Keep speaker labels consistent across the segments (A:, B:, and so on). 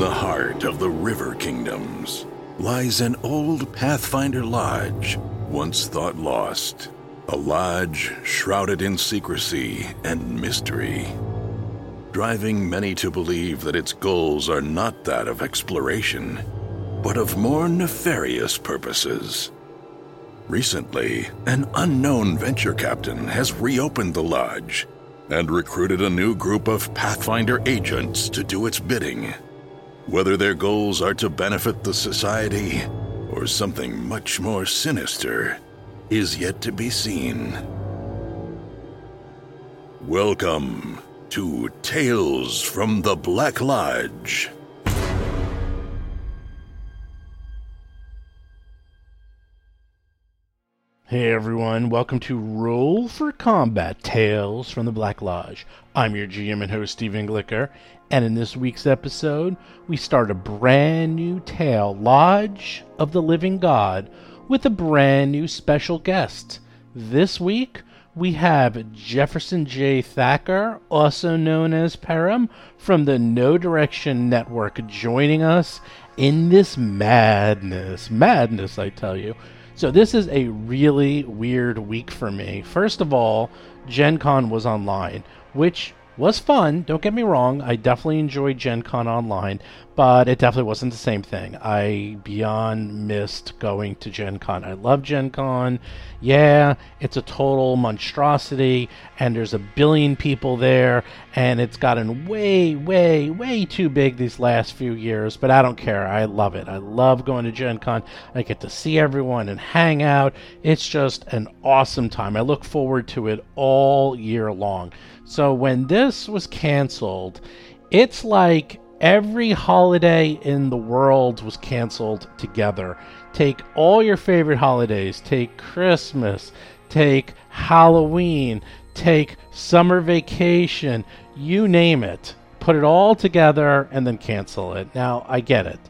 A: the heart of the River Kingdoms lies an old Pathfinder lodge, once thought lost. A lodge shrouded in secrecy and mystery, driving many to believe that its goals are not that of exploration, but of more nefarious purposes. Recently, an unknown venture captain has reopened the lodge and recruited a new group of Pathfinder agents to do its bidding. Whether their goals are to benefit the society or something much more sinister is yet to be seen. Welcome to Tales from the Black Lodge.
B: Hey everyone, welcome to Roll for Combat Tales from the Black Lodge. I'm your GM and host, Steve Glicker, and in this week's episode, we start a brand new tale, Lodge of the Living God, with a brand new special guest. This week, we have Jefferson J. Thacker, also known as Perim, from the No Direction Network, joining us in this madness. Madness, I tell you. So this is a really weird week for me. First of all, Gen Con was online, which was fun. Don't get me wrong. I definitely enjoyed Gen Con online, but it definitely wasn't the same thing. I beyond missed going to Gen Con. I love Gen Con. Yeah, it's a total monstrosity, and there's a billion people there, and it's gotten way, way, way too big these last few years, but I don't care. I love it. I love going to Gen Con. I get to see everyone and hang out. It's just an awesome time. I look forward to it all year long. So when this was canceled, it's like every holiday in the world was canceled together. Take all your favorite holidays, take Christmas, take Halloween, take summer vacation, you name it. Put it all together and then cancel it. Now, I get it.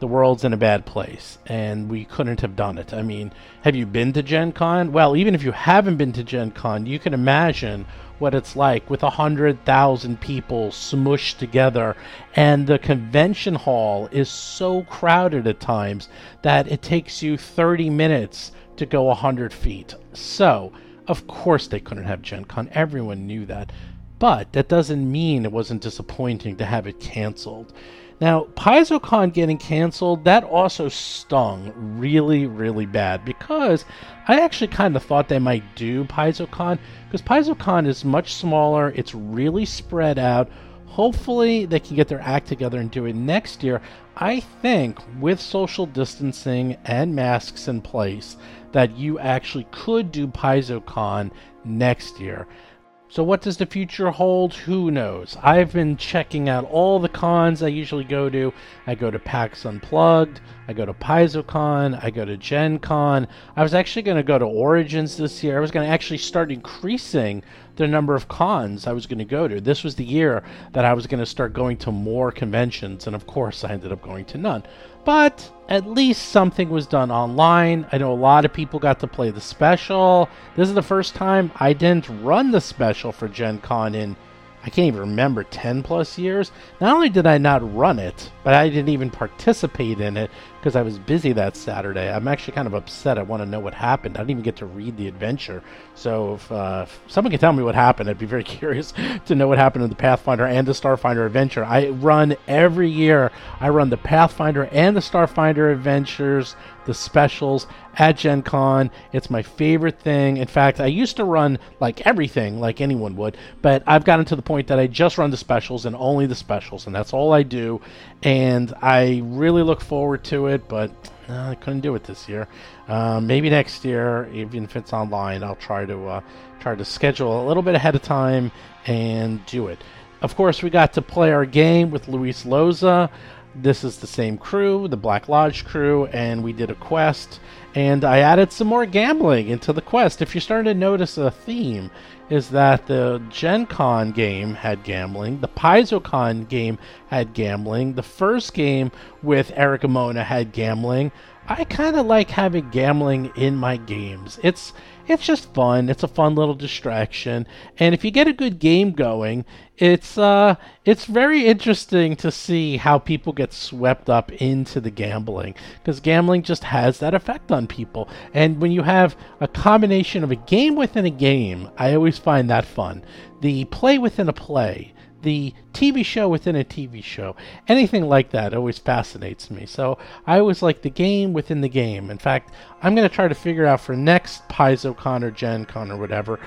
B: The world's in a bad place and we couldn't have done it. I mean, have you been to Gen Con? Well, even if you haven't been to Gen Con, you can imagine what it's like with a hundred thousand people smushed together. And the convention hall is so crowded at times that it takes you 30 minutes to go 100 feet. So of course they couldn't have gen con. Everyone knew that. But that doesn't mean it wasn't disappointing to have it canceled now, PaizoCon getting canceled, that also stung really, really bad because I actually kind of thought they might do PaizoCon because PaizoCon is much smaller, it's really spread out. Hopefully, they can get their act together and do it next year. I think with social distancing and masks in place, that you actually could do PaizoCon next year. So, what does the future hold? Who knows? I've been checking out all the cons I usually go to. I go to PAX Unplugged, I go to PaizoCon, I go to Gen Con. I was actually going to go to Origins this year. I was going to actually start increasing the number of cons I was going to go to. This was the year that I was going to start going to more conventions, and of course, I ended up going to none. But at least something was done online. I know a lot of people got to play the special. This is the first time I didn't run the special for Gen Con in I can't even remember 10 plus years. Not only did I not run it, but I didn't even participate in it because I was busy that Saturday. I'm actually kind of upset. I want to know what happened. I didn't even get to read the adventure. So if, uh, if someone can tell me what happened, I'd be very curious to know what happened in the Pathfinder and the Starfinder adventure. I run every year. I run the Pathfinder and the Starfinder adventures the specials at Gen Con. It's my favorite thing. In fact, I used to run like everything, like anyone would, but I've gotten to the point that I just run the specials and only the specials, and that's all I do. And I really look forward to it, but no, I couldn't do it this year. Uh, maybe next year, even if it's online, I'll try to uh, try to schedule a little bit ahead of time and do it. Of course, we got to play our game with Luis Loza this is the same crew, the Black Lodge crew, and we did a quest. And I added some more gambling into the quest. If you're starting to notice a theme, is that the Gen Con game had gambling, the PaizoCon game had gambling, the first game with Eric Amona had gambling. I kind of like having gambling in my games. It's it's just fun. It's a fun little distraction. And if you get a good game going, it's uh it's very interesting to see how people get swept up into the gambling because gambling just has that effect on people. And when you have a combination of a game within a game, I always find that fun. The play within a play the TV show within a TV show. Anything like that always fascinates me. So I always like the game within the game. In fact, I'm going to try to figure out for next PaizoCon or Gen Con or whatever,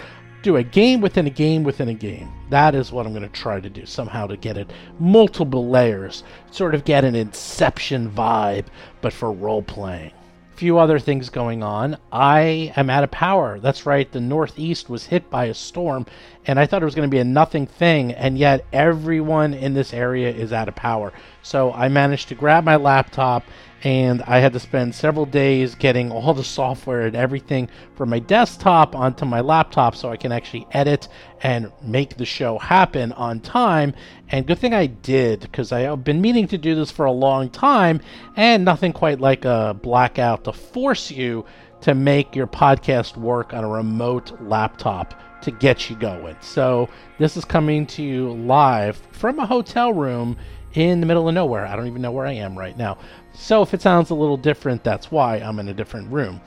B: do a game within a game within a game. That is what I'm going to try to do somehow to get it multiple layers, sort of get an Inception vibe, but for role playing few other things going on. I am out of power. That's right, the Northeast was hit by a storm, and I thought it was going to be a nothing thing, and yet everyone in this area is out of power. So I managed to grab my laptop and I had to spend several days getting all the software and everything from my desktop onto my laptop so I can actually edit and make the show happen on time. And good thing I did because I've been meaning to do this for a long time, and nothing quite like a blackout to force you to make your podcast work on a remote laptop to get you going. So, this is coming to you live from a hotel room in the middle of nowhere. I don't even know where I am right now. So if it sounds a little different, that's why I'm in a different room.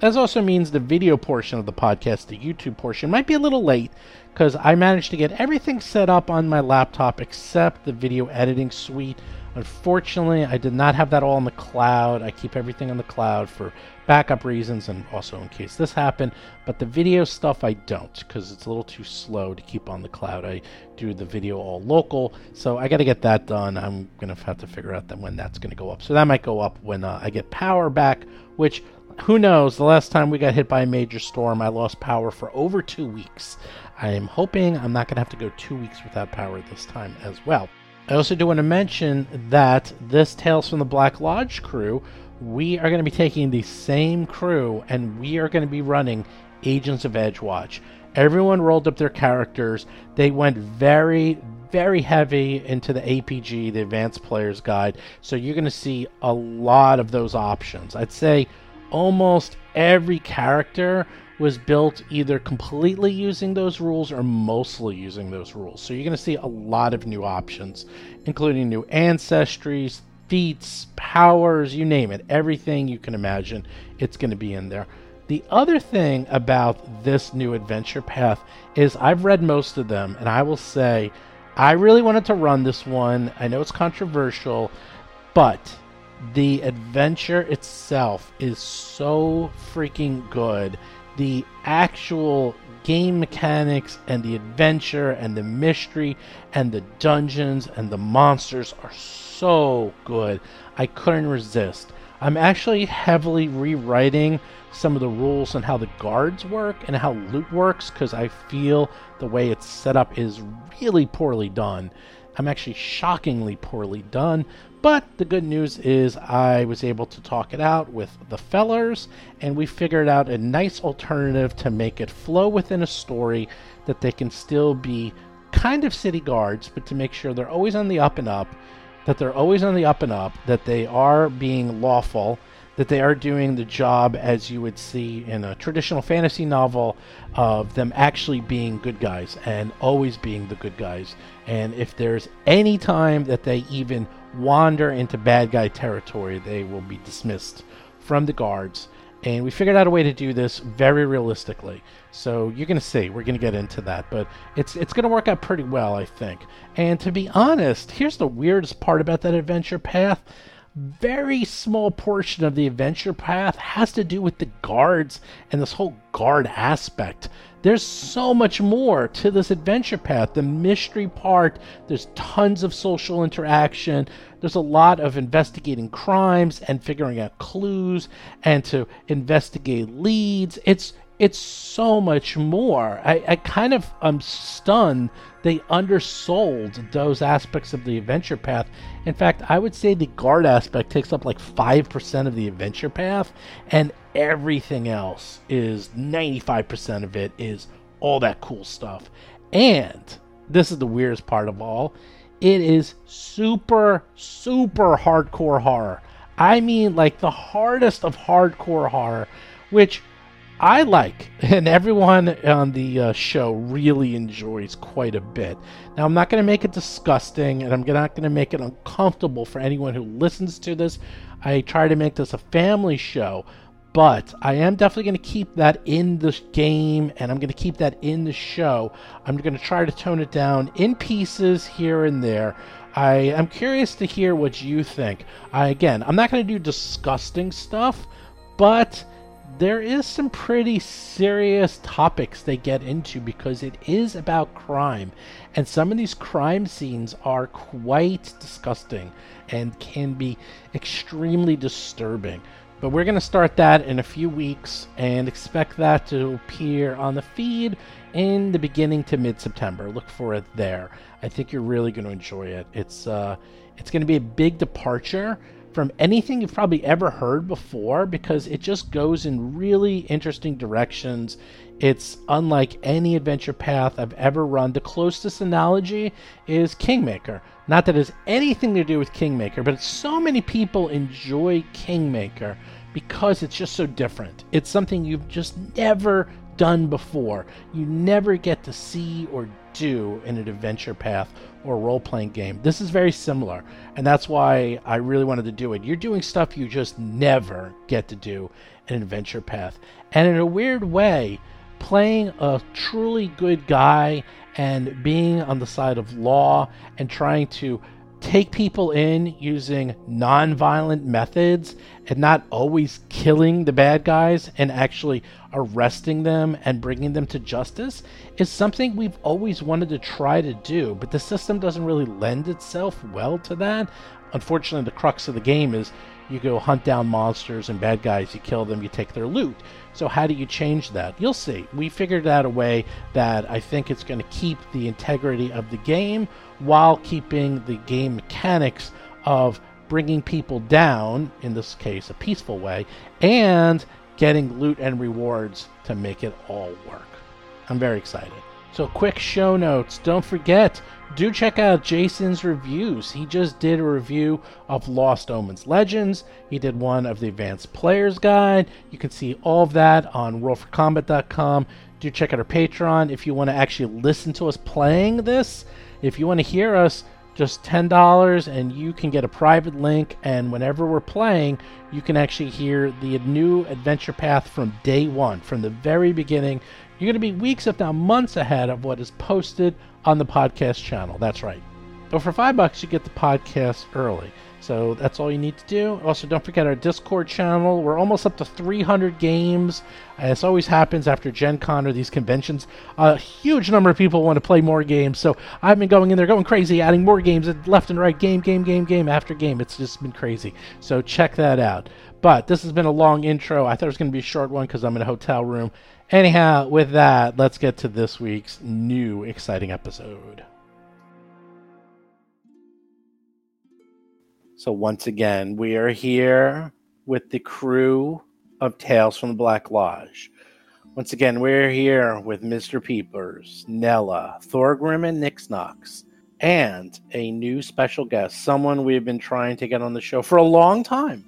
B: That also means the video portion of the podcast, the YouTube portion, might be a little late because I managed to get everything set up on my laptop except the video editing suite Unfortunately, I did not have that all in the cloud. I keep everything on the cloud for backup reasons and also in case this happened. But the video stuff I don't because it's a little too slow to keep on the cloud. I do the video all local, so I got to get that done. I'm gonna have to figure out then when that's gonna go up. So that might go up when uh, I get power back, which who knows? The last time we got hit by a major storm, I lost power for over two weeks. I am hoping I'm not going to have to go two weeks without power this time as well. I also do want to mention that this Tales from the Black Lodge crew, we are going to be taking the same crew and we are going to be running Agents of Edgewatch. Everyone rolled up their characters. They went very, very heavy into the APG, the Advanced Player's Guide. So you're going to see a lot of those options. I'd say almost every character was built either completely using those rules or mostly using those rules. So you're going to see a lot of new options, including new ancestries, feats, powers, you name it. Everything you can imagine, it's going to be in there. The other thing about this new adventure path is I've read most of them, and I will say I really wanted to run this one. I know it's controversial, but the adventure itself is so freaking good the actual game mechanics and the adventure and the mystery and the dungeons and the monsters are so good. I couldn't resist. I'm actually heavily rewriting some of the rules on how the guards work and how loot works because I feel the way it's set up is really poorly done. I'm actually shockingly poorly done, but the good news is I was able to talk it out with the fellers, and we figured out a nice alternative to make it flow within a story that they can still be kind of city guards, but to make sure they're always on the up and up, that they're always on the up and up, that they are being lawful, that they are doing the job as you would see in a traditional fantasy novel of them actually being good guys and always being the good guys. And if there's any time that they even wander into bad guy territory, they will be dismissed from the guards. And we figured out a way to do this very realistically. So you're going to see, we're going to get into that, but it's it's going to work out pretty well, I think. And to be honest, here's the weirdest part about that adventure path very small portion of the adventure path has to do with the guards and this whole guard aspect. There's so much more to this adventure path. The mystery part, there's tons of social interaction. There's a lot of investigating crimes and figuring out clues and to investigate leads. It's it's so much more. I, I kind of am stunned they undersold those aspects of the adventure path. In fact, I would say the guard aspect takes up like 5% of the adventure path, and everything else is 95% of it is all that cool stuff. And this is the weirdest part of all it is super, super hardcore horror. I mean, like the hardest of hardcore horror, which I like, and everyone on the uh, show really enjoys quite a bit. Now, I'm not going to make it disgusting, and I'm not going to make it uncomfortable for anyone who listens to this. I try to make this a family show, but I am definitely going to keep that in the game, and I'm going to keep that in the show. I'm going to try to tone it down in pieces here and there. I am curious to hear what you think. I, again, I'm not going to do disgusting stuff, but there is some pretty serious topics they get into because it is about crime and some of these crime scenes are quite disgusting and can be extremely disturbing but we're going to start that in a few weeks and expect that to appear on the feed in the beginning to mid-september look for it there i think you're really going to enjoy it it's uh it's going to be a big departure from anything you've probably ever heard before because it just goes in really interesting directions. It's unlike any adventure path I've ever run. The closest analogy is Kingmaker. Not that it has anything to do with Kingmaker, but so many people enjoy Kingmaker because it's just so different. It's something you've just never done before. You never get to see or do in an adventure path or role playing game. This is very similar, and that's why I really wanted to do it. You're doing stuff you just never get to do in an adventure path. And in a weird way, playing a truly good guy and being on the side of law and trying to take people in using non-violent methods and not always killing the bad guys and actually arresting them and bringing them to justice is something we've always wanted to try to do but the system doesn't really lend itself well to that. Unfortunately the crux of the game is you go hunt down monsters and bad guys you kill them you take their loot so how do you change that you'll see we figured out a way that i think it's going to keep the integrity of the game while keeping the game mechanics of bringing people down, in this case, a peaceful way, and getting loot and rewards to make it all work. I'm very excited. So, quick show notes. Don't forget, do check out Jason's reviews. He just did a review of Lost Omens Legends. He did one of the Advanced Player's Guide. You can see all of that on rollforcombat.com. Do check out our Patreon if you want to actually listen to us playing this. If you want to hear us, just $10 and you can get a private link and whenever we're playing you can actually hear the new adventure path from day one from the very beginning you're going to be weeks if not months ahead of what is posted on the podcast channel that's right but for five bucks you get the podcast early so that's all you need to do. Also, don't forget our Discord channel. We're almost up to 300 games. As always happens after Gen Con or these conventions, a huge number of people want to play more games. So I've been going in there, going crazy, adding more games left and right, game, game, game, game after game. It's just been crazy. So check that out. But this has been a long intro. I thought it was going to be a short one because I'm in a hotel room. Anyhow, with that, let's get to this week's new exciting episode. So once again, we are here with the crew of Tales from the Black Lodge. Once again, we're here with Mr. Peepers, Nella, Thorgrim, and Nixnox, and a new special guest, someone we've been trying to get on the show for a long time,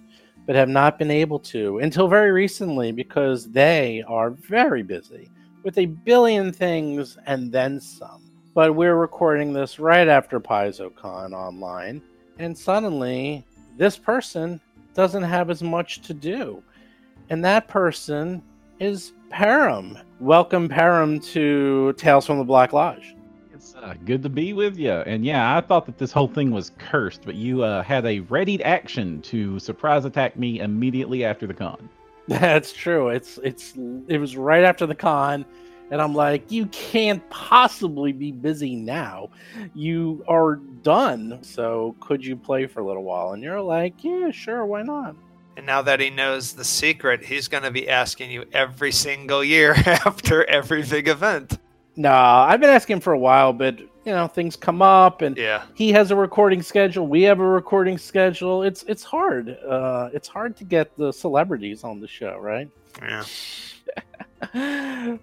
B: but have not been able to until very recently because they are very busy with a billion things and then some. But we're recording this right after PaizoCon online and suddenly this person doesn't have as much to do. And that person is Param. Welcome, Param, to Tales from the Black Lodge.
C: It's uh, good to be with you. And yeah, I thought that this whole thing was cursed, but you uh, had a readied action to surprise attack me immediately after the con.
B: That's true. It's it's it was right after the con and I'm like, you can't possibly be busy now. You are done. So could you play for a little while? And you're like, yeah, sure, why not?
D: And now that he knows the secret, he's going to be asking you every single year after every big event.
B: No, I've been asking for a while, but you know things come up, and
D: yeah,
B: he has a recording schedule. We have a recording schedule. It's it's hard. Uh, it's hard to get the celebrities on the show, right?
D: Yeah.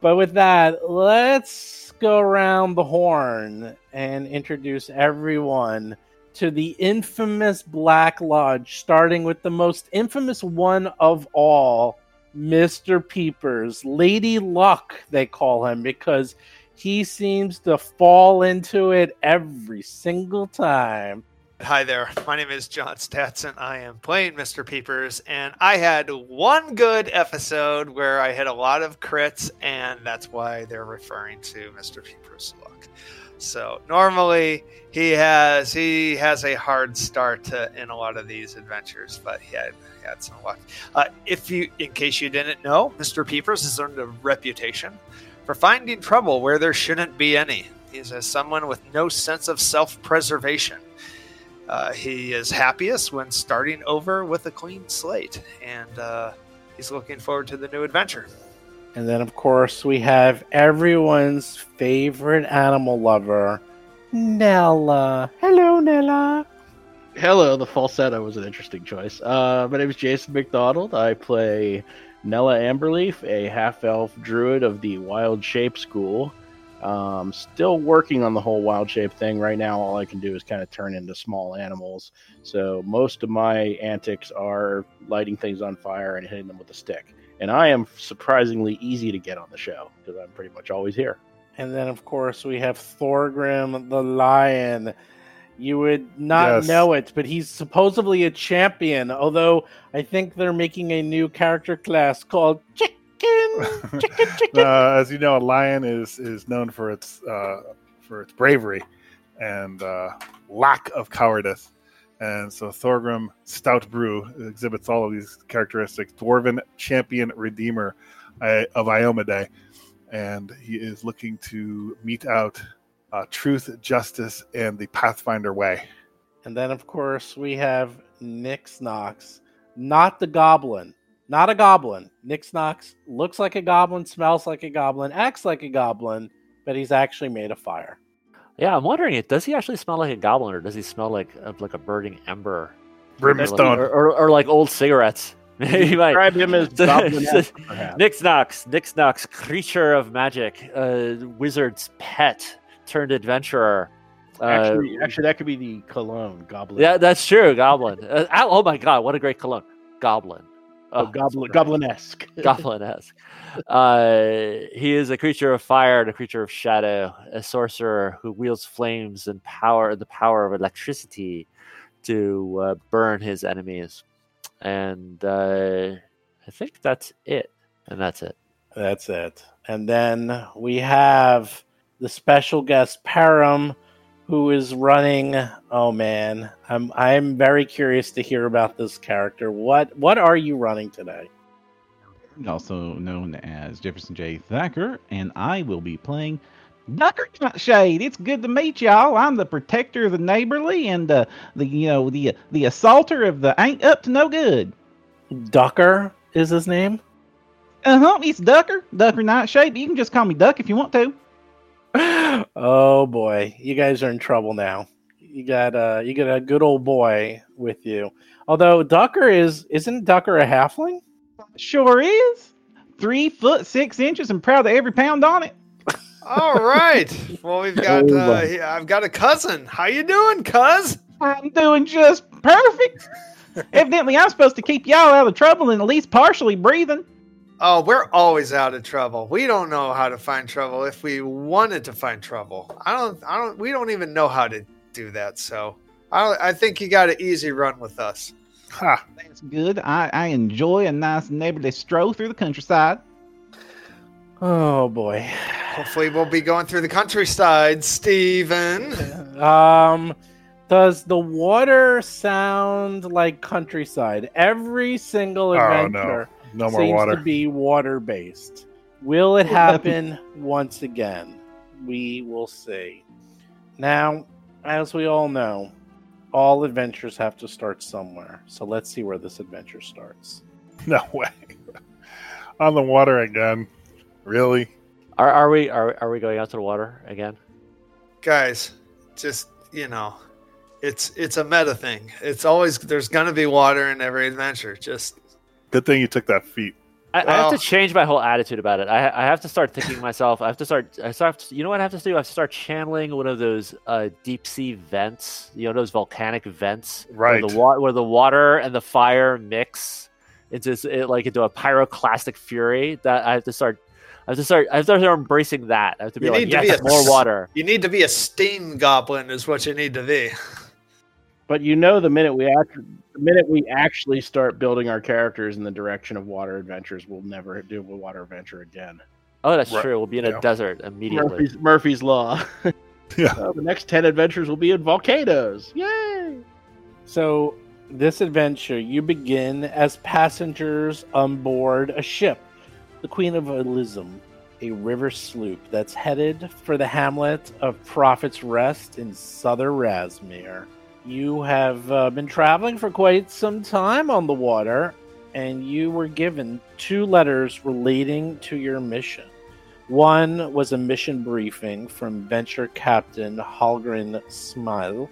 B: but with that, let's go around the horn and introduce everyone to the infamous Black Lodge, starting with the most infamous one of all, Mr. Peepers. Lady Luck, they call him, because he seems to fall into it every single time.
D: Hi there. My name is John Statson. I am playing Mr. Peepers, and I had one good episode where I hit a lot of crits, and that's why they're referring to Mr. Peepers' luck. So normally he has he has a hard start to, in a lot of these adventures, but he had he had some luck. Uh, if you, in case you didn't know, Mr. Peepers has earned a reputation for finding trouble where there shouldn't be any. He's a someone with no sense of self-preservation. Uh, he is happiest when starting over with a clean slate, and uh, he's looking forward to the new adventure.
B: And then, of course, we have everyone's favorite animal lover, Nella. Hello, Nella.
E: Hello, the falsetto was an interesting choice. Uh, my name is Jason McDonald. I play Nella Amberleaf, a half elf druid of the Wild Shape School. Um, still working on the whole wild shape thing. Right now, all I can do is kind of turn into small animals. So most of my antics are lighting things on fire and hitting them with a stick. And I am surprisingly easy to get on the show because I'm pretty much always here.
B: And then, of course, we have Thorgrim the lion. You would not
F: Yes.
B: know it, but he's supposedly a champion. Although I think they're making a new character class called Chicken. Chicken, chicken.
F: uh, as you know, a lion is is known for its uh, for its bravery and uh, lack of cowardice. And so Thorgrim Stout Brew exhibits all of these characteristics. Dwarven champion redeemer of Iomedae, and he is looking to mete out uh, truth, justice, and the Pathfinder way.
B: And then, of course, we have Nix Knox, not the goblin, not a goblin. Nix Knox looks like a goblin, smells like a goblin, acts like a goblin, but he's actually made of fire.
G: Yeah, I'm wondering, it does he actually smell like a goblin, or does he smell like uh, like a burning ember,
F: Brimstone.
G: or, or, or like old cigarettes? he might.
E: Describe him as goblin.
G: Nix Knox, Nix Knox, creature of magic, uh, wizard's pet turned adventurer. Uh,
E: Actually, actually, that could be the cologne goblin.
G: yeah, that's true. Goblin. Uh, oh my god, what a great cologne. Goblin.
E: Oh, goblin, goblin-esque.
G: goblin-esque. Uh, he is a creature of fire and a creature of shadow, a sorcerer who wields flames and power, the power of electricity, to uh, burn his enemies. And uh, I think that's it. And that's it.
B: That's it. And then we have the special guest Param, who is running. Oh man, I'm I'm very curious to hear about this character. What what are you running today?
C: also known as Jefferson J. Thacker, and I will be playing Ducker Shade. It's good to meet y'all. I'm the protector of the neighborly and uh, the you know the the assaulter of the ain't up to no good.
B: Ducker is his name.
C: Uh huh. It's Ducker, Ducker Nightshade. You can just call me Duck if you want to.
B: Oh boy, you guys are in trouble now. You got uh you got a good old boy with you. Although Ducker is isn't Ducker a halfling?
C: Sure is. Three foot six inches and proud of every pound on it.
D: All right. Well, we've got uh, I've got a cousin. How you doing, cuz?
C: I'm doing just perfect. Evidently, I'm supposed to keep y'all out of trouble and at least partially breathing.
D: Oh, we're always out of trouble. We don't know how to find trouble if we wanted to find trouble. I don't I don't we don't even know how to do that. So, I I think you got an easy run with us.
F: Ha!
C: That's good. I, I enjoy a nice neighborly stroll through the countryside.
B: Oh boy.
D: Hopefully, we'll be going through the countryside, Steven.
B: Um, does the water sound like countryside? Every single
F: Oh, no.
B: Adventure
F: No more
B: seems
F: water.
B: to be water based. Will it happen once again? We will see. Now, as we all know, all adventures have to start somewhere. So let's see where this adventure starts.
F: No way. On the water again. Really?
G: Are, are we are, are we going out to the water again?
D: Guys, just you know, it's it's a meta thing. It's always there's gonna be water in every adventure. Just
F: Good thing you took that feat.
G: I, I have to change my whole attitude about it. I, I have to start thinking myself. I have to start. I start. You know what I have to do? I have to start channeling one of those uh, deep sea vents. You know those volcanic vents,
F: Right.
G: Where the, wa- where the water and the fire mix into it, like into a pyroclastic fury that I have to start. I have to start. I have to start embracing that. I have to be
D: You
G: like,
D: need to
G: yes,
D: be a-
G: more water.
D: You need to be a steam goblin, is what you need to be.
E: But you know, the minute we act, the minute we actually start building our characters in the direction of water adventures, we'll never do a water adventure again.
G: Oh, that's
F: Right.
G: true. We'll be in
F: Yeah.
G: a desert immediately.
E: Murphy's Murphy's law.
F: Yeah.
E: Oh, the next ten adventures will be in volcanoes. Yay!
B: So, this adventure, you begin as passengers on board a ship, the Queen of Elysium, a river sloop that's headed for the hamlet of Prophet's Rest in southern Razmir. You have uh, been traveling for quite some time on the water, and you were given two letters relating to your mission. One was a mission briefing from Venture Captain Halgren Smile.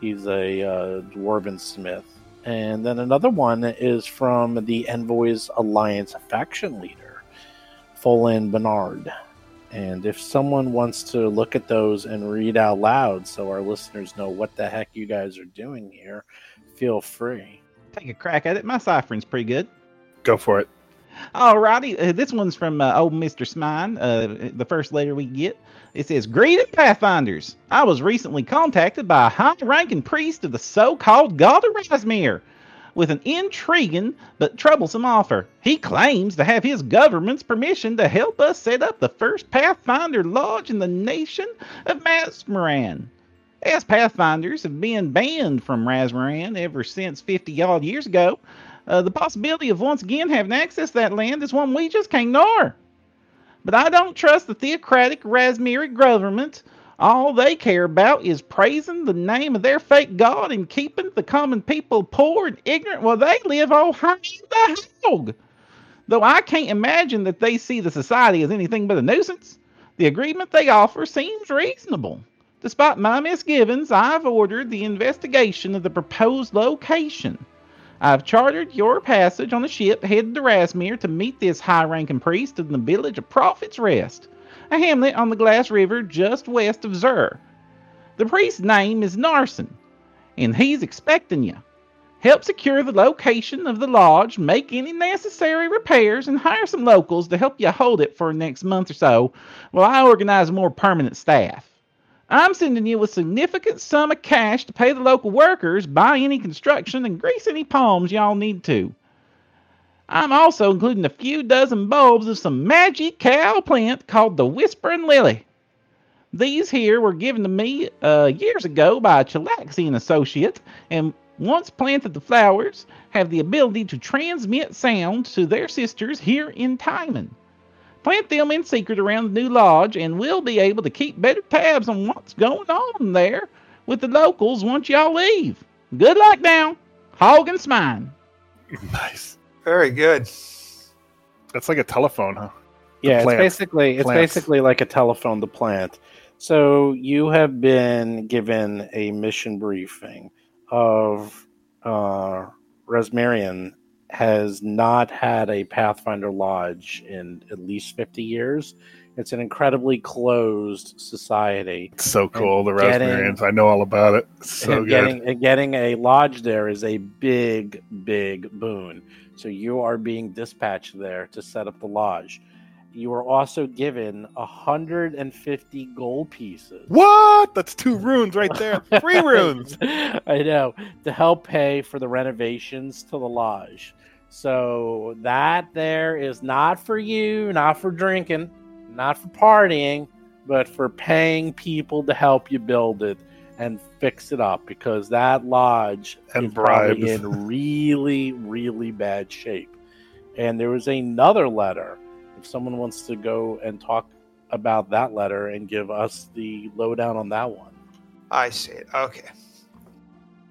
B: He's a uh, dwarven smith. And then another one is from the Envoys Alliance faction leader, Folan Bernard. And if someone wants to look at those and read out loud so our listeners know what the heck you guys are doing here, feel free.
C: Take a crack at it. My ciphering's pretty good.
F: Go for it.
C: Alrighty, uh, this one's from uh, old Mr. Smine, uh, the first letter we get. It says, Greeting Pathfinders. I was recently contacted by a high ranking priest of the so called God of Razmir with an intriguing but troublesome offer. He claims to have his government's permission to help us set up the first Pathfinder Lodge in the nation of Razmiran. As Pathfinders have been banned from Razmiran ever since 50 odd years ago, uh, the possibility of once again having access to that land is one we just can't ignore. But I don't trust the theocratic Razmiri government. All they care about is praising the name of their fake god and keeping the common people poor and ignorant while they live all high in the hog. Though I can't imagine that they see the society as anything but a nuisance, the agreement they offer seems reasonable. Despite my misgivings, I've ordered the investigation of the proposed location. I've chartered your passage on a ship headed to Razmir to meet this high ranking priest in the village of Prophet's Rest, a hamlet on the Glass River just west of Zur. The priest's name is Narson, and he's expecting you. Help secure the location of the lodge, make any necessary repairs, and hire some locals to help you hold it for next month or so while I organize more permanent staff. I'm sending you a significant sum of cash to pay the local workers, buy any construction, and grease any palms y'all need to. I'm also including a few dozen bulbs of some magic cow plant called the Whispering Lily. These here were given to me uh, years ago by a Chelaxian associate, and once planted the flowers, have the ability to transmit sound to their sisters here in Tymon. Plant them in secret around the new lodge, and we'll be able to keep better tabs on what's going on there with the locals once y'all leave. Good luck now. Hog and Smine.
F: Nice.
D: Very good.
F: That's like a telephone, huh?
B: Yeah, it's
F: plant.
B: basically it's
F: Plants.
B: basically like a telephone to plant. So you have been given a mission briefing of uh Razmiran has not had a Pathfinder Lodge in at least 50 years. It's an incredibly closed society.
F: It's so cool. The
B: getting-
F: Raspberries. I know all about it. It's so
B: and
F: good.
B: and getting a lodge there is a big, big boon. So you are being dispatched there to set up the lodge. You are also given 150 gold pieces.
F: What? That's two runes right there. Three runes.
B: I know to help pay for the renovations to the lodge. So that there is not for you, not for drinking, not for partying, but for paying people to help you build it and fix it up because that lodge
F: And
B: is probably
F: bribes.
B: in really, really bad shape. And there was another letter. If someone wants to go and talk about that letter and give us the lowdown on that one.
D: I see it. Okay.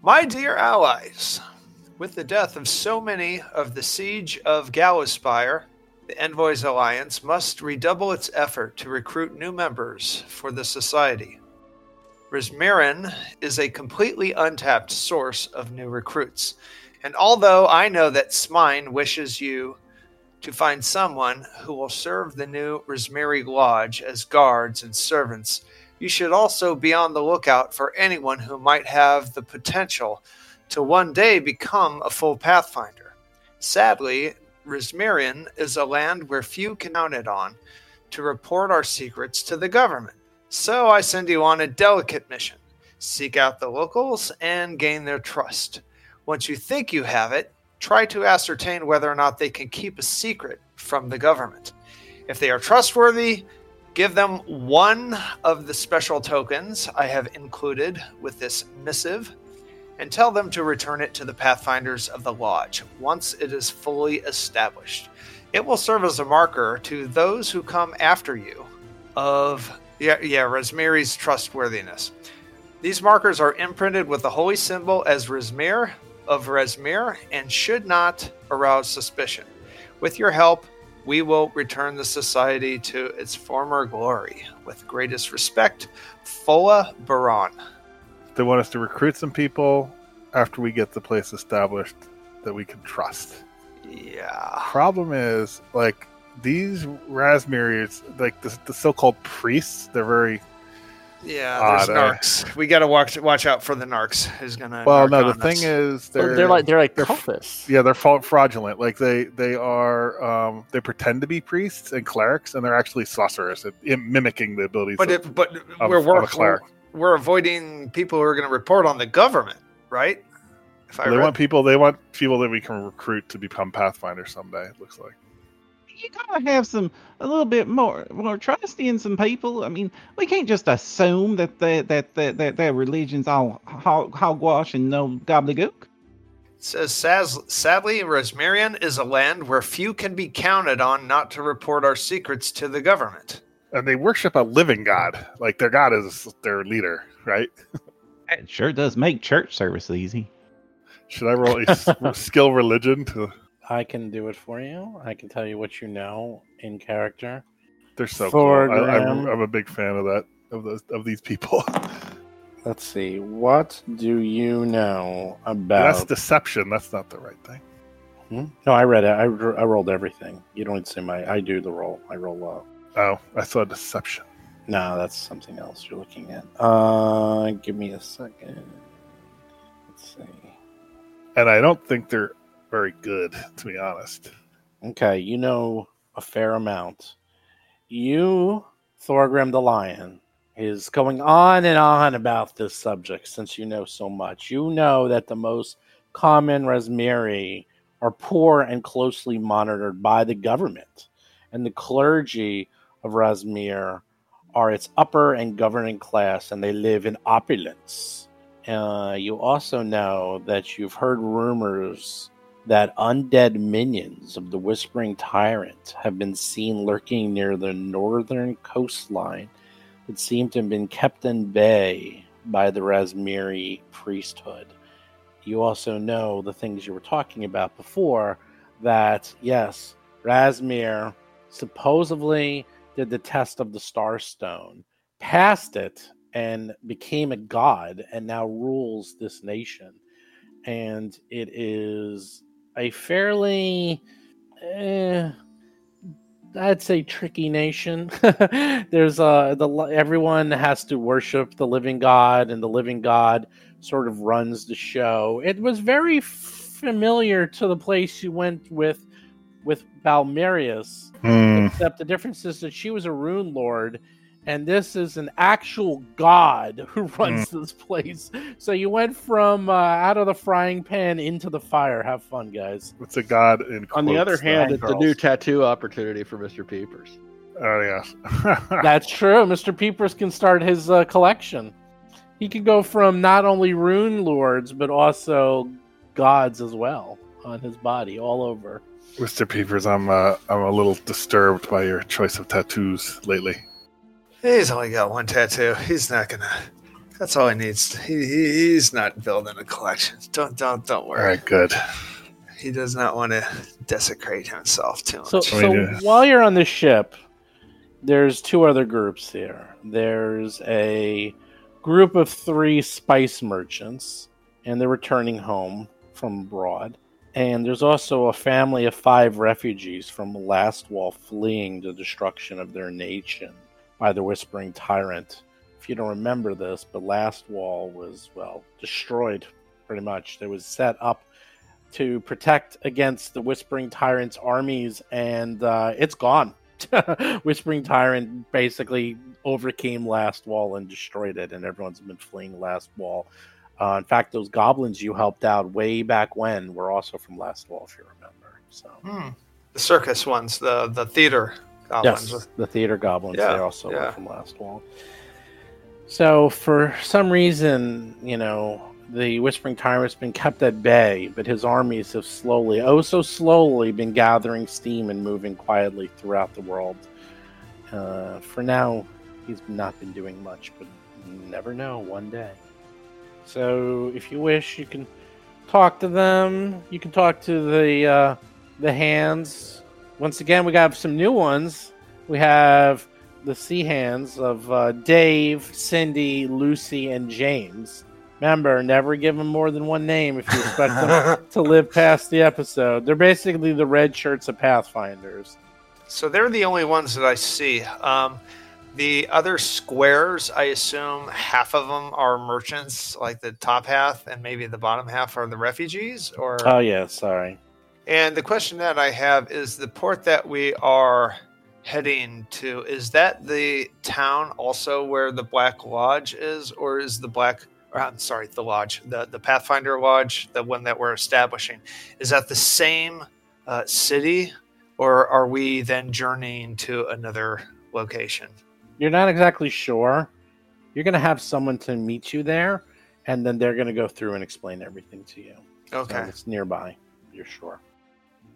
D: My dear allies, with the death of so many of the siege of Gallowspire, the Envoys Alliance must redouble its effort to recruit new members for the society. Razmiran is a completely untapped source of new recruits, and although I know that Smine wishes you to find someone who will serve the new Razmiri Lodge as guards and servants, you should also be on the lookout for anyone who might have the potential to one day become a full Pathfinder. Sadly, Razmiran is a land where few can count it on to report our secrets to the government. So I send you on a delicate mission. Seek out the locals and gain their trust. Once you think you have it, try to ascertain whether or not they can keep a secret from the government. If they are trustworthy, give them one of the special tokens I have included with this missive and tell them to return it to the Pathfinders of the Lodge once it is fully established. It will serve as a marker to those who come after you of yeah, yeah, Razmiri's trustworthiness. These markers are imprinted with the holy symbol as Razmir of Razmir and should not arouse suspicion. With your help, we will return the society to its former glory. With greatest respect, Fola Barun.
F: They want us to recruit some people after we get the place established that we can trust.
D: Yeah.
F: Problem is, like, these Rasmirians, like the, the so-called priests, they're very
D: Yeah,
F: Odd,
D: there's
F: eh?
D: narcs. We got to watch watch out for the narcs. Who's gonna?
F: well. No, the thing
D: us.
F: is,
G: They're,
F: they're
G: they're like they're like
F: they're-
G: cultists.
F: yeah, they're fraudulent. Like they they are um, they pretend to be priests and clerics, and they're actually sorcerers, at, in mimicking the abilities.
D: but
F: of,
D: it, but
F: of-
D: we're
F: of a
D: we're, we're avoiding people who are going to report on the government, right? If I
F: they
D: read-
F: want people. They want people that we can recruit to become pathfinders someday. It looks like.
C: You gotta have some a little bit more more trust in some people. I mean, we can't just assume that they, that that that their religion's all hog, hogwash and no gobbledygook.
D: It says, "Saz- sadly, Razmiran is a land where few can be counted on not to report our secrets to the government.
F: And they worship a living god. Like their god is their leader, right?
C: It sure does make church service easy.
F: Should I roll a s- skill religion to?
B: I can do it for you. I can tell you what you know in character.
F: They're so cool. I, I'm, I'm a big fan of that of those of these people.
B: Let's see. What do you know about?
F: That's deception. That's not the right thing.
B: Hmm? No, I read it. I, I rolled everything. You don't need to say my. I do the roll. I roll low.
F: Oh, I saw deception.
B: No, that's something else you're looking at. Uh, give me a second. Let's see.
F: And I don't think they're very good, to be honest.
B: Okay, you know a fair amount. You, Thorgrim the Lion, is going on and on about this subject since you know so much. You know that the most common Razmiri are poor and closely monitored by the government, and the clergy of Razmir are its upper and governing class, and they live in opulence. Uh, you also know that you've heard rumors that undead minions of the Whispering Tyrant have been seen lurking near the northern coastline that seem to have been kept in bay by the Razmiri priesthood. You also know the things you were talking about before that, yes, Razmir supposedly did the test of the Starstone, passed it, and became a god, and now rules this nation. And it is a fairly, eh, I'd say, tricky nation. There's uh, the everyone has to worship the living God, and the living God sort of runs the show. It was very familiar to the place you went with with Belimarius,
F: Hmm.
B: except the difference is that she was a rune lord. And this is an actual god who runs this place. So you went from uh, out of the frying pan into the fire. Have fun, guys.
F: It's a god in
E: On the other hand,
F: not
E: it's a new tattoo opportunity for Mr. Peepers.
F: Oh yes,
B: That's true. Mr. Peepers can start his uh, collection. He can go from not only rune lords but also gods as well on his body, all over.
F: Mr. Peepers, I'm uh, I'm a little disturbed by your choice of tattoos lately.
D: He's only got one tattoo. He's not gonna. That's all he needs. He, he he's not building a collection. Don't don't don't worry.
F: All right, good.
D: He does not want to desecrate himself too much.
B: So, so while you're on the ship, there's two other groups here. There's a group of three spice merchants, and they're returning home from abroad. And there's also a family of five refugees from Last Wall fleeing the destruction of their nation by the Whispering Tyrant. If you don't remember this, but Last Wall was, well, destroyed pretty much. It was set up to protect against the Whispering Tyrant's armies, and uh, it's gone. Whispering Tyrant basically overcame Last Wall and destroyed it, and everyone's been fleeing Last Wall. Uh, in fact, those goblins you helped out way back when were also from Last Wall, if you remember. So
D: Hmm. The circus ones, the the theater goblins.
B: yes, the theater goblins
D: Yeah,
B: they also
D: yeah.
B: were from Last Wall. So for some reason, you know, the Whispering Tyrant's been kept at bay, but his armies have slowly, oh so slowly, been gathering steam and moving quietly throughout the world. Uh, for now, he's not been doing much, but you never know. One day. So if you wish, you can talk to them. You can talk to the uh, the hands. Once again, we got some new ones. We have the sea hands of uh, Dave, Cindy, Lucy, and James. Remember, never give them more than one name if you expect them to live past the episode. They're basically the red shirts of Pathfinders.
D: So they're the only ones that I see. Um, the other squares, I assume half of them are merchants, like the top half, and maybe the bottom half are the refugees. Or
B: Oh yeah, sorry.
D: And the question that I have is the port that we are heading to is that the town also where the Black Lodge is, or is the Black? Or, I'm sorry, the lodge, the the Pathfinder Lodge, the one that we're establishing, is that the same uh, city, or are we then journeying to another location?
B: You're not exactly sure. You're gonna have someone to meet you there, and then they're gonna go through and explain everything to you. So
D: Okay.
B: it's nearby. You're sure.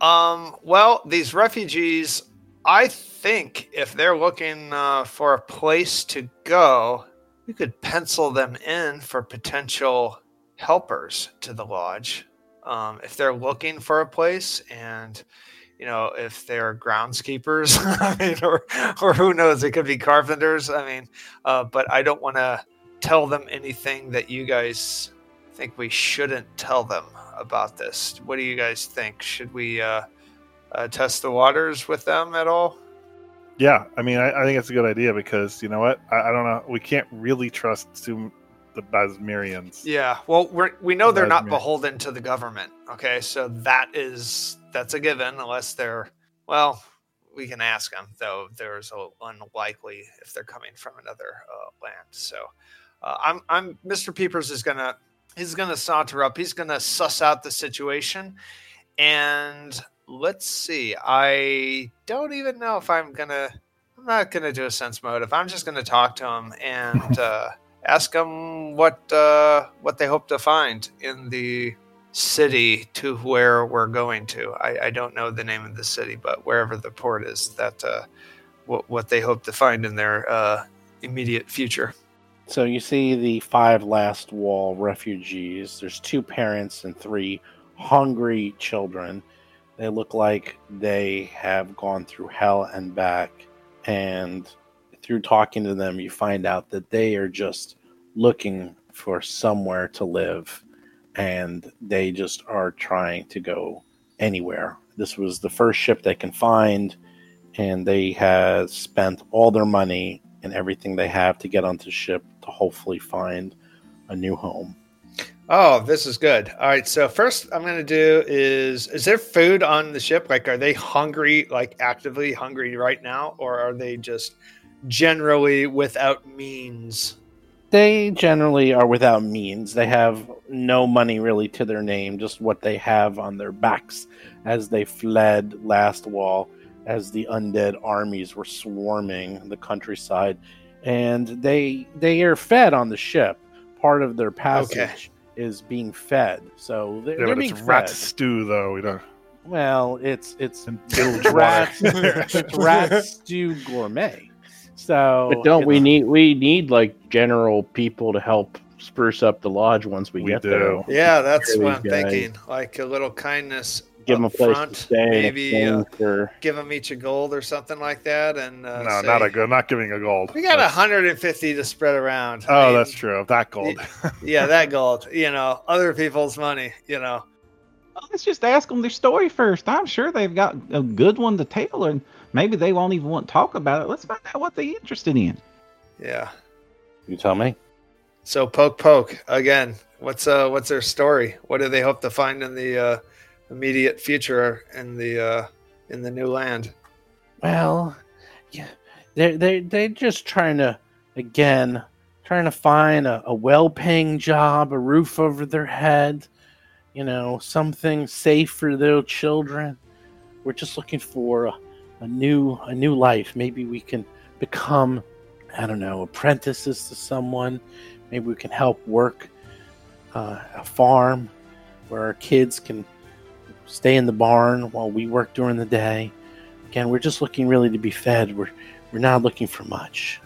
D: Um. Well, these refugees, I think if they're looking uh, for a place to go, we could pencil them in for potential helpers to the lodge. Um, if they're looking for a place, and you know, if they're groundskeepers, I mean, or or who knows, it could be carpenters. I mean, uh, but I don't want to tell them anything that you guys think we shouldn't tell them about this. What do you guys think? Should we uh, uh, test the waters with them at all?
F: Yeah, I mean, I, I think it's a good idea because you know what? I, I don't know. We can't really trust the Razmirians.
D: Yeah. Well, we're, we know they're not beholden to the government. Okay, so that is that's a given, unless they're well. We can ask them, though. There's a unlikely if they're coming from another uh, land. So, uh, I'm I'm Mr. Peepers is gonna he's gonna saunter up. He's gonna suss out the situation, and let's see. I don't even know if I'm gonna. I'm not gonna do a sense motive. I'm just gonna talk to him and uh, ask them what uh, what they hope to find in the city to where we're going to. I, I don't know the name of the city, but wherever the port is, that uh, what what they hope to find in their uh, immediate future.
B: So you see the five last wall refugees. There's two parents and three hungry children. They look like they have gone through hell and back. And through talking to them, you find out that they are just looking for somewhere to live. And they just are trying to go anywhere. This was the first ship they can find. And they have spent all their money and everything they have to get onto ship to hopefully find a new home.
D: Oh, this is good. All right, so first I'm going to do is is there food on the ship? Like are they hungry like actively hungry right now or are they just generally without means?
B: They generally are without means. They have no money really to their name, just what they have on their backs as they fled Last Wall, as the undead armies were swarming the countryside. And they they are fed on the ship. Part of their passage is being fed. So they're,
F: Yeah,
B: they're
F: but
B: being
F: it's rat
B: fed.
F: stew, though. We don't.
B: Well, it's it's rat, it's rat stew gourmet. So,
E: But don't we
B: know,
E: need we need like general people to help spruce up the lodge once we,
F: We
E: get
F: do.
E: there?
D: Yeah, that's what I'm
E: guys.
D: thinking. Like a little kindness
E: Give them a place
D: front,
E: to stay.
D: maybe
E: Maybe
D: uh,
E: for
D: give them each a gold or something like that and uh,
F: no,
D: say,
F: not a good. Not giving a gold.
D: We got
F: That's-
D: 150 to spread around. I
F: Oh,
D: mean,
F: that's true. That gold.
D: yeah, that gold. You know, other people's money. You know,
C: Well, let's just ask them their story first. I'm sure they've got a good one to tell, and maybe they won't even want to talk about it. Let's find out what they're interested in.
D: yeah.
B: you tell me.
D: So poke, poke again. What's uh what's their story? What do they hope to find in the uh, immediate future in the uh, in the new land?
B: Well, yeah, they they they're just trying to again trying to find a, a well-paying job, a roof over their head, you know, something safe for their children. We're just looking for a, a new a new life. Maybe we can become, I don't know, apprentices to someone. Maybe we can help work uh, a farm where our kids can stay in the barn while we work during the day. Again, we're just looking really to be fed. We're we're not looking for much.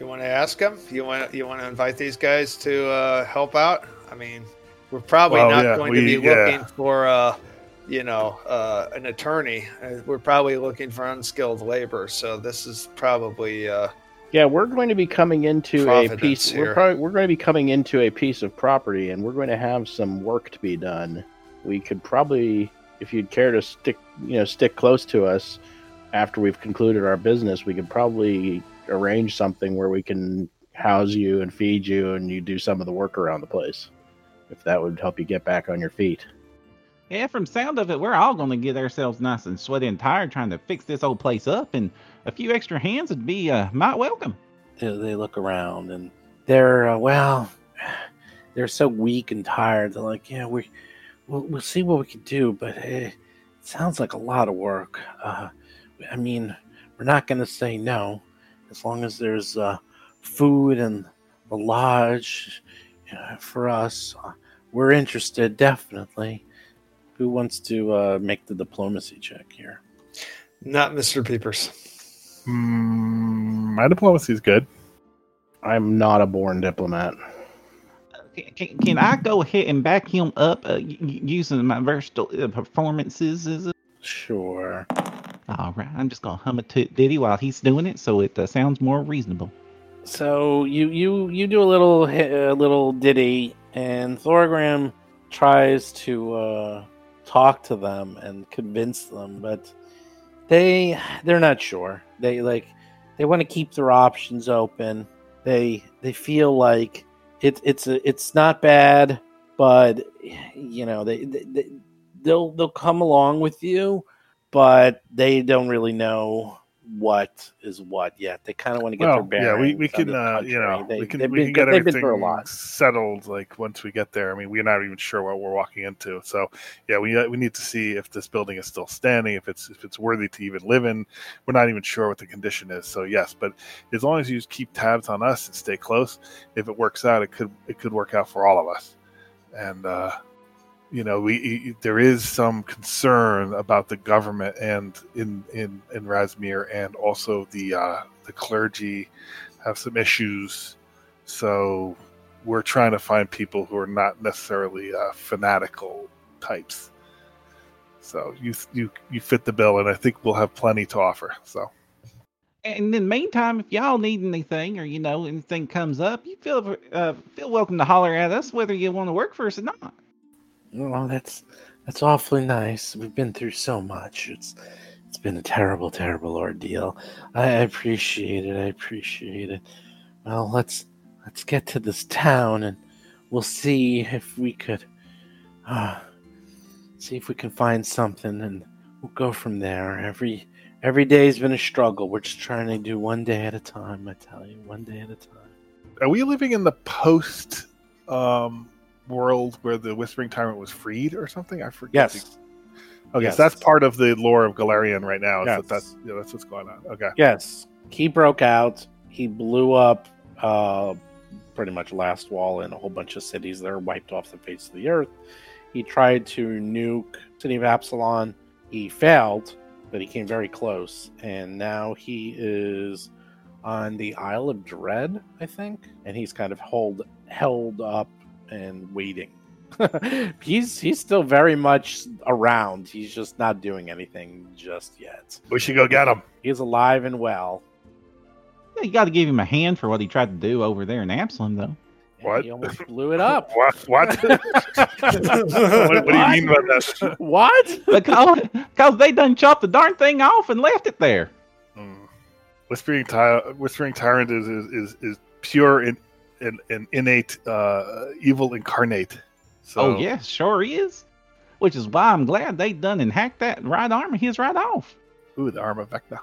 D: You want to ask them? You want you want to invite these guys to uh, help out? I mean, we're probably
F: Well,
D: not
F: yeah,
D: going
F: we-
D: to be
F: yeah.
D: looking for uh, you know uh, an attorney. Uh, We're probably looking for unskilled labor. So this is probably uh,
E: Yeah, we're going to be coming into a piece.
D: here.
E: We're probably we're going to be coming into a piece of property, and we're going to have some work to be done. We could probably, if you'd care to stick, you know, stick close to us after we've concluded our business, we could probably arrange something where we can house you and feed you, and you do some of the work around the place. If that would help you get back on your feet.
C: Yeah, from sound of it, we're all going to get ourselves nice and sweaty and tired trying to fix this old place up, and a few extra hands would be uh, might welcome.
B: they, they look around and they're uh, well they're so weak and tired they're like yeah we we'll, we'll see what we can do but eh, it sounds like a lot of work uh, i mean we're not going to say no as long as there's uh, food and the lodge uh, for us uh, we're interested definitely who wants to uh, make the diplomacy check here
D: not Mr. Peepers.
F: Mm, my diplomacy is good.
E: I'm not a born diplomat.
C: Can, can, I go ahead and back him up uh, using my versatile uh, performances? Is it?
B: sure
C: All right, I'm just gonna hum a toot ditty while he's doing it, so it uh, sounds more reasonable.
B: So you you you do a little a little ditty, and Thorgrim tries to uh, talk to them and convince them, but they they're not sure. They like they want to keep their options open. They they feel like it, it's it's not bad, but you know they, they they- they'll they'll come along with you, but they don't really know what is what yet. They kind of want to get their
F: Well, yeah, we, we can, uh, you know,
B: They-
F: we can, we can get
B: they've
F: everything
B: a lot.
F: settled. Like once we get there, I mean, we're not even sure what we're walking into. So, yeah, we uh, we need to see if this building is still standing, if it's if it's worthy to even live in. We're not even sure what the condition is. So, yes, but as long as you keep tabs on us and stay close, if it works out, it could it could work out for all of us. And uh, you know, we there is some concern about the government and in in in Razmir, and also the uh, the clergy have some issues. So we're trying to find people who are not necessarily uh, fanatical types. So you you you fit the bill, and I think we'll have plenty to offer. So
C: And in the meantime, if y'all need anything or you know anything comes up, you feel uh, feel welcome to holler at us, whether you want to work for us or not.
B: Well, that's that's awfully nice. We've been through so much. It's it's been a terrible, terrible ordeal. I appreciate it. I appreciate it. Well, let's let's get to this town and we'll see if we could uh, see if we can find something and we'll go from there. Every every day's been a struggle. We're just trying to do one day at a time, I tell you, one day at a time.
F: are we living in the post um, world where the Whispering Tyrant was freed or something? I forget.
B: Yes.
F: Okay,
B: Yes.
F: so that's part of the lore of Golarion right now.
B: Yes.
F: that that's yeah, that's what's going on. Okay.
B: Yes, he broke out. He blew up uh, pretty much last wall in a whole bunch of cities that are wiped off the face of the earth. He tried to nuke city of Absalom. He failed, but he came very close, and now he is on the Isle of Dread, I think, and he's kind of hold held up and waiting. he's he's still very much around. He's just not doing anything just yet.
F: We should go get him.
B: He's alive and well.
C: Yeah, you got to give him a hand for what he tried to do over there in Absalom, though.
B: And
F: What?
B: He almost blew it up.
F: What? What? what, what do you mean by that?
B: what?
C: Because cause they done chopped the darn thing off and left it there.
F: Hmm. Whispering, Ty- Whispering Tyrant is is, is, is pure in, an, an innate uh, evil incarnate. So,
C: Oh yeah, sure he is. Which is why I'm glad they done and hacked that right arm of his right off.
F: Ooh, the arm of Vecna.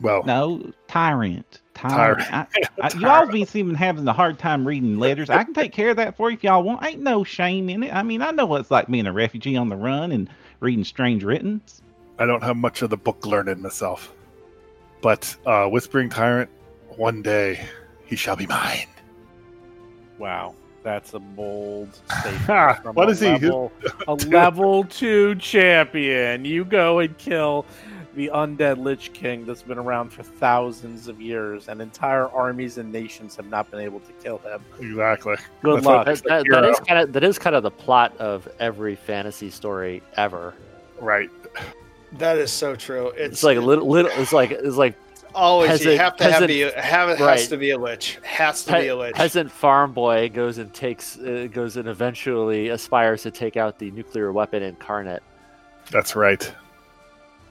F: Well,
C: No, tyrant. Tyrant.
F: Tyrant.
C: I, I, you all be seeming having a hard time reading letters. I can take care of that for you if y'all want. Ain't no shame in it. I mean, I know what it's like being a refugee on the run and reading strange writtens.
F: I don't have much of the book learning myself. But uh, Whispering Tyrant, one day he shall be mine.
B: Wow, that's a bold statement. from
F: what
B: a
F: is he?
B: Level, a level two champion. You go and kill the undead Lich King that's been around for thousands of years, and entire armies and nations have not been able to kill him.
F: Exactly.
B: Good
F: That's
B: luck.
G: That, that, that is kind of that is kind of the plot of every fantasy story ever.
F: Right.
D: That is so true. It's,
G: It's like a little, little. It's like it's like
D: always you have to have,
G: peasant-
D: be, have it
G: right.
D: has to be a lich. Has to
G: pe-
D: be a lich.
G: peasant farm boy goes and takes uh, goes and eventually aspires to take out the nuclear weapon incarnate.
F: That's right.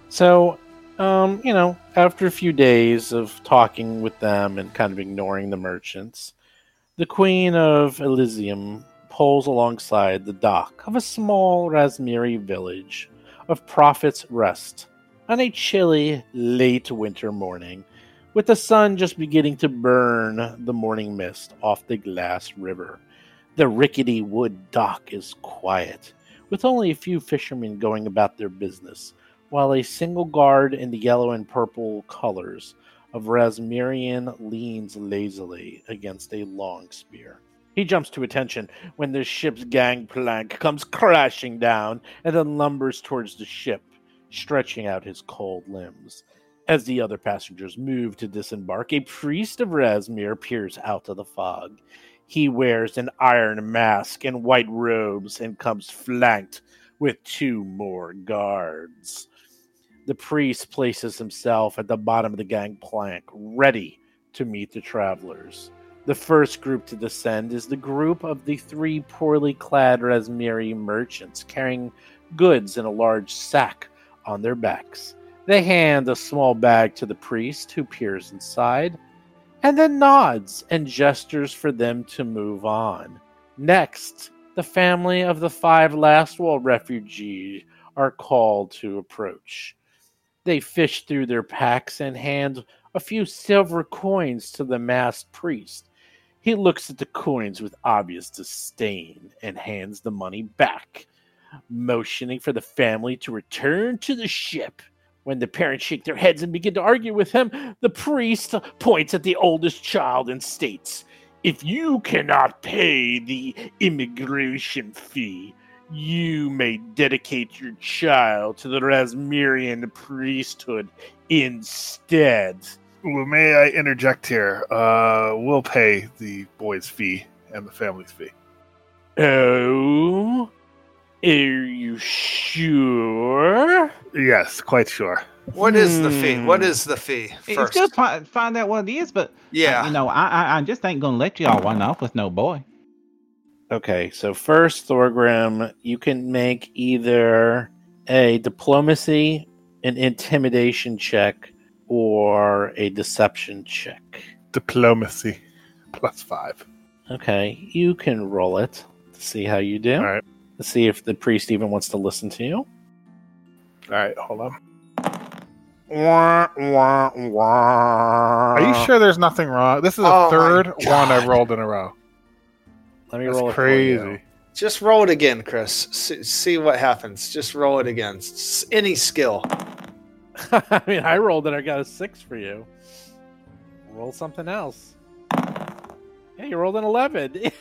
B: So, um, you know, after a few days of talking with them and kind of ignoring the merchants, the Queen of Elysium pulls alongside the dock of a small Razmiri village of Prophet's Rest on a chilly, late winter morning, with the sun just beginning to burn the morning mist off the glass river. The rickety wood dock is quiet, with only a few fishermen going about their business while a single guard in the yellow and purple colors of Razmiran leans lazily against a long spear. He jumps to attention when the ship's gangplank comes crashing down and then lumbers towards the ship, stretching out his cold limbs. As the other passengers move to disembark, a priest of Razmir peers out of the fog. He wears an iron mask and white robes and comes flanked with two more guards. The priest places himself at the bottom of the gangplank, ready to meet the travelers. The first group to descend is the group of the three poorly clad Razmiri merchants carrying goods in a large sack on their backs. They hand a small bag to the priest, who peers inside, and then nods and gestures for them to move on. Next, the family of the five last wall refugees are called to approach. They fish through their packs and hand a few silver coins to the masked priest. He looks at the coins with obvious disdain and hands the money back, motioning for the family to return to the ship. When the parents shake their heads and begin to argue with him, the priest points at the oldest child and states, If you cannot pay the immigration fee, you may dedicate your child to the Razmiran priesthood instead.
F: Well, may I interject here? Uh, we'll pay the boy's fee and the family's fee.
B: Oh, are you sure?
F: Yes, quite sure.
D: what is the fee?
B: Hmm.
D: What is the fee?
C: It's
D: First,
C: good to find, find out what it is, but
D: yeah.
C: you know, I, I I just ain't gonna let y'all run off with no boy.
B: Okay, so first, Thorgrim, you can make either a diplomacy, an intimidation check, or a deception check.
F: Diplomacy plus five.
B: Okay, you can roll it to see how you do.
F: All right.
B: Let's see if the priest even wants to listen to you.
F: All right, hold on.
B: Wah, wah, wah.
F: Are you sure there's nothing wrong? This is the
D: Oh
F: third one I've rolled in a row.
B: Let me
F: That's
B: roll it
F: crazy.
D: Just roll it again, Chris. See, see what happens. Just roll it again. S- Any skill.
B: I mean, I rolled it. I got a six for you. Roll something else. Yeah, you rolled an eleven.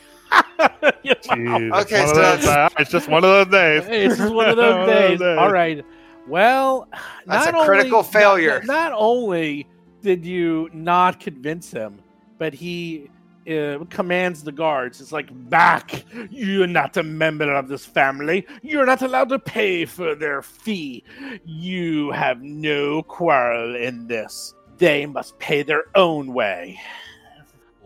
B: You-
F: Jeez,
D: Okay,
F: it's,
D: so
F: one of those,
D: that's-
F: it's just one of those days.
B: Hey, it's just one of those days. All right. Well,
D: That's
B: not
D: a critical
B: only-
D: failure.
B: Not, not only did you not convince him, but he uh, commands the guards. It's like, back! You're not a member of this family. You're not allowed to pay for their fee. You have no quarrel in this. They must pay their own way.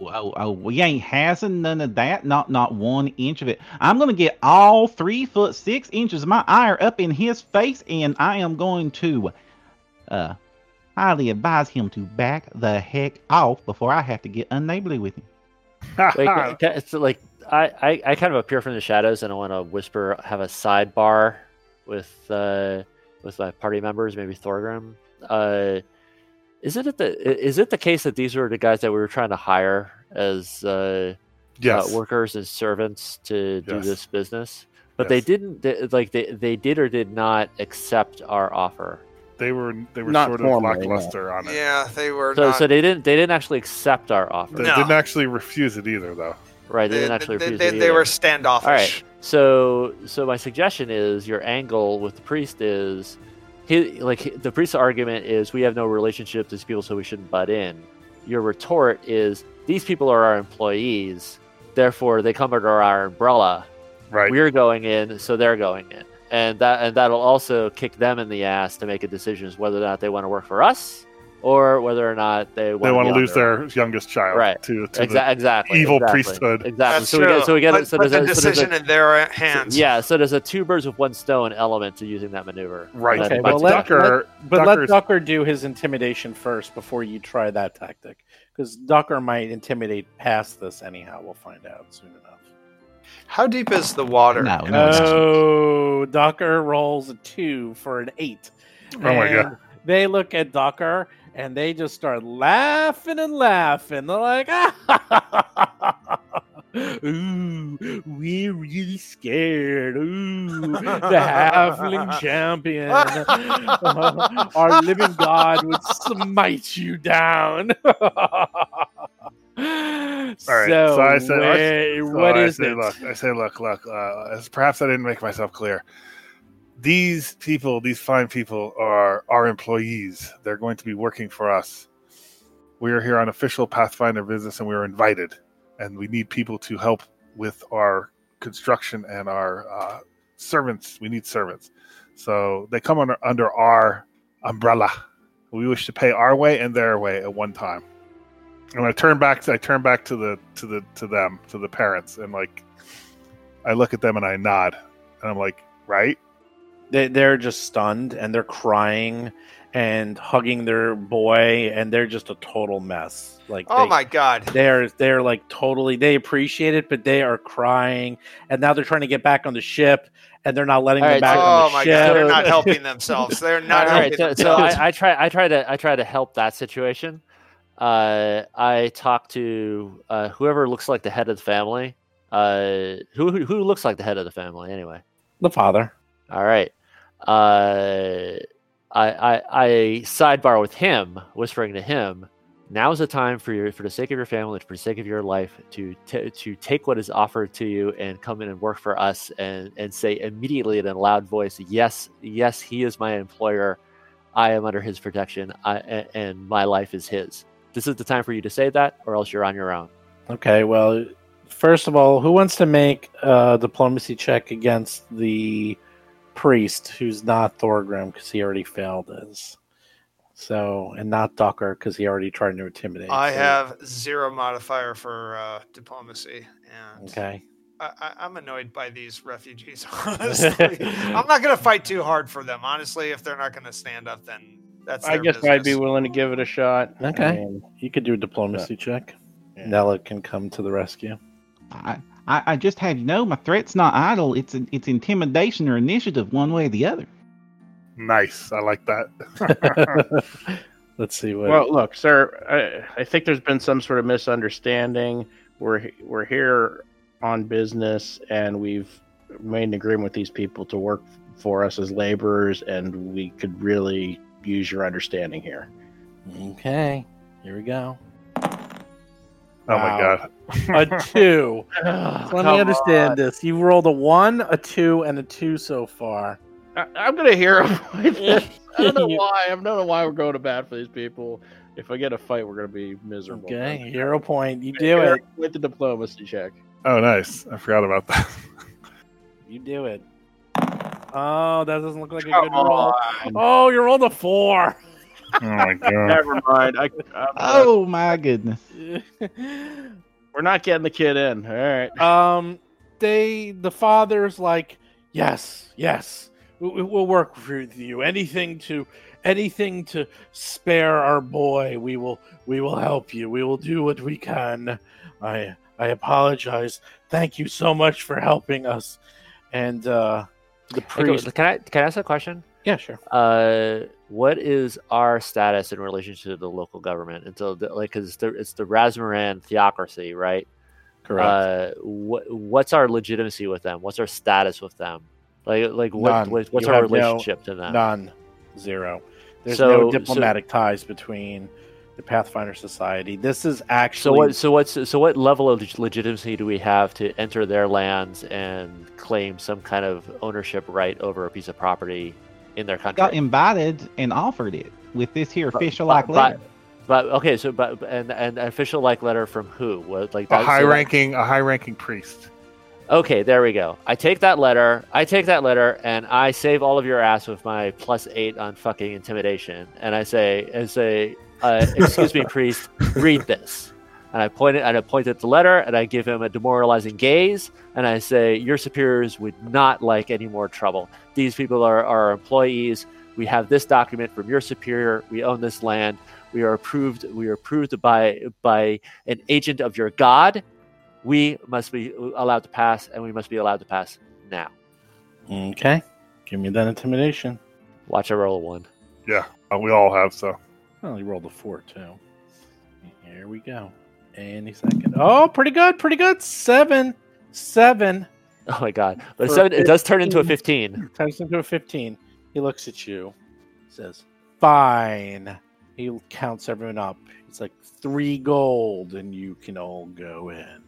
C: Oh, oh, we ain't having none of that. Not not one inch of it. I'm gonna get all three foot six inches of my ire up in his face, and I am going to uh highly advise him to back the heck off before I have to get unneighborly with him.
G: Wait, ca- ca- it's like I, I, I kind of appear from the shadows and I want to whisper, have a sidebar with uh, with my party members, maybe Thorgrim. Uh, is it the is it the case that these were the guys that we were trying to hire as uh,
F: yes.
G: uh, workers and servants to do
F: Yes.
G: this business? But they didn't they, like they, they did or did not accept our offer.
F: they were they were
E: Not
F: sort of
E: formally, no.
F: lackluster on it.
D: Yeah, they were
G: So
D: not.
G: so they didn't they didn't actually accept our offer.
F: They
D: No.
F: didn't actually refuse it either, though.
G: Right? They,
D: they,
G: didn't actually
D: they,
G: refuse
D: they,
G: it
D: they were standoffish.
G: All right. So, so my suggestion is your angle with the priest is, he, like the priest's argument is we have no relationship to these people, so we shouldn't butt in. Your retort is these people are our employees, therefore they come under our umbrella.
F: Right.
G: We're going in, so they're going in, and that and that'll also kick them in the ass to make a decision as whether or not they want to work for us or whether or not they want
F: they want
G: to
F: to lose their youngest child
G: Right.
F: to, to
G: Exa- exactly
F: evil
G: exactly,
F: priesthood.
G: Exactly.
D: That's
G: so
D: true.
G: we get so we get
D: put,
G: so
D: put
G: there's
D: the
G: a, so there's a-
D: decision in their hands.
G: yeah, so there's a two birds with one stone element to using that maneuver.
F: right.
B: Okay,
G: But
B: well,
F: but
B: let-
F: Ducker,
B: But
F: Ducker's-
B: let Ducker do his intimidation first before you try that tactic. Because Ducker might intimidate past this anyhow. We'll find out soon enough.
D: How deep is the water?
C: No, no,
B: Oh, Ducker rolls a two for an eight.
F: Oh my God.
B: They look at Ducker and they just start laughing and laughing. They're like, Ooh, we're really scared. Ooh, the halfling champion. Our living God would smite you down. All
F: right, so I said-
B: where-
F: So
B: what
F: I
B: is
F: say,
B: it?
F: Look, I say, look, look. Uh, perhaps I didn't make myself clear. These people, these fine people, are our employees. They're going to be working for us. We are here on official Pathfinder business, and we are invited. And we need people to help with our construction and our uh, servants. We need servants, so they come under under our umbrella. We wish to pay our way and their way at one time. And I turn back to I turn back to the to the to them to the parents and like I look at them and I nod and I'm like right
B: they, they're just stunned and they're crying and hugging their boy and they're just a total mess like
D: Oh
B: they,
D: my god.
B: they're they're like totally they appreciate it but they are crying and now they're trying to get back on the ship and they're not letting
G: All
B: them
G: right,
B: back
G: so-
B: on
D: Oh
B: the
D: my
B: ship
D: god, they're not helping themselves. They're not
G: All right,
D: helping
G: so, so
D: themselves.
G: I, I try I try to I try to help that situation. Uh, I talk to uh, whoever looks like the head of the family. Uh, who who who looks like the head of the family anyway?
B: the father
G: All right. Uh, I, I I sidebar with him, whispering to him. Now is the time for your, for the sake of your family, for the sake of your life, to t- to take what is offered to you and come in and work for us, and and say immediately in a loud voice, yes, yes, he is my employer. I am under his protection, I, and my life is his. This is the time for you to say that, or else you're on your own.
B: okay well first of all who wants to make a diplomacy check against the priest who's not thorgrim because he already failed his so and not Ducker because he already tried to intimidate
D: I
B: so-
D: have zero modifier for uh, diplomacy, and
B: okay
D: I, I, I'm annoyed by these refugees. Honestly, I'm not going to fight too hard for them. Honestly, if they're not going to stand up, then that's.
E: I
D: their
E: guess I'd be willing to give it a shot.
B: Okay.
E: I mean,
B: You could do a diplomacy check.
E: Yeah.
B: Nella can come to the rescue.
C: I, I, I just have you know my threat's not idle. It's it's intimidation or initiative, one way or the other.
F: nice I like that
B: Let's see what.
E: well, look, sir. I, I think there's been some sort of misunderstanding. We're we're here on business, and we've made an agreement with these people to work for us as laborers, and we could really use your understanding here.
B: okay, here we go.
F: Oh my god
B: A two. Let me understand this. You rolled a one, a two, and a two so far.
E: I, I'm gonna hero point. I don't know why. I don't know why we're going to bat for these people. If I get a fight, we're gonna be miserable.
B: Okay, hero point. You do it.
E: with the diplomacy check.
F: oh nice I forgot about that
B: You do it. Oh, that doesn't look like a
E: Come
B: good roll.
E: on.
B: Oh, you rolled a four.
F: Oh my god
E: Never mind. I, I'm,
C: Oh my goodness!
E: we're not getting the kid in. All right.
B: um, they the father's like, yes, yes, we, we- we'll work with you. Anything to, anything to spare our boy. We will, we will help you. We will do what we can. I, I apologize. Thank you so much for helping us. And uh, the
G: Hey,
B: priest.
G: Can I can I ask a question?
B: Yeah, sure.
G: Uh, what is our status in relation to the local government? Until the, like, because it's the it's the theocracy, right?
B: Correct.
G: Uh, what what's our legitimacy with them? What's our status with them? Like like what, what's
B: You
G: our
B: have no-
G: relationship to them?
B: None. Zero. There's
G: So-
B: no
G: so-
B: diplomatic ties between the Pathfinder Society. This is actually.
G: So what so what's so what level of legitimacy do we have to enter their lands and claim some kind of ownership right over a piece of property in their country?
C: Got invited and offered it with this here official like letter.
G: But okay, so but and and an official like letter from who? What like
F: A
G: that-
F: high
G: that-
F: ranking, a high ranking priest.
G: Okay, there we go. I take that letter. I take that letter, and I save all of your ass with my plus eight on fucking intimidation. And I say, and say, uh, excuse me, priest, read this. And I point it, and I point at the letter, and I give him a demoralizing gaze, and I say, your superiors would not like any more trouble. These people are our employees. We have this document from your superior. We own this land. We are approved. We are approved by by an agent of your god we must be allowed to pass, and we must be allowed to pass now.
B: Okay. Give me that intimidation.
G: Watch I roll a one.
F: Yeah, we all have so.
B: Well, he rolled a four too. Here we go. Any second. Oh, pretty good. Pretty good. Seven. Seven.
G: Oh my god! But
B: For
G: seven, it does turn into a fifteen.
B: Turns into a 15. He looks at you, says, Fine. He counts everyone up. It's like three gold, and you can all go in.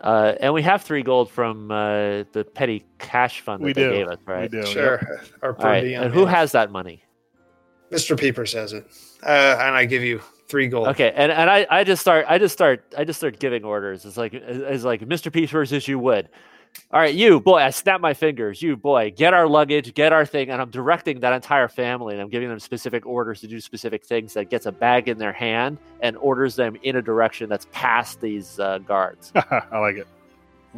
G: Uh, and we have three gold from uh, the petty cash fund that
F: We
G: they
F: do.
G: gave us, right?
F: We do.
D: Sure. Our
G: All right. And who has that money?
D: Mr. Peepers has it. Uh, and I give you three gold.
G: Okay, and, and I, I just start I just start I just start giving orders. It's like it's like Mr. Peepers as you would. All right, you boy, I snap my fingers. You boy, get our luggage, get our thing, and I'm directing that entire family, and I'm giving them specific orders to do specific things. That gets a bag in their hand and orders them in a direction that's past these uh, guards.
F: I like it.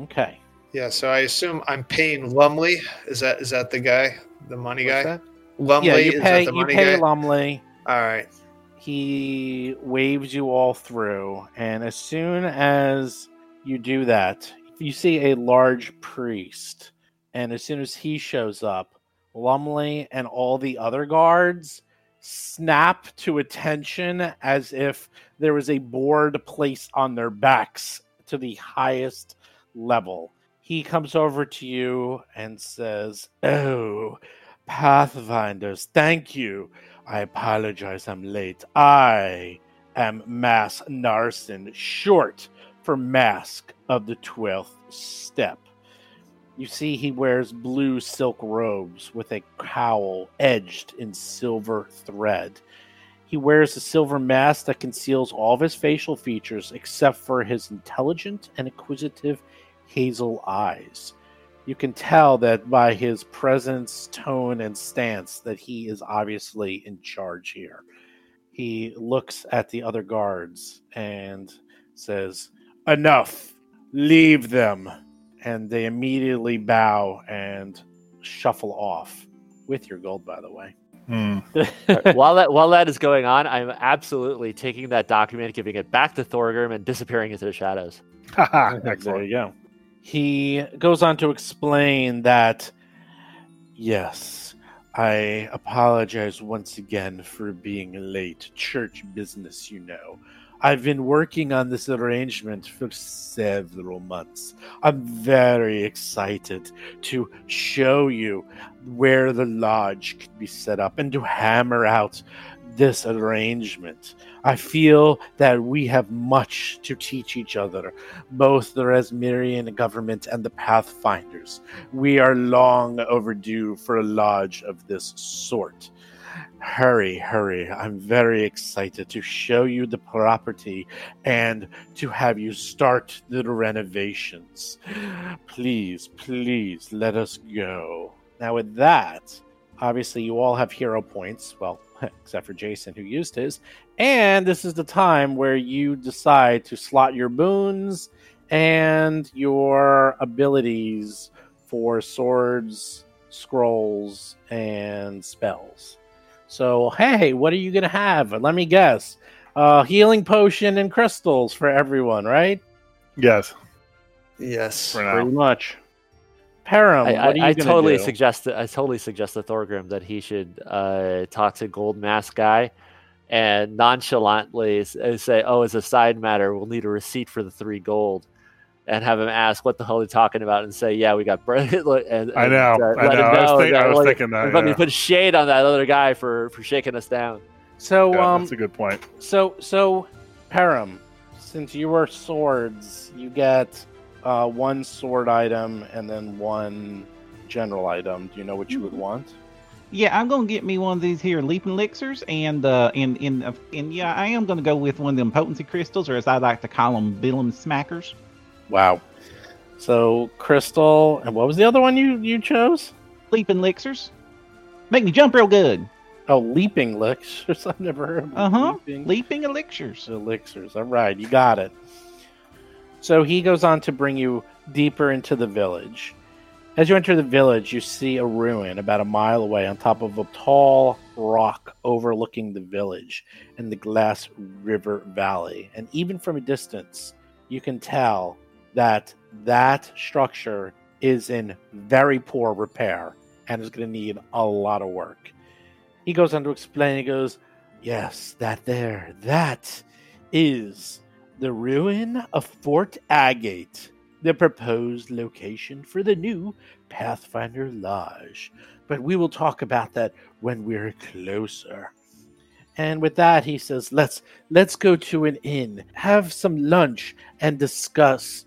B: Okay.
D: Yeah, so I assume I'm paying Lumley. Is that is that the guy, the money
B: What's
D: guy?
B: that?
D: Lumley
B: yeah, you
D: is
B: pay,
D: that the
B: you pay
D: guy?
B: Lumley.
D: All right.
B: He waves you all through, and as soon as you do that, you see a large priest. And as soon as he shows up, Lumley and all the other guards snap to attention as if there was a board placed on their backs to the highest level. He comes over to you and says, Oh, Pathfinders, thank you. I apologize, I'm late. I am Mass Narson, short for Mask of the Twelfth Step. You see, he wears blue silk robes with a cowl edged in silver thread. He wears a silver mask that conceals all of his facial features except for his intelligent and inquisitive hazel eyes. You can tell that by his presence, tone, and stance that he is obviously in charge here. He looks at the other guards and says, Enough! Leave them! And they immediately bow and shuffle off. With your gold, by the way.
F: Hmm.
G: while that while that is going on, I'm absolutely taking that document, giving it back to Thorgrim, and disappearing into the shadows.
B: there you go. He goes on to explain that, yes, I apologize once again for being late. Church business, you know. I've been working on this arrangement for several months. I'm very excited to show you where the lodge could be set up and to hammer out this arrangement. I feel that we have much to teach each other, both the Razmiran government and the Pathfinders. We are long overdue for a lodge of this sort. Hurry, hurry. I'm very excited to show you the property and to have you start the renovations. Please, please let us go. Now, with that, obviously, you all have hero points. Well, except for Jason, who used his. And this is the time where you decide to slot your boons and your abilities for swords, scrolls, and spells. So, hey, what are you going to have? Let me guess. uh, healing potion and crystals for everyone, right?
F: Yes,
D: Yes.
F: for
E: Pretty much.
B: Param,
G: I,
B: what are you
G: I, I
B: gonna
G: totally
B: do?
G: suggest I totally suggest to Thorgrim that he should uh, talk to Gold Mask guy and nonchalantly uh, say, "Oh, as a side matter, we'll need a receipt for the three gold," and have him ask what the hell are you talking about, and say, "Yeah, we got." br- and, and,
F: I know,
G: uh,
F: I
G: let
F: know. I was, think, I was
G: like,
F: thinking that.
G: let me
F: Yeah.
G: put shade on that other guy for for shaking us down.
B: So,
F: Yeah,
B: um,
F: that's a good point.
B: so, so, Param, since you are swords, you get uh, one sword item and then one general item. Do you know what you would want?
C: Yeah, I'm gonna get me one of these here leaping elixirs, and uh, and and uh, and yeah, I am gonna go with one of them potency crystals, or as I like to call them, Billum smackers.
B: Wow. So, crystal, and what was the other one you you chose?
C: Leaping elixirs, make me jump real good.
B: Oh, leaping elixirs. I've never heard of
C: Uh-huh.
B: leaping
C: Leaping elixirs.
B: elixirs. All right, you got it. So he goes on to bring you deeper into the village. As you enter the village, you see a ruin about a mile away on top of a tall rock overlooking the village and the Glass River Valley. And even from a distance, you can tell that that structure is in very poor repair and is going to need a lot of work. He goes on to explain, he goes, Yes, that there, that is the ruin of Fort Agate, the proposed location for the new Pathfinder Lodge. But we will talk about that when we're closer. And with that, he says, "Let's let's go to an inn, have some lunch, and discuss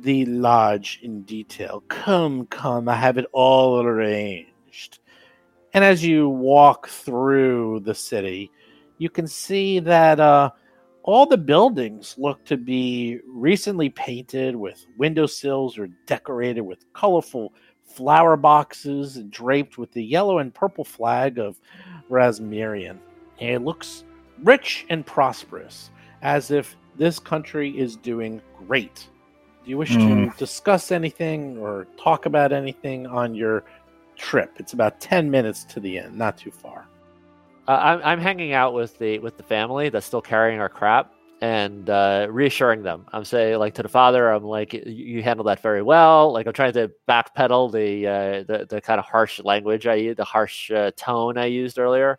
B: the lodge in detail. Come, come, I have it all arranged." And as you walk through the city, you can see that uh, all the buildings look to be recently painted with windowsills or decorated with colorful flower boxes and draped with the yellow and purple flag of Razmiran. And it looks rich and prosperous, as if this country is doing great. Do you wish to
F: Mm.
B: discuss anything or talk about anything on your trip? It's about 10 minutes to the end, not too far.
G: Uh, I'm I'm hanging out with the with the family that's still carrying our crap and uh, reassuring them. I'm saying like to the father, I'm like, "You- handled that very well. Like I'm trying to backpedal the uh, the the kind of harsh language I used, the harsh uh, tone I used earlier,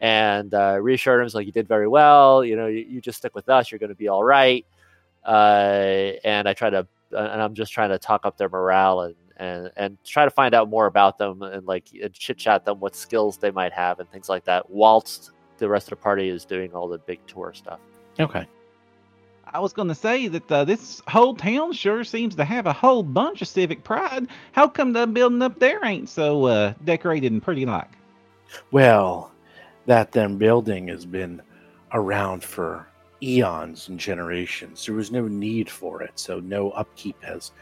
G: and uh, reassured him, like you did very well. You know, you, you just stick with us. You're going to be all right. Uh, and I try to, and I'm just trying to talk up their morale and and and try to find out more about them and like chit chat them what skills they might have and things like that whilst the rest of the party is doing all the big tour stuff
B: Okay.
C: I was gonna say that uh, this whole town sure seems to have a whole bunch of civic pride. How come the building up there ain't so uh, decorated and pretty like?
B: Well, that them building has been around for eons and generations. There was no need for it, so no upkeep has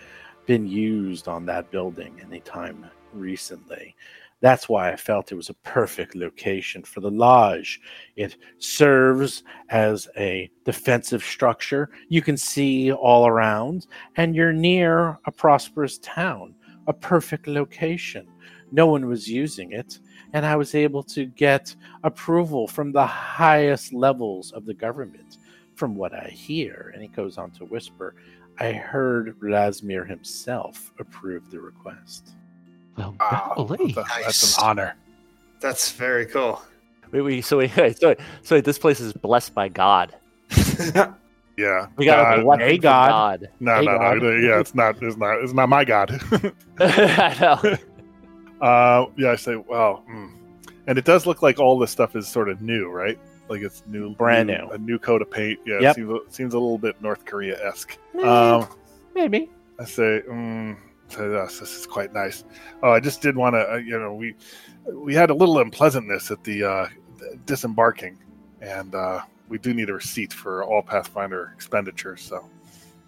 B: been used on that building anytime recently. That's why I felt it was a perfect location for the lodge. It serves as a defensive structure. You can see all around, and you're near a prosperous town, a perfect location. No one was using it, and I was able to get approval from the highest levels of the government. From what I hear, and he goes on to whisper, I heard Razmir himself approve the request.
G: well
F: Wow,
G: golly.
F: that's,
D: Nice.
F: that's an honor.
D: That's very cool.
G: we, we, so we so, so this place is blessed by god
F: Yeah.
G: we got
F: Uh,
G: a blessing
B: hey, God.
G: god
F: no,
B: Hey,
F: no,
B: God.
F: no. Yeah, it's not. It's not. It's not my God.
G: i know
F: uh, yeah, I say, wow. mm. And it does look like all this stuff is sort of new, right? Like it's new,
B: Brand new.
F: a new coat of paint. Yeah,
B: Yep.
F: it seems, it seems a little bit North Korea esque.
B: Eh,
F: Um,
B: maybe.
F: I say, mm, yes, this is quite nice. Oh, I just did want to, uh, you know, we we had a little unpleasantness at the uh, disembarking, and uh, we do need a receipt for all Pathfinder expenditures. So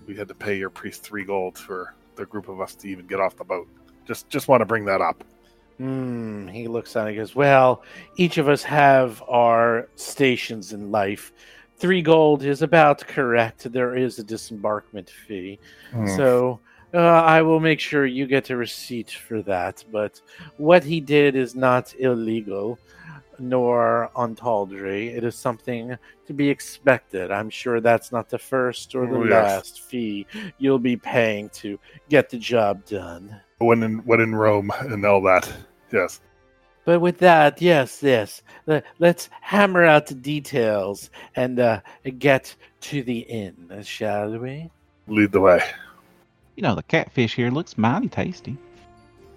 F: we had to pay your priest three gold for the group of us to even get off the boat. Just just want to bring that up.
B: Hmm. He looks at it and goes, Well, each of us have our stations in life. Three gold is about correct. There is a disembarkment fee. So uh, I will make sure you get a receipt for that. But what he did is not illegal. nor on Tawdry. It is something to be expected. I'm sure that's not the first or the
F: Oh, yes.
B: last fee you'll be paying to get the job done.
F: When in when in Rome and all that. Yes.
B: But with that, yes, yes. Let's hammer out the details and uh, get to the inn, shall we?
F: Lead the way.
C: You know, the catfish here looks mighty tasty.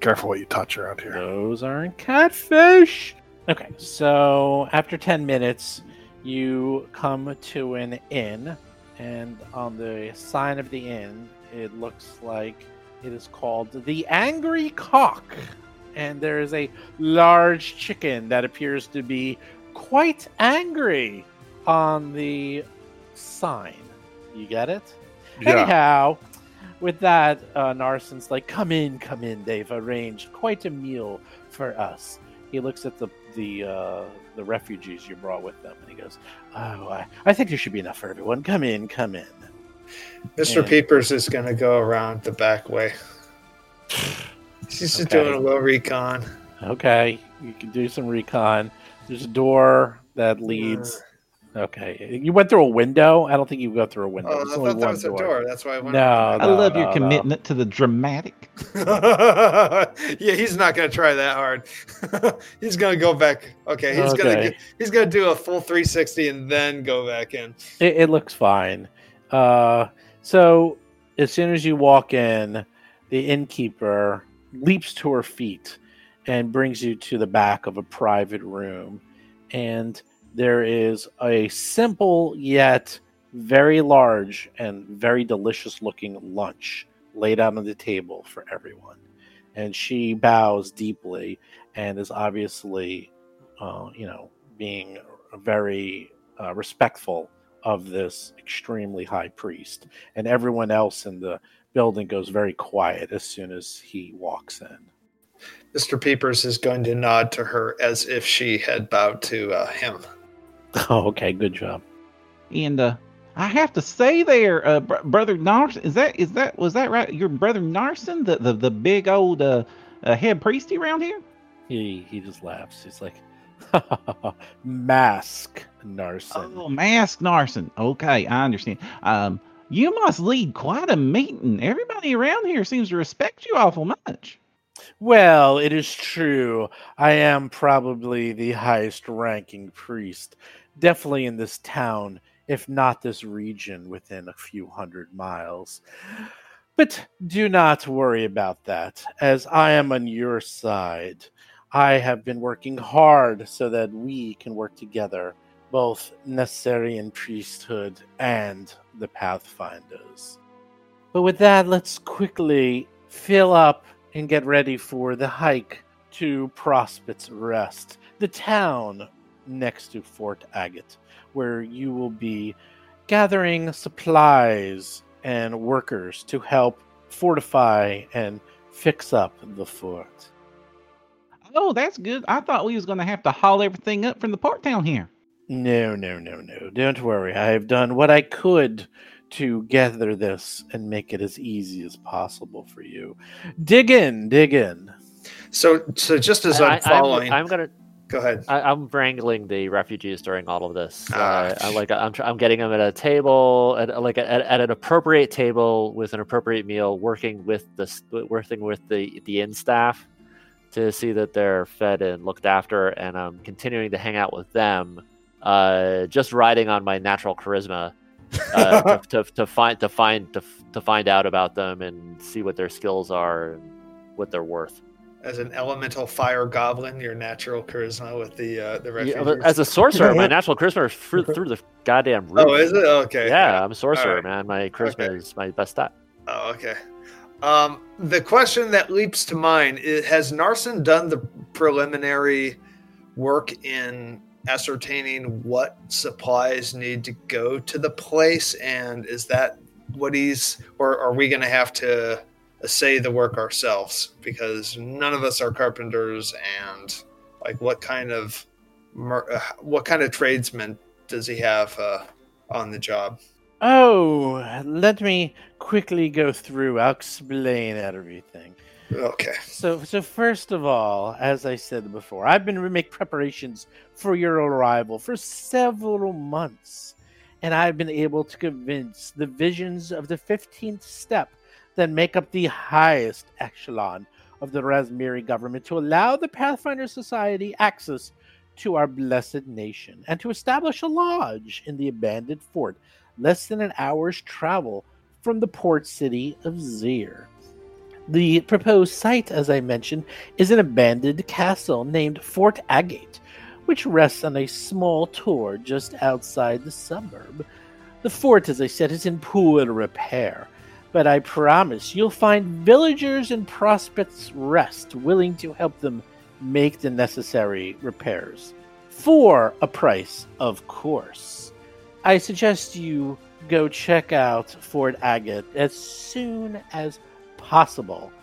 F: Careful what you touch around here.
B: Those aren't catfish. Okay, so after 10 minutes, you come to an inn, and on the sign of the inn, it looks like it is called the Angry Cock. And there is a large chicken that appears to be quite angry on the sign. You get it?
F: Yeah.
B: Anyhow, with that, uh, Narson's like, "Come in, come in. They've arranged quite a meal for us." He looks at the the uh, the refugees you brought with them, and he goes, "Oh, I, I think there should be enough for everyone. Come in, come in."
D: Mr.
B: Yeah.
D: Peepers is going to go around the back way. She's just
B: Okay.
D: doing a little recon.
B: Okay, you can do some recon. There's a door that uh, leads. Okay, you went through a window. I don't think you go through a window.
D: Oh, I
B: only
D: thought that
B: one
D: was a door. That's why I went.
B: No,
C: I love
B: no,
C: your
B: no.
C: commitment to the dramatic.
D: yeah, he's not going to try that hard. he's going to go back. Okay, he's going to he's going to do a full 360 and then go back in.
B: It, it looks fine. Uh, so as soon as you walk in, the innkeeper leaps to her feet and brings you to the back of a private room, and there is a simple yet very large and very delicious looking lunch laid out on the table for everyone. And she bows deeply and is obviously, uh, you know, being very uh, respectful of this extremely high priest. And everyone else in the building goes very quiet as soon as he walks in.
D: Mr. Peepers is going to nod to her as if she had bowed to uh, him.
B: Oh, okay, good job.
C: And uh, I have to say, there, uh, br- brother Narson, is that is that was that right? Your brother Narson, the the, the big old uh, uh, head priesty around here.
B: He he just laughs. He's like, "Mask, Narson."
C: Oh, Mask Narson. Okay, I understand. Um, you must lead quite a meeting. Everybody around here seems to respect you awful much.
B: Well, it is true. I am probably the highest ranking priest, definitely in this town, if not this region within a few hundred miles. But do not worry about that, as I am on your side. I have been working hard so that we can work together, both Necessarian priesthood and the Pathfinders. But with that, let's quickly fill up and get ready for the hike to Prospect's Rest, the town next to Fort Agate, where you will be gathering supplies and workers to help fortify and fix up the fort.
C: Oh, that's good. I thought we was gonna have to haul everything up from the port town here.
B: No, no, no, no. Don't worry. I have done what I could to gather this and make it as easy as possible for you. Dig in, dig in.
D: So, so just as I'm following,
G: I,
D: following,
G: am gonna.
D: go ahead.
G: I, I'm wrangling the refugees during all of this.
D: Ah.
G: Uh, I, like I'm, I'm getting them at a table, at like at, at an appropriate table with an appropriate meal, working with the working with the the inn staff to see that they're fed and looked after, and I'm continuing to hang out with them, uh, just riding on my natural charisma uh, to, to, to find to find to, to find out about them and see what their skills are and what they're worth.
D: As an elemental fire goblin, your natural charisma with the uh, the
G: Yeah,
D: refugees.
G: but as a sorcerer, my natural charisma is through, through the goddamn roof.
D: oh, is it okay?
G: Yeah, I'm a sorcerer,
D: Alright.
G: man. My charisma
D: Okay.
G: is my best stat.
D: Oh, okay. Um, the question that leaps to mind is: Has Narson done the preliminary work in ascertaining what supplies need to go to the place, and is that what he's, or are we going to have to say the work ourselves? Because none of us are carpenters, and like, what kind of, uh, what kind of tradesman does he have uh, on the job?
B: Oh, let me quickly go through. I'll explain everything.
D: Okay.
B: So, so first of all, as I said before, I've been making preparations for your arrival for several months, and I've been able to convince the visions of the fifteenth step that make up the highest echelon of the Razmiri government to allow the Pathfinder Society access to our blessed nation and to establish a lodge in the abandoned fort less than an hour's travel from the port city of Xer. The proposed site, as I mentioned, is an abandoned castle named Fort Agate, which rests on a small tor just outside the suburb. The fort, as I said, is in poor repair, but I promise you'll find villagers and Prospect's Rest willing to help them make the necessary repairs. For a price, of course. I suggest you go check out Fort Agate as soon as possible.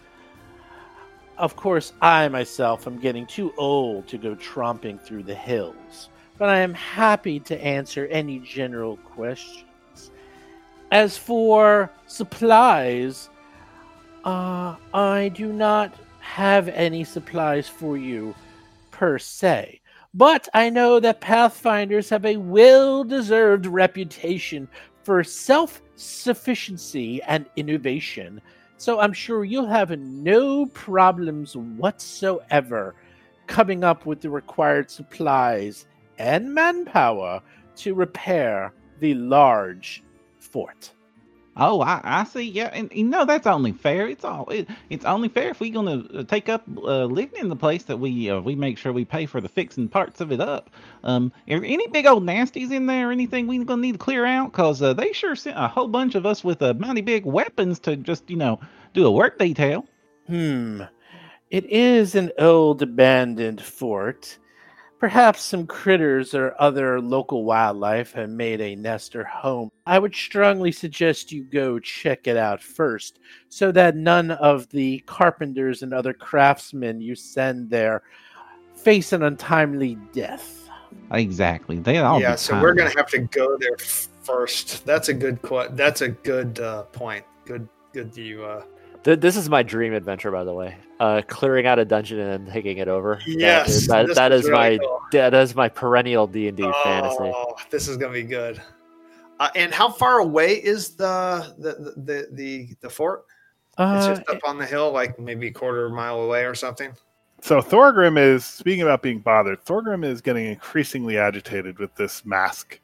B: Of course, I myself am getting too old to go tromping through the hills, but I am happy to answer any general questions. As for supplies, uh, I do not have any supplies for you per se. But I know that Pathfinders have a well deserved reputation for self sufficiency and innovation, so I'm sure you'll have no problems whatsoever coming up with the required supplies and manpower to repair the large fort.
C: Oh, I, I see. Yeah, and you know that's only fair. It's all it, it's only fair if we're gonna uh, take up uh, living in the place that we uh, we make sure we pay for the fixing parts of it up. Um, are any big old nasties in there or anything we gonna need to clear out? Cause uh, they sure sent a whole bunch of us with uh, mighty big weapons to just you know do a work detail.
B: Hmm. It is an old abandoned fort. Perhaps some critters or other local wildlife have made a nest or home. I would strongly suggest you go check it out first, so that none of the carpenters and other craftsmen you send there face an untimely death.
C: Exactly. They all
D: yeah,
C: be
D: so we're gonna have to go there first. That's a good que- That's a good uh, point. Good, good. You. Uh,
G: Th- this is my dream adventure, by the way. Uh, clearing out a dungeon and taking it over. That
D: yes,
G: is- that, that
D: is
G: is
D: really
G: my
D: cool.
G: that is my perennial D and D fantasy.
D: Oh, this is gonna be good. Uh, and how far away is the the the the, the fort? Uh, It's
B: Uh,
D: just up on the hill, like maybe a quarter mile away or something.
F: So Thorgrim is speaking about being bothered. Thorgrim is getting increasingly agitated with this mask.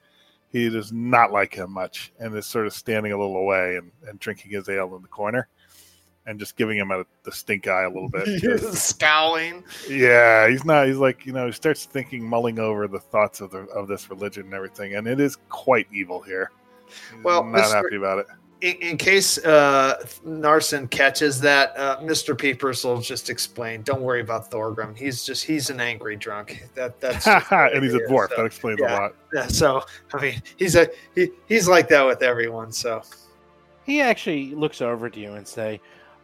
F: He does not like him much, and is sort of standing a little away and, and drinking his ale in the corner, and just giving him a, the stink eye a little bit. because-
D: Scowling.
F: yeah, he's not. He's like you know, he starts thinking, mulling over the thoughts of the of this religion and everything, and it is quite evil here. He's
D: Well,
F: not
D: Mr.
F: happy about it.
D: In, in case uh, Narson catches that, uh, Mr. Peepers will just explain. Don't worry about Thorgrim. He's just he's an angry drunk. That that's
F: and he's a dwarf.
D: So,
F: that explains
D: yeah.
F: a lot.
D: yeah, so I mean, he's a he, he's like that with everyone. So
B: he actually looks over to you and say,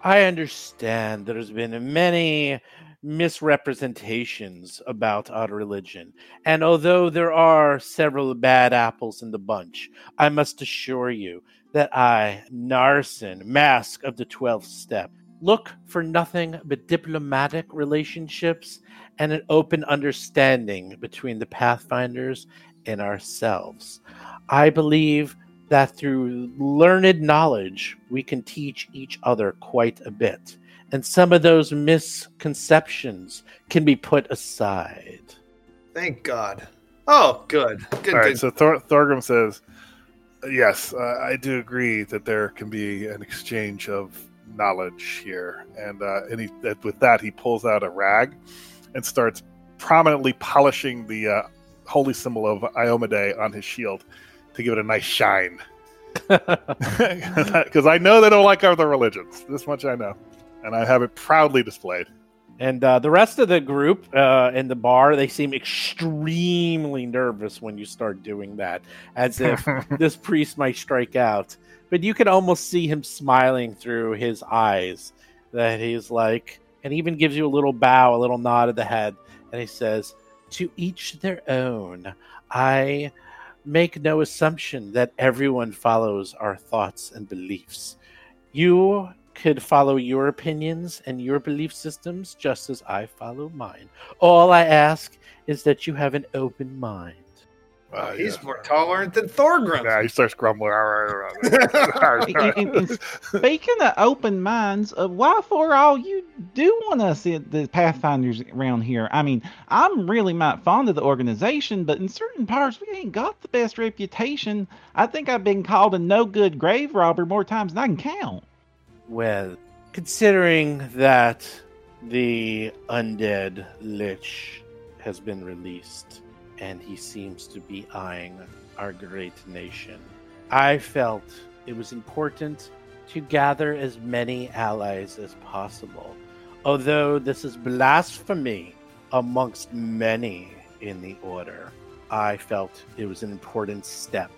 B: "I understand there's been many misrepresentations about our religion, and although there are several bad apples in the bunch, I must assure you that I, Narson, Mask of the Twelfth Step, look for nothing but diplomatic relationships and an open understanding between the Pathfinders and ourselves. I believe that through learned knowledge, we can teach each other quite a bit. And some of those misconceptions can be put aside.
D: thank God. Oh, good, good,
F: All right,
D: good.
F: so Thor- Thorgrim says, "Yes, uh, I do agree that there can be an exchange of knowledge here." And uh, and he, with that, he pulls out a rag and starts prominently polishing the uh, holy symbol of Iomedae on his shield to give it a nice shine. Because I know they don't like other religions. This much I know, and I have it proudly displayed.
B: And uh, the rest of the group uh, in the bar, they seem extremely nervous when you start doing that, as if this priest might strike out. But you can almost see him smiling through his eyes that he's like, and even gives you a little bow, a little nod of the head, and he says, To each their own. I make no assumption that everyone follows our thoughts and beliefs. You could follow your opinions and your belief systems just as I follow mine. All I ask is that you have an open mind.
F: Uh,
D: He's
F: yeah.
D: more tolerant than Thorgrim.
F: Yeah, he starts grumbling. All right, all right, all right.
C: And- and- and Speaking of open minds, uh, why for all you do want us in the Pathfinders around here? I mean, I'm really not fond of the organization, but in certain parts we ain't got the best reputation. I think I've been called a no good grave robber more times than I can count.
B: Well, considering that the undead Lich has been released and he seems to be eyeing our great nation, I felt it was important to gather as many allies as possible. Although this is blasphemy amongst many in the order, I felt it was an important step,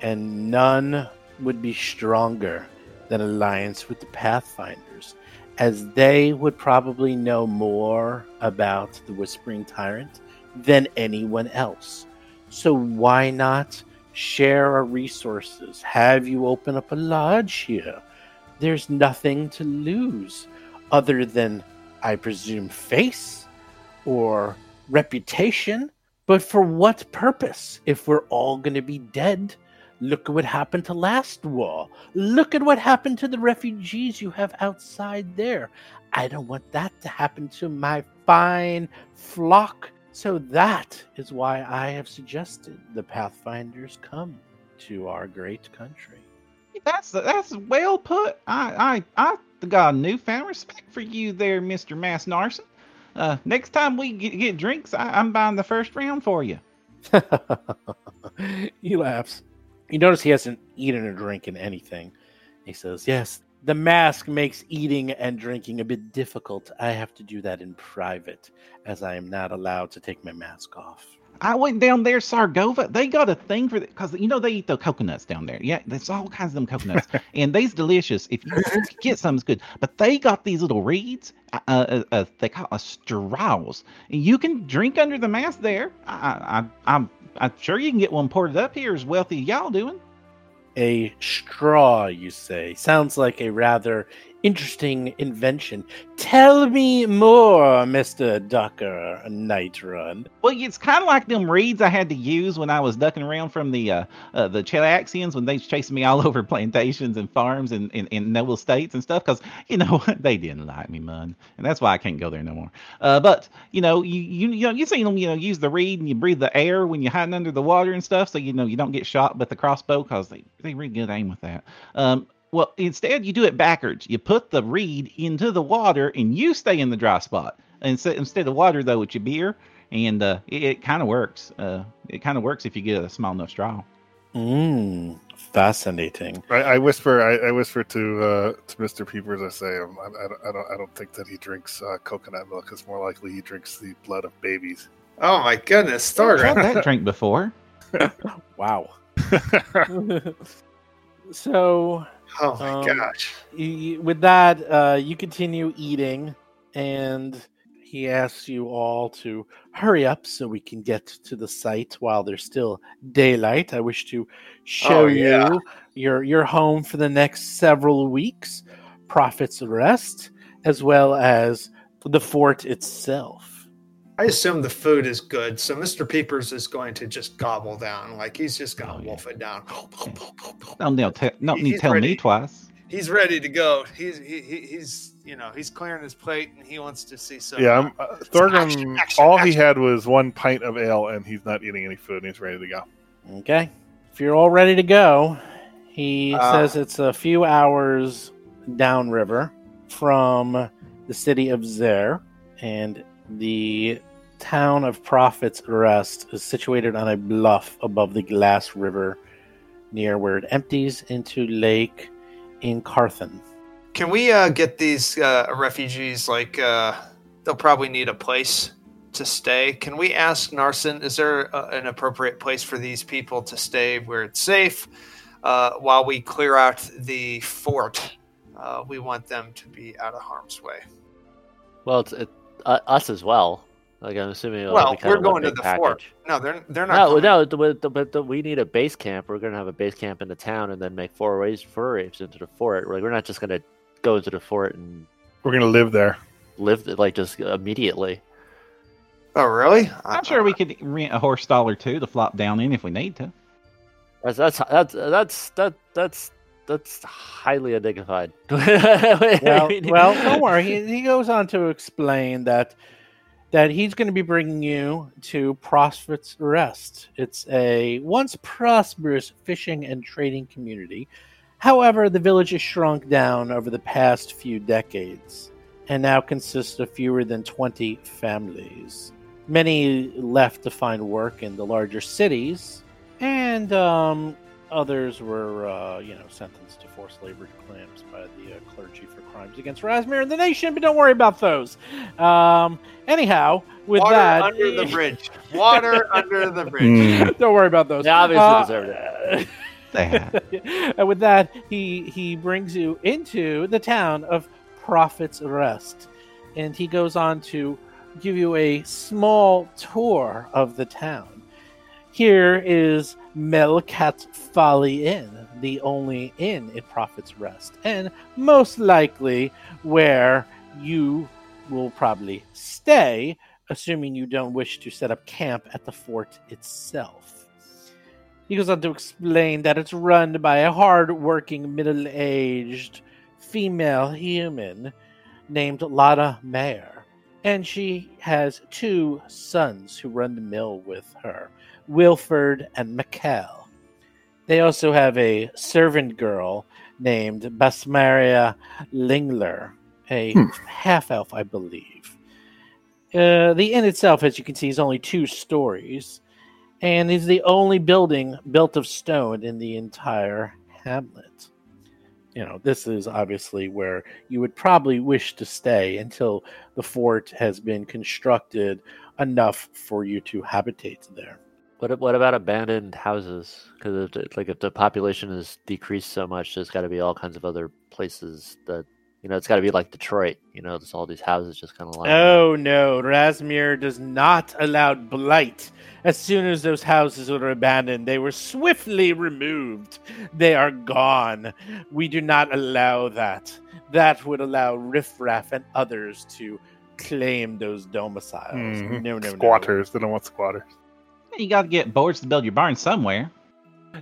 B: and none would be stronger than alliance with the Pathfinders, as they would probably know more about the Whispering Tyrant than anyone else. So why not share our resources? Have you open up a lodge here? There's nothing to lose other than, I presume, face or reputation. But for what purpose if we're all going to be dead? Look at what happened to last war. Look at what happened to the refugees you have outside there. I don't want that to happen to my fine flock. So that is why I have suggested the Pathfinders come to our great country.
C: That's that's well put. I I I got a newfound respect for you there, Mister Mass Narson. Uh, next time we get, get drinks, I, I'm buying the first round for you.
B: he laughs. You notice he hasn't eaten or drinking anything. He says, Yes, the mask makes eating and drinking a bit difficult. I have to do that in private, as I am not allowed to take my mask off.
C: I went down there, Sargava. They got a thing for that because you know they eat the coconuts down there. Yeah, there's all kinds of them coconuts, and they's delicious. If you get some, it's good. But they got these little reeds. Uh, uh, uh, they call uh, straws, and you can drink under the mask there. I, I, I'm, I'm sure you can get one ported up here, as wealthy as y'all doing.
B: A straw, you say? Sounds like a rather interesting invention. Tell me more, Mr. Ducker Night Run.
C: Well, it's kind of like them reeds I had to use when I was ducking around from the uh, uh, the Chelaxians when they chasing me all over plantations and farms and in, in noble states and stuff because you know they didn't like me, man, and that's why I can't go there no more. Uh, but you know, you you you know you seen them you know use the reed and you breathe the air when you're hiding under the water and stuff, so you know you don't get shot with the crossbow because they they really good aim with that. Um, well, instead you do it backwards. You put the reed into the water and you stay in the dry spot. Instead, instead of water though, with your beer, and uh, it, it kind of works. Uh, it kind of works if you get a small enough straw.
B: Mmm, fascinating.
F: I, I whisper. I, I whisper to uh, to Mister Peepers. I say, um, I, I, don't, I don't. I don't think that he drinks uh, coconut milk. It's more likely he drinks the blood of babies.
D: Oh my goodness,
C: I've had
D: Thorgrim.
C: that drink before.
B: Wow. so,
D: Oh my
B: Um,
D: gosh.
B: you, with that, uh, you continue eating, and he asks you all to hurry up so we can get to the site while there's still daylight. I wish to show
D: Oh, yeah.
B: you your your home for the next several weeks, Prophet's Rest, as well as the fort itself.
D: I assume the food is good, so Mr. Peepers is going to just gobble down, like he's just gonna
C: Oh, yeah.
D: wolf it down.
C: No, no, te- no
D: He-
C: need
D: he's
C: tell me twice.
D: He's ready to go. He's he, he, he's you know he's clearing his plate and he wants to see some.
F: yeah, I'm, uh, Thorgrim.
D: action, action,
F: all he had was one pint of ale, and he's not eating any food, and he's ready to go.
B: Okay. If you're all ready to go, he
D: Uh,
B: says it's a few hours downriver from the city of Xer, and the town of Prophet's Rest is situated on a bluff above the Glass River near where it empties into Lake Encarthan.
D: Can we uh, get these uh, refugees like uh, they'll probably need a place to stay? Can we ask Narson? Is there uh, an appropriate place for these people to stay where it's safe uh, while we clear out the fort? Uh, we want them to be out of harm's way.
G: Well, it's it, uh, us as well. Like I'm assuming. it'll
D: Well,
G: be kind
D: we're
G: of
D: going to
G: big
D: the fort. No, they're they're not.
G: No,
D: coming.
G: no, but the, but the, we need a base camp. We're gonna have a base camp in the town, and then make four ways forays into the fort. Like we're not just gonna go into the fort and
F: We're gonna live there.
G: live like just immediately.
D: Oh, really?
C: I'm sure we could rent a horse stall or two to flop down in if we need to.
G: That's that's that's that's that that's that's highly undignified.
B: well, well, don't worry. He, he goes on to explain that that he's going to be bringing you to Prospect's Rest. It's a once prosperous fishing and trading community. However, the village has shrunk down over the past few decades and now consists of fewer than 20 families. Many left to find work in the larger cities, and um, others were, uh, you know, sentenced to forced labor claims by the uh, clergy for crimes against Razmir and the nation. But don't worry about those. Um, anyhow, with
D: Water
B: that,
D: under the bridge. Water under the bridge.
F: Mm.
B: don't worry about those.
G: They obviously
B: Uh,
G: deserved it.
C: Sad.
B: and with that, he he brings you into the town of Prophet's Rest, and he goes on to give you a small tour of the town. Here is Melkat Folly Inn, the only inn in Prophet's Rest, and most likely where you will probably stay, assuming you don't wish to set up camp at the fort itself. He goes on to explain that it's run by a hard-working, middle-aged female human named Lada Mayer, and she has two sons who run the mill with her, Wilford and Mikkel. They also have a servant girl named Basmaria Lingler, a
F: Hmm.
B: half elf, I believe. Uh, the inn itself, as you can see, is only two stories and is the only building built of stone in the entire hamlet. You know, this is obviously where you would probably wish to stay until the fort has been constructed enough for you to habitate there.
G: What what about abandoned houses? Because like if the population has decreased so much, there's got to be all kinds of other places that you know. It's got to be like Detroit. You know, there's all these houses just kind of like.
B: Oh no, Razmir does not allow blight. As soon as those houses were abandoned, they were swiftly removed. They are gone. We do not allow that. That would allow riffraff and others to claim those domiciles.
F: Mhm.
B: No, no, no.
F: Squatters. They don't want squatters.
C: You got to get boards to build your barn somewhere.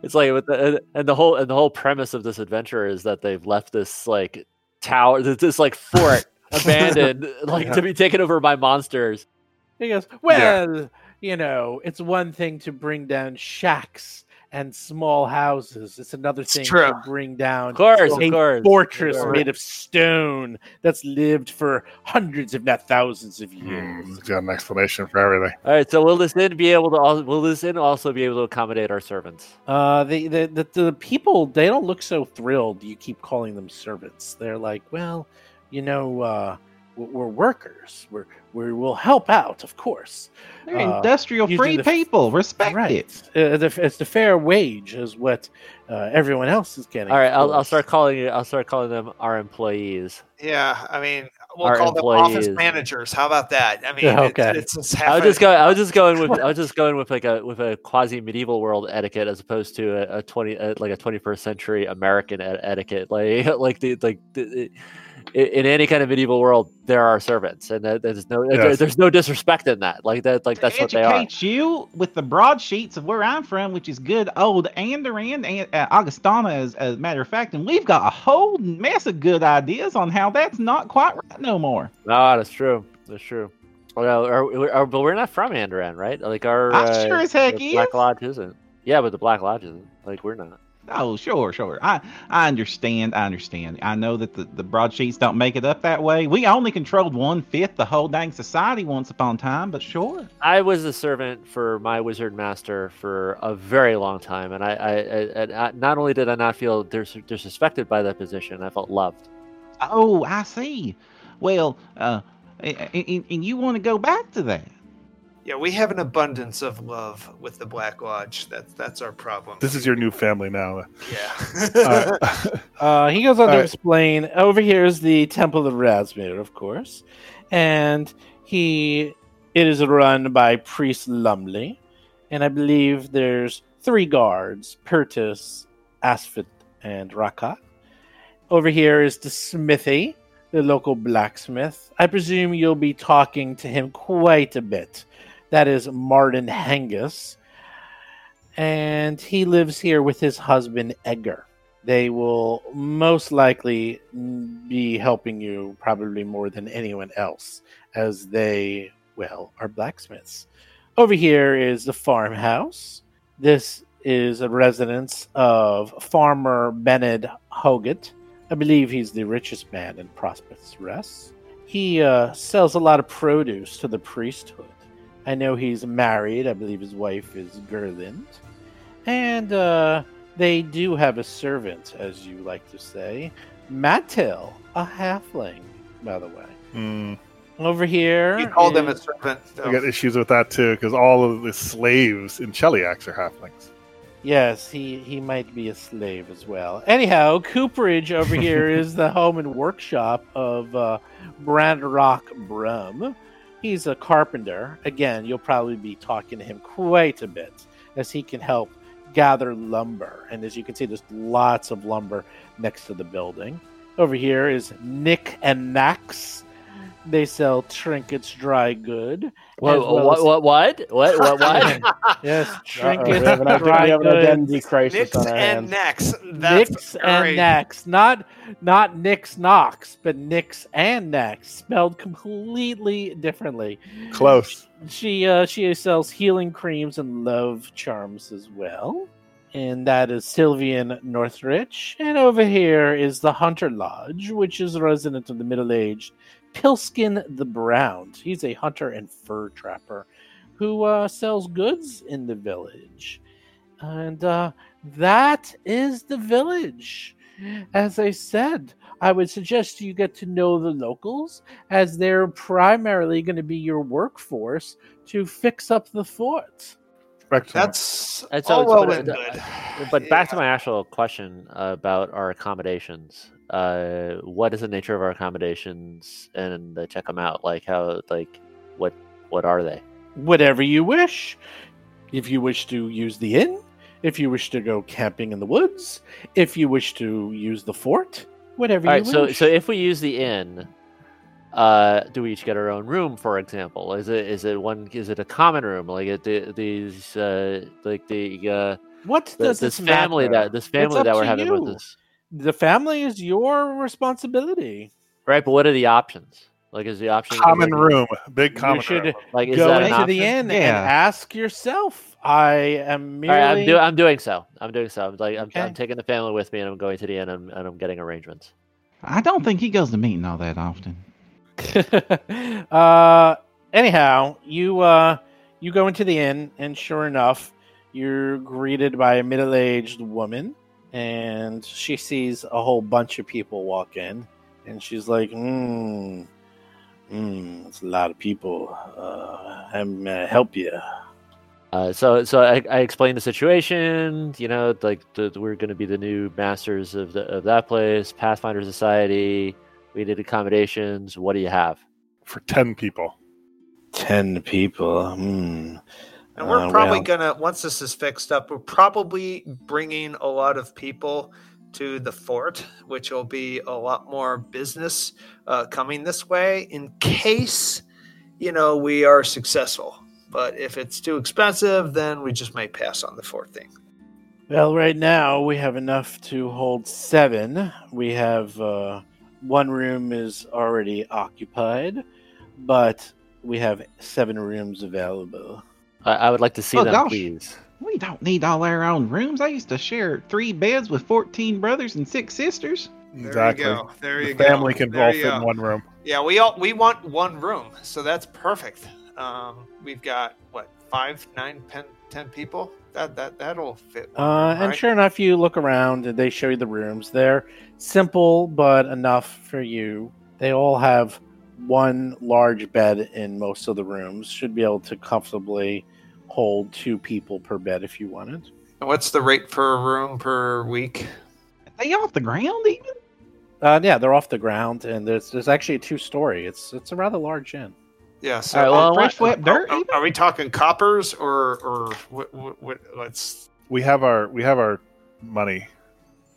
G: It's like with the and the whole and the whole premise of this adventure is that they've left this like tower, this, this like fort abandoned, like to be taken over by monsters.
B: He goes, Well, you know, it's one thing to bring down shacks and small houses. It's another thing
D: true.
B: to bring down
G: Of course,
B: a
G: of course.
B: fortress
G: of course.
B: made of stone that's lived for hundreds, if not thousands of
F: Hmm,
B: years.
F: he's got an explanation for everything.
G: All right, so will this inn be able to? al- Will this inn also be able to accommodate our servants?
B: Uh, the, the, the, the people, they don't look so thrilled you keep calling them servants. They're like, well, you know, uh, we're we're workers. We're, we will help out, of course.
C: They're
B: Uh,
C: industrial free
B: the
C: people. Respect
B: right.
C: it.
B: Uh, the, it's the fair wage is what uh, everyone else is getting.
G: All right, I'll, I'll start calling it. I'll start calling them our employees.
D: Yeah, I mean, we'll
G: Our
D: call them office managers. How about that? I mean,
B: Yeah,
D: it's-
B: okay.
D: it's, half
G: I was just going. I was just going with. I was just going with like a with a quasi medieval world etiquette as opposed to a, a twenty uh, like a twenty first century American et- etiquette. Like like the like the, i- in any kind of medieval world, there are servants, and there's no there- there's no disrespect in that. Like that like that's
C: to
G: what they are.
C: educate you with the broadsheets of where I'm from, which is good old Andoran and uh, Augustana, as, as a matter of fact, and we've got a whole mess of good ideas on how that's not quite right no more.
G: No, that's true. That's true. Well, are, are, but we're not from Andoran, right? Like our
C: I
G: uh,
C: sure as heck
G: the Black. Lodge isn't. Yeah, but the Black Lodge isn't. Like we're not.
C: Oh, sure, sure. I I understand. I understand. I know that the, the broadsheets don't make it up that way. We only controlled one fifth the whole dang society once upon a time, but sure.
G: I was a servant for my wizard master for a very long time, and I, I, I, I not only did I not feel dis- disrespected by that position, I felt loved.
C: Oh, I see. Well, uh, and, and you want to go back to that?
D: Yeah, we have an abundance of love with the Black Lodge. That's that's our problem.
F: This is your new family now.
D: yeah.
F: Uh,
B: Uh, he goes on to
F: All right.
B: explain. Over here is the Temple of Razmir, of course, and he it is run by Priest Lumley, and I believe there's three guards: Pertus, Asfit, and Rakat. Over here is the smithy, the local blacksmith. I presume you'll be talking to him quite a bit. That is Martin Hengus. And he lives here with his husband, Edgar. They will most likely be helping you probably more than anyone else, as they, well, are blacksmiths. Over here is the farmhouse. This is a residence of farmer Bennett Hoggett. I believe he's the richest man in Prospects Rest. He uh, sells a lot of produce to the priesthood. I know he's married. I believe his wife is Gerlind. And uh, they do have a servant, as you like to say, Mattel, a halfling, by the way.
F: Hmm.
B: Over here,
D: You called him a
B: is-
D: servant.
F: I got issues with that too because all of the slaves in Cheliax are halflings.
B: Yes, he, he might be a slave as well. Anyhow, Cooperage over here is the home and workshop of uh, Brandrock Brum. He's a carpenter. Again, you'll probably be talking to him quite a bit as he can help gather lumber. And as you can see, there's lots of lumber next to the building. Over here is Nick and Nax. They sell trinkets, dry good.
G: What,
B: well
G: what,
B: as-
G: what, what, what, what, what?
B: Yes,
E: Uh-oh, we
B: trinkets,
E: have an,
B: dry
E: we have an
B: goods.
E: identity crisis
D: Nicks
E: on our
D: and
E: hands.
D: necks. That's
B: Nix
D: great.
B: and Nax, not not Nix Knox, but Nix and Nax, spelled completely differently.
F: Close.
B: She uh, she sells healing creams and love charms as well, and that is Sylvian Northridge. And over here is the Hunter Lodge, which is a resident of the middle-aged Pilskin the Brown. He's a hunter and fur trapper who uh, sells goods in the village, and uh, that is the village. As I said, I would suggest you get to know the locals, as they're primarily going to be your workforce to fix up the fort.
F: Excellent.
D: That's
G: And so
D: all
G: it's-
D: well
G: but,
D: and good.
G: But back to my actual question about our accommodations. Uh, what is the nature of our accommodations, and uh, check them out. Like how, like what, what are they?
B: Whatever you wish. If you wish to use the inn, if you wish to go camping in the woods, if you wish to use the fort, whatever
G: All
B: you
G: right. So,
B: wish.
G: so if we use the inn, uh, do we each get our own room? For example, is it is it one? Is it a common room? Like it, the, these, uh, like the uh,
B: what
G: the-
B: does
G: this family
B: matter?
G: that this family that we're having
B: you.
G: with us,
B: The family is your responsibility.
G: right? But what are the options? Like, is the option
F: common
G: like,
F: room, big common
B: you should
F: room.
G: Like, is
B: go
G: that an
B: into the
G: option?
B: inn and ask yourself. I am merely.
G: All right, I'm, do- I'm doing so. I'm doing so. I'm like I'm,
B: Okay.
G: I'm taking the family with me, and I'm going to the inn, and, and I'm getting arrangements.
C: I don't think he goes to meeting all that often.
B: uh, anyhow, you uh, you go into the inn, and sure enough, you're greeted by a middle-aged woman, and she sees a whole bunch of people walk in, and she's like, "Hmm, hmm, it's a lot of people. Uh, I'm gonna help you."
G: Uh, so, so I, I explained the situation. You know, like the, we're going to be the new masters of the of that place, Pathfinder Society. We did accommodations. What do you have?
F: for ten people.
B: Ten people. Hmm.
D: And we're
B: Uh,
D: probably
B: well.
D: gonna once this is fixed up, we're probably bringing a lot of people to the fort, which will be a lot more business uh, coming this way in case you know we are successful. But if it's too expensive, then we just may pass on the fort thing.
B: Well, right now we have enough to hold seven. We have uh, one room is already occupied, but we have seven rooms available.
G: I, I would like to see
C: Oh,
G: them,
C: gosh.
G: please.
C: We don't need all our own rooms. I used to share three beds with 14 brothers and six sisters.
D: There
F: Exactly.
D: you go. There
F: The
D: you go.
F: family can
D: There
F: all fit
D: go.
F: in one room.
D: Yeah, we all we want one room, so that's perfect. Um, we've got what five, nine, ten, ten people. That that that'll fit. one
B: Uh,
D: room,
B: and
D: right?
B: sure enough, you look around and they show you the rooms. They're simple, but enough for you. They all have one large bed in most of the rooms. Should be able to comfortably hold two people per bed if you wanted.
D: And What's the rate for a room per week?
C: Are they off the ground even?
B: Uh, yeah, they're off the ground, and there's there's actually a two story. It's it's a rather large inn.
D: Yeah. So
G: All right, well,
D: are,
C: Fresh swept dirt
D: are, are we talking coppers or or what? what, what let's.
F: We have our we have our money,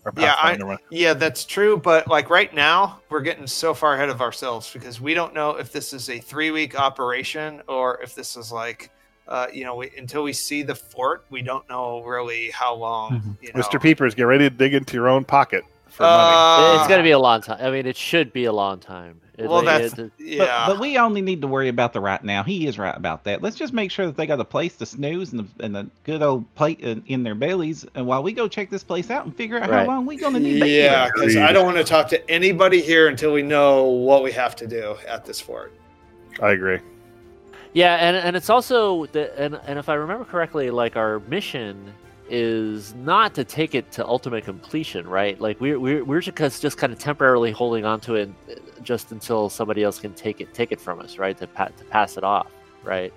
F: Our
D: Yeah, I- Yeah, that's true. But like right now, we're getting so far ahead of ourselves because we don't know if this is a three week operation or if this is like, uh, you know, we, until we see the fort, we don't know really how long.
C: Mhm.
D: You know.
F: Mr. Peepers, get ready to dig into your own pocket for money.
D: Uh,
G: it's going to be a long time. I mean, it should be a long time. It-
D: Well, that's
G: it-
D: yeah.
C: But, but we only need to worry about the right now. He is right about that. Let's just make sure that they got a place to snooze and, the, and a good old plate in, in their bellies. And while we go check this place out and figure out
G: Right.
C: how long we're gonna need be
D: yeah, because I don't want to talk to anybody here until we know what we have to do at this fort.
F: I agree.
G: Yeah, and and it's also the and and if I remember correctly, like our mission is not to take it to ultimate completion, right? Like we're we're we're just just kind of temporarily holding on to it uh, just until somebody else can take it take it from us, right? To pa- to pass it off, right?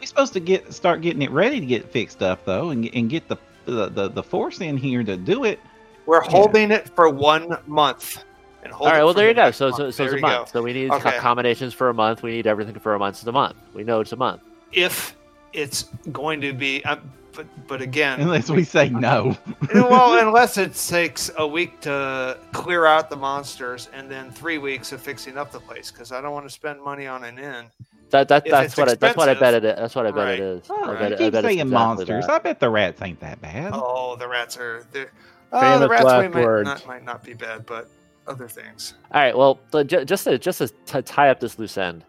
C: We're supposed to get start getting it ready to get fixed up though, and and get the the, the, the force in here to do it.
D: We're holding it for one month. And hold
G: All right,
D: it
G: well there you go. So so, so it's a month.
D: go.
G: So we need
D: Okay.
G: accommodations for a month. We need everything for a month. It's a month. We know it's a month.
D: If it's going to be, uh, but but again,
C: Unless we say no.
D: well, unless it takes a week to clear out the monsters and then three weeks of fixing up the place, because I don't want to spend money on an inn.
G: That that that's what I, that's what I bet
D: expensive-
G: it is. That's what I bet
D: Right.
G: it is.
C: Oh,
G: I
C: you
G: bet, it- I
C: keep
G: bet
C: saying
G: exactly
C: monsters.
G: that.
C: I bet the rats ain't that bad.
D: Oh, the rats are. Oh, the rats
E: last
D: might not, might not be bad, but other things.
G: All right. Well, just to just to tie up this loose end,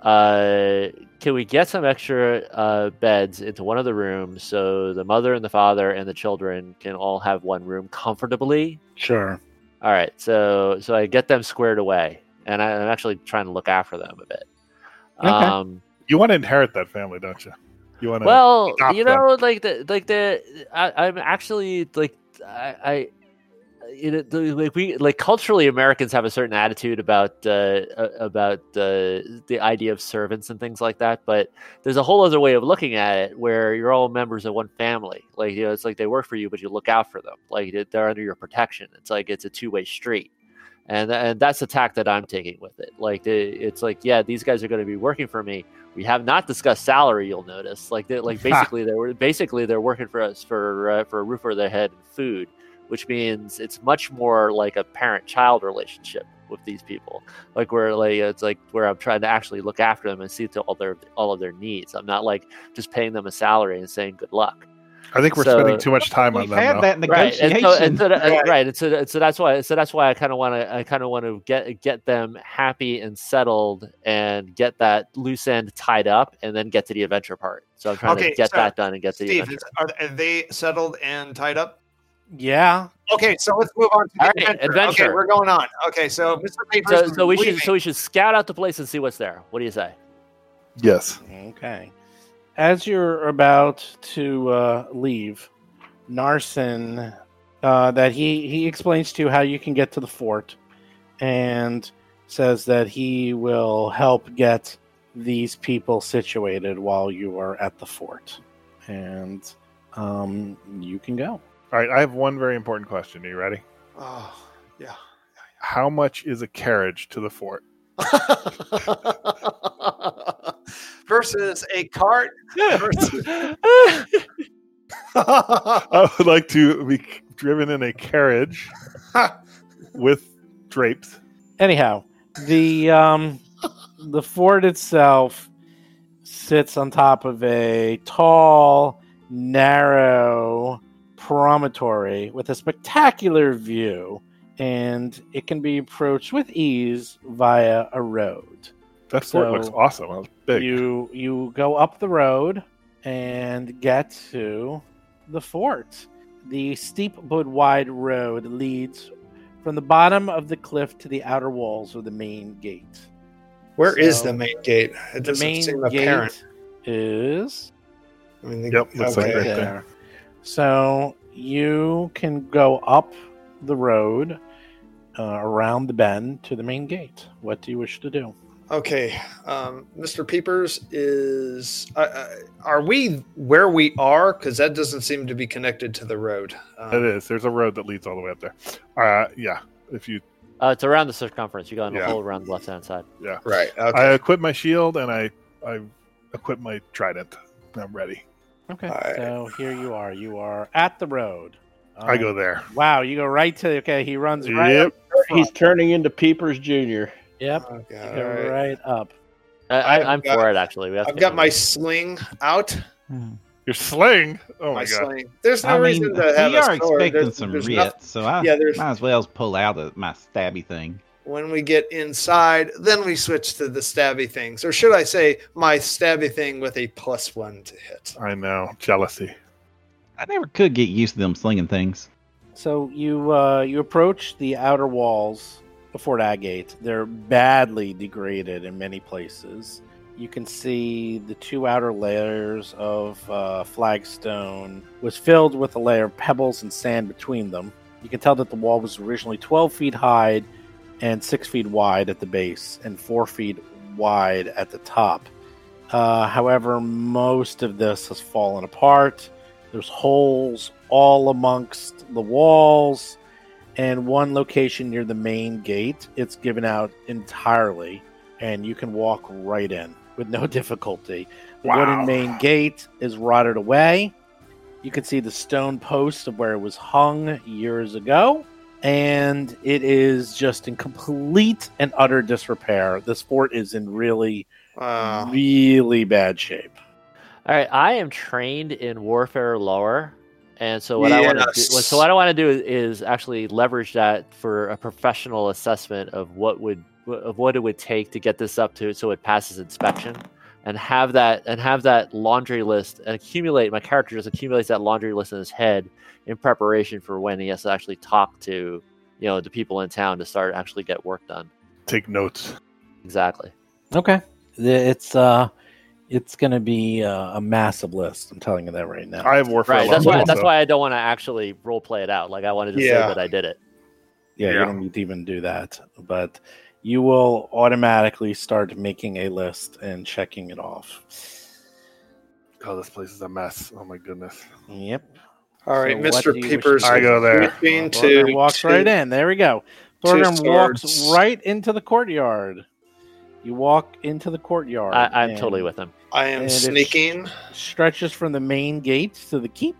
G: uh, can we get some extra uh, beds into one of the rooms so the mother and the father and the children can all have one room comfortably?
E: Sure.
G: All right. So so I get them squared away, and I, I'm actually trying to look after them a bit.
E: Okay.
G: Um,
F: You want to inherit that family, don't you? You want to.
G: well, you know, like the like the I, I'm actually like I. I you know, like we like culturally, Americans have a certain attitude about uh, about uh, the idea of servants and things like that. But there's a whole other way of looking at it, where you're all members of one family. Like you know, it's like they work for you, but you look out for them. Like they- they're under your protection. It's like it's a two way street, and and that's the tack that I'm taking with it. Like it's like yeah, these guys are going to be working for me. We have not discussed salary. You'll notice, like they, like basically they were basically they're working for us for uh, for a roof over their head and food, which means it's much more like a parent child relationship with these people. Like where like it's like where I'm trying to actually look after them and see to all their all of their needs. I'm not like just paying them a salary and saying good luck.
F: I think we're
G: so-
F: spending too much time on
C: We've
F: them.
C: that
G: Right,
C: negotiation.
G: and so, and so, that-
D: Right.
G: right, and so, and so that's why, so that's why I kind of want to, I kind of want to get get them happy and settled, and get that loose end tied up, and then get to the adventure part. So I'm trying
D: Okay,
G: to get
D: so,
G: that done and get to the adventure.
D: is, are, are they settled and tied up?
B: Yeah.
D: Okay, so let's move on to the
G: All right,
D: adventure.
G: adventure.
D: Okay, we're going on. Okay, so Mr. Papers,
G: So, so we should, so we should scout out the place and see what's there. What do you say?
F: Yes.
B: Okay. As you're about to uh, leave, Narson, uh, that he he explains to you how you can get to the fort, and says that he will help get these people situated while you are at the fort, and um, you can go.
F: All right. I have one very important question. Are you ready?
D: Oh, yeah.
F: How much is a carriage to the fort?
D: Versus a cart. versus-
F: I would like to be driven in a carriage with drapes.
B: Anyhow, the um, the fort itself sits on top of a tall, narrow promontory with a spectacular view, and it can be approached with ease via a road.
F: That fort
B: So,
F: looks awesome. It's big.
B: You you go up the road and get to the fort. The steep but wide road leads from the bottom of the cliff to the outer walls of the main gate.
D: Where is
B: So,
D: the main gate? It
B: The
D: doesn't
B: main
D: seem
B: gate is
D: I mean, the-
F: Yep, looks like right
B: there.
F: There.
B: So you can go up the road uh, around the bend to the main gate. What do you wish to do?
D: Okay, um, Mr. Peepers is. Uh, uh, are we where we are? Because that doesn't seem to be connected to the road. Um,
F: It is. There's a road that leads all the way up there. Uh, yeah. If you,
G: Uh, it's around the circumference. You go in the
F: Yeah.
G: whole around the left hand side. Yeah.
D: Right. Okay.
F: I equip my shield and I, I equip my trident. I'm ready.
B: Okay.
D: Alright.
B: So here you are. You are at the road.
F: I go um, there.
B: Wow, you go right to okay. He runs right.
F: Yep.
B: Up.
E: He's turning into Peepers Jr.
B: Yep.
D: Oh,
B: you
D: God,
B: go
D: all right.
B: right up.
G: I, I,
D: I've
G: I'm
D: got-
G: for it actually. We have
D: I've got my
G: it.
D: sling out. Hmm.
F: Your sling. Oh
D: my
F: my god.
D: sling. There's no
C: I
D: reason
C: mean,
D: to have
C: we
D: a
C: are expecting
D: There's-
C: some
D: there's
C: writ,
D: noth-
C: so I
D: Yeah,
C: might as well pull out a, my stabby thing.
D: When we get inside, then we switch to the stabby things, or should I say, my stabby thing with a plus one to hit.
F: I know. Jealousy.
C: I never could get used to them slinging things.
B: So you uh, you approach the outer walls of Fort Agate. They're badly degraded in many places. You can see the two outer layers of uh, flagstone was filled with a layer of pebbles and sand between them. You can tell that the wall was originally 12 feet high and 6 feet wide at the base and 4 feet wide at the top. Uh, however, most of this has fallen apart. There's holes all amongst the walls, and one location near the main gate. It's given out entirely, and you can walk right in with no difficulty. The
F: Wow.
B: wooden main gate is rotted away. You can see the stone post of where it was hung years ago, and it is just in complete and utter disrepair. This fort is in really,
D: Wow.
B: really bad shape.
G: All right, I am trained in warfare lore, and so what I want to do, so what I want to do is, is actually leverage that for a professional assessment of what would of what it would take to get this up to so it passes inspection, and have that and have that laundry list and accumulate. My character just accumulates that laundry list in his head in preparation for when he has to actually talk to you know the people in town to start actually get work done.
F: Take notes.
G: Exactly.
B: Okay, it's uh, it's gonna be uh, a massive list. I'm telling you that right now.
F: I have warfare.
G: Right. That's
F: level
G: why. That's why I don't want to actually role play it out. Like I wanted to say that I did it.
B: yeah, you
F: Yeah.
B: don't need to even do that, but you will automatically start making a list and checking it off.
F: Oh, this place is a mess. Oh my goodness.
B: Yep.
D: All right,
B: So
D: Mr.
B: do you wish
D: Peepers.
F: I go there.
D: Switching
B: Thorgrim
D: to
B: walks
D: to-
B: right in. There we go.
D: two
B: Thorgrim walks right into the courtyard. You walk into the courtyard.
G: I, I'm
B: and
G: totally with him.
D: I am
B: And it's-
D: sneaking.
B: Stretches from the main gate to the keep.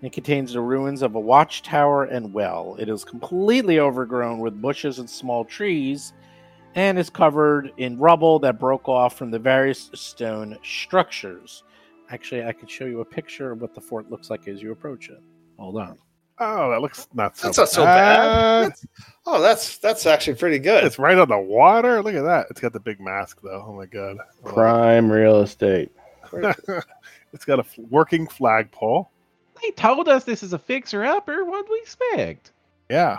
B: It contains the ruins of a watchtower and well. It is completely overgrown with bushes and small trees, and is covered in rubble that broke off from the various stone structures. Actually, I could show you a picture of what the fort looks like as you approach it. Hold on.
F: Oh, that looks not so.
D: That's not so bad. Oh, that's that's actually pretty good.
F: It's right on the water. Look at that. It's got the big mask though. Oh my god. I love
E: Prime real estate.
F: it. it's got a f- working flagpole.
C: They told us this is a fixer upper. What do we expect?
F: Yeah,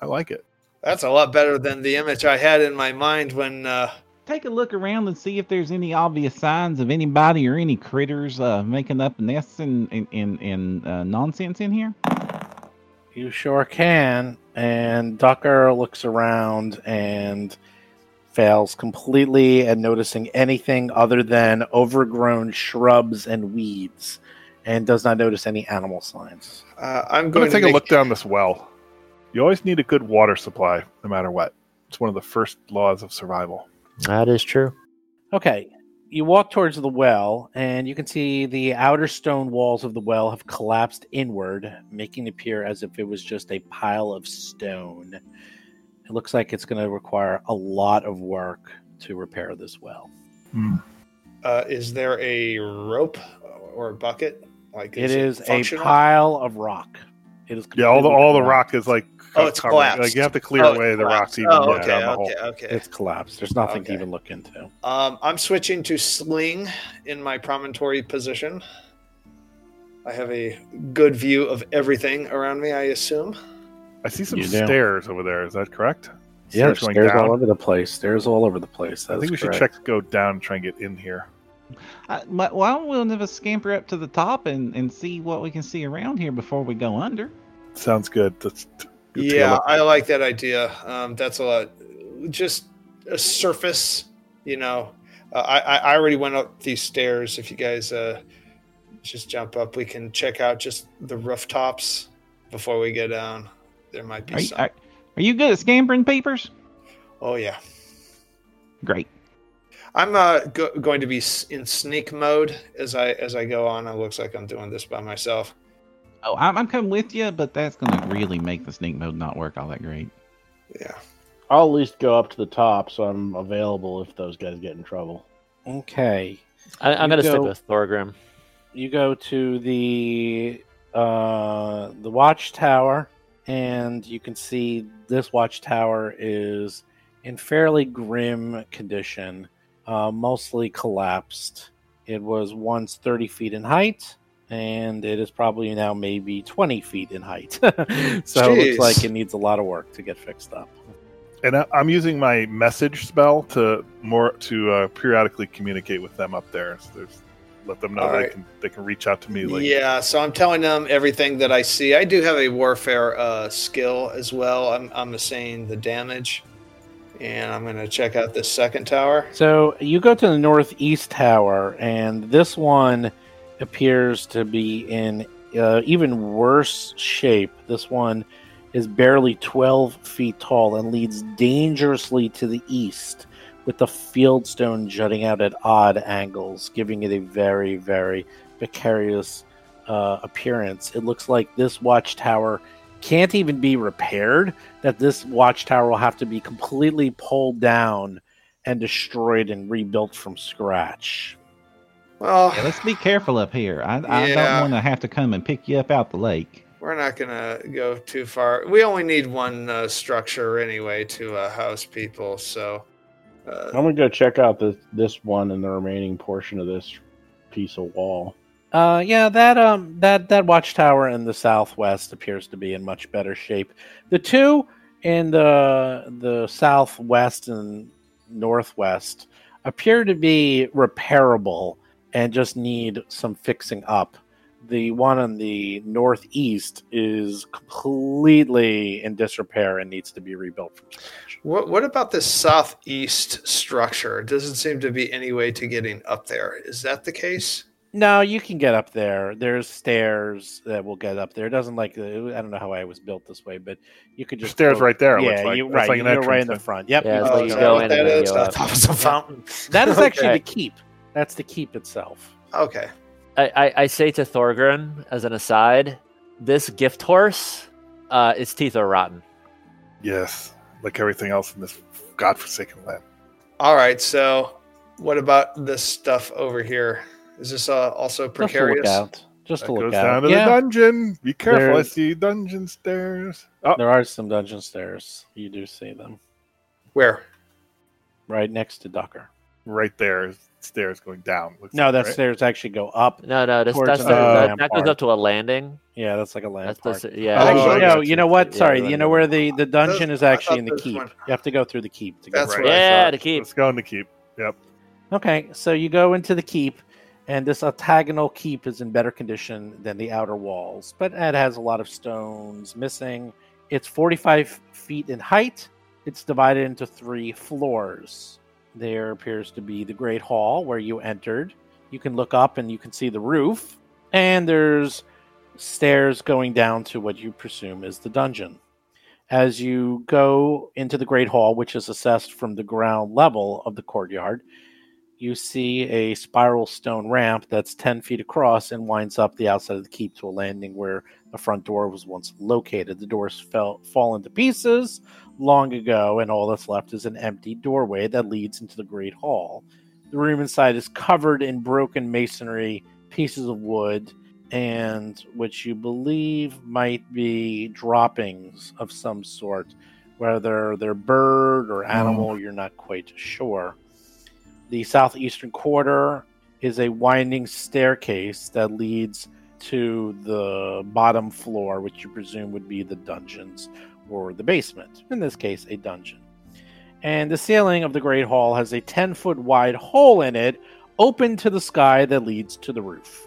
F: I like it.
D: That's a lot better than the image I had in my mind when. Uh,
C: Take a look around and see if there's any obvious signs of anybody or any critters uh, making up nests and in, in, in, uh, nonsense in here.
B: You sure can. And Ducker looks around and fails completely at noticing anything other than overgrown shrubs and weeds, and does not notice any animal signs.
D: uh, I'm
F: I'm
D: going
F: gonna take
D: to
F: a
D: make,
F: look down this well. You always need a good water supply, no matter what. It's one of the first laws of survival.
G: That is true.
B: Okay, you walk towards the well, and you can see the outer stone walls of the well have collapsed inward, making it appear as if it was just a pile of stone. It looks like it's going to require a lot of work to repair this well.
D: Uh, is there a rope or a bucket? Like
B: It is a pile of rock. It is
F: Yeah, all the all the rock is like
D: Oh, it's
F: covered.
D: collapsed.
F: Like you have to clear
D: Oh,
F: away the
D: collapsed.
F: rocks even
D: Oh,
F: down
D: okay,
F: the hole.
D: okay, okay.
B: It's collapsed. There's nothing to even look into.
D: Um, I'm switching to sling in my promontory position. I have a good view of everything around me. I assume.
F: I see some
B: You do.
F: stairs over there. Is that correct?
B: Yeah, there's
F: going
B: stairs
F: down.
B: all over the place. Stairs all over the place.
F: I think we
B: is
F: should check go down and try and get in here.
C: Uh, why why don't we of us scamper up to the top and, and see what we can see around here before we go under?
F: Sounds good. Let's t- let's take a
D: Yeah. I like that idea. Um, that's a lot. Just a surface, you know. Uh, I I already went up these stairs. If you guys uh, just jump up, we can check out just the rooftops before we go down. There might be
C: Are you,
D: some.
C: are, are you good at scampering Peepers?
D: oh yeah,
C: Great.
D: I'm uh, go- going to be in sneak mode as I as I go on. It looks like I'm doing this by myself.
C: Oh, I'm, I'm coming with you, but that's going to really make the sneak mode not work all that great.
D: Yeah.
E: I'll at least go up to the top so I'm available if those guys get in trouble.
B: Okay.
G: I, I'm
B: You
G: gonna stick with Thorgrim.
B: You go to the uh, the watchtower, and you can see this watchtower is in fairly grim condition, uh, mostly collapsed. It was once 30 feet in height, and it is probably now maybe 20 feet in height. so it looks like it needs a lot of work to get fixed up.
F: And I, I'm using my message spell to more to uh, periodically communicate with them up there. So there's let them know
D: All
F: they can they can reach out to me. Like
D: yeah, so I'm telling them everything that I see. I do have a warfare uh, skill as well. I'm, I'm saying the damage, and I'm going to check out this second tower.
B: So you go to the northeast tower, and this one appears to be in uh, even worse shape. This one is barely 12 feet tall and leads dangerously to the east, with the fieldstone jutting out at odd angles, giving it a very, very precarious uh, appearance. It looks like this watchtower can't even be repaired, that this watchtower will have to be completely pulled down and destroyed and rebuilt from scratch.
D: Well,
C: Yeah, let's be careful up here. I, I
D: Yeah.
C: don't want to have to come and pick you up out the lake.
D: we're not going to go too far. We only need one uh, structure anyway to uh, house people, so. Uh,
E: I'm gonna go check out this this one and the remaining portion of this piece of wall.
B: Uh, yeah, that um, that that watchtower in the southwest appears to be in much better shape. The two in the the southwest and northwest appear to be repairable and just need some fixing up. The one in the northeast is completely in disrepair and needs to be rebuilt from scratch.
D: What what about this southeast structure? It doesn't seem to be any way to getting up there. Is that the case?
B: No, you can get up there. There's stairs that will get up there. It doesn't like I don't know how I was built this way, but you could just
F: stairs
B: go-
F: right there.
B: Yeah,
F: like.
B: you right.
F: like
B: you
F: an
B: go right in the front. Yep.
G: Yeah,
B: uh,
G: you
B: go
G: like
D: is
G: you
B: there.
D: that
G: go in
D: that
G: and then
D: is?
G: you,
D: I thought it was a fountain.
B: That is actually
D: Okay.
B: the keep. That's the keep itself.
D: Okay.
G: I, I, I say to Thorgrim as an aside, this gift horse, uh, its teeth are rotten.
F: Yes, like everything else in this godforsaken land.
D: All right. So, what about this stuff over here? Is this uh, also
B: Just to look
D: precarious?
B: out. Just
F: That
B: to look
F: goes
B: out.
F: down to
B: yeah,
F: the dungeon. Be careful. I see dungeon stairs. Oh,
B: there are some dungeon stairs. You do see them
D: Where?
B: right next to Ducker.
F: right there. is Stairs going down. looks
B: No,
F: like,
B: that
F: right?
B: stairs actually go up.
G: No, no, this, that's
B: the
G: the, that, that goes up to a landing.
B: Yeah, that's like a land
G: That's
B: part.
G: the, yeah.
F: Oh,
B: Actually, no. You know what? Sorry.
G: the
B: You know where the the dungeon is actually in the keep.
D: one-
B: You have to go through the keep to get
D: That's
B: right.
D: what I
G: Yeah,
D: thought.
G: to keep.
F: Let's go in the keep. Yep.
B: Okay, so you go into the keep, and this octagonal keep is in better condition than the outer walls, but it has a lot of stones missing. It's 45 feet in height. It's divided into three floors. There appears to be the Great Hall where you entered. You can look up and you can see the roof, and there's stairs going down to what you presume is the dungeon. As you go into the Great Hall, which is assessed from the ground level of the courtyard, you see a spiral stone ramp that's 10 feet across and winds up the outside of the keep to a landing where the front door was once located. The doors fell fallen to pieces long ago, and all that's left is an empty doorway that leads into the Great Hall. The room inside is covered in broken masonry, pieces of wood, and which you believe might be droppings of some sort, whether they're bird or hmm. animal, you're not quite sure. The southeastern quarter is a winding staircase that leads to the bottom floor, which you presume would be the dungeons or the basement. In this case, a dungeon. And the ceiling of the Great Hall has a 10 foot wide hole in it, open to the sky that leads to the roof.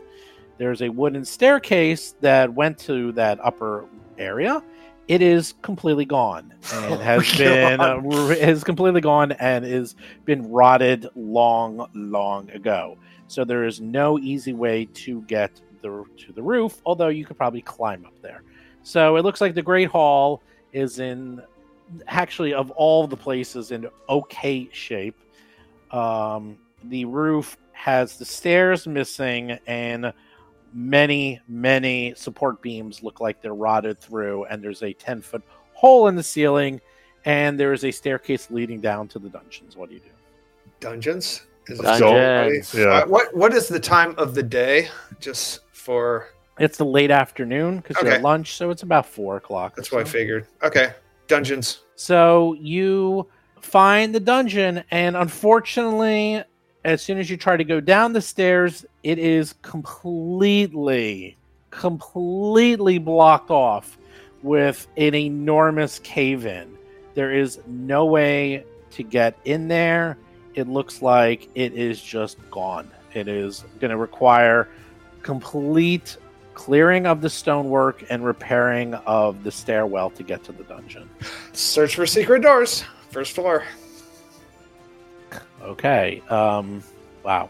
B: There's a wooden staircase that went to that upper area. It is completely gone and
D: Oh
B: has
D: my
B: been uh, has completely gone and is been rotted long, long ago. So there is no easy way to get the to the roof, although you could probably climb up there. So it looks like the Great Hall is in actually of all the places in okay shape. Um, the roof has the stairs missing and many, many support beams look like they're rotted through, and there's a 10 foot hole in the ceiling, and there is a staircase leading down to the dungeons. What do you do?
D: Dungeons. Is
F: Let's
D: it-
G: Dungeons.
F: Yeah.
D: Uh, what What is the time of the day? Just for
B: It's the late afternoon because you're at lunch, so it's about four o'clock.
D: that's what I figured. Okay, dungeons.
B: So you find the dungeon, and unfortunately, as soon as you try to go down the stairs, it is completely, completely blocked off with an enormous cave in. There is no way to get in there. It looks like it is just gone. It is going to require complete clearing of the stonework and repairing of the stairwell to get to the dungeon.
D: Search for secret doors. First floor.
B: Okay. Um wow.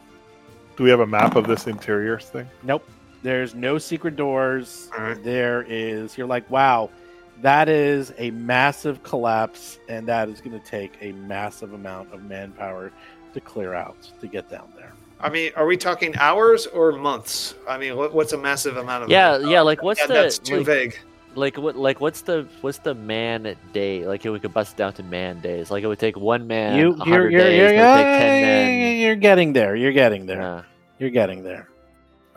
F: Do we have a map of this interior thing?
B: Nope. There's no secret doors.
D: All right.
B: There is you're like, wow, that is a massive collapse and that is going to take a massive amount of manpower to clear out to get down there.
D: I mean, are we talking hours or months? I mean, what, what's a massive amount of?
G: Yeah, yeah. Like, what's
D: Yeah,
G: the
D: that's too
G: like,
D: vague.
G: like what like what's the what's the man day? Like, if we could bust it down to man days. Like, it would take one man.
B: You you're you're
G: days,
B: you're,
G: but it would take ten men.
B: you're getting there. You're getting there.
G: Yeah.
B: You're getting there.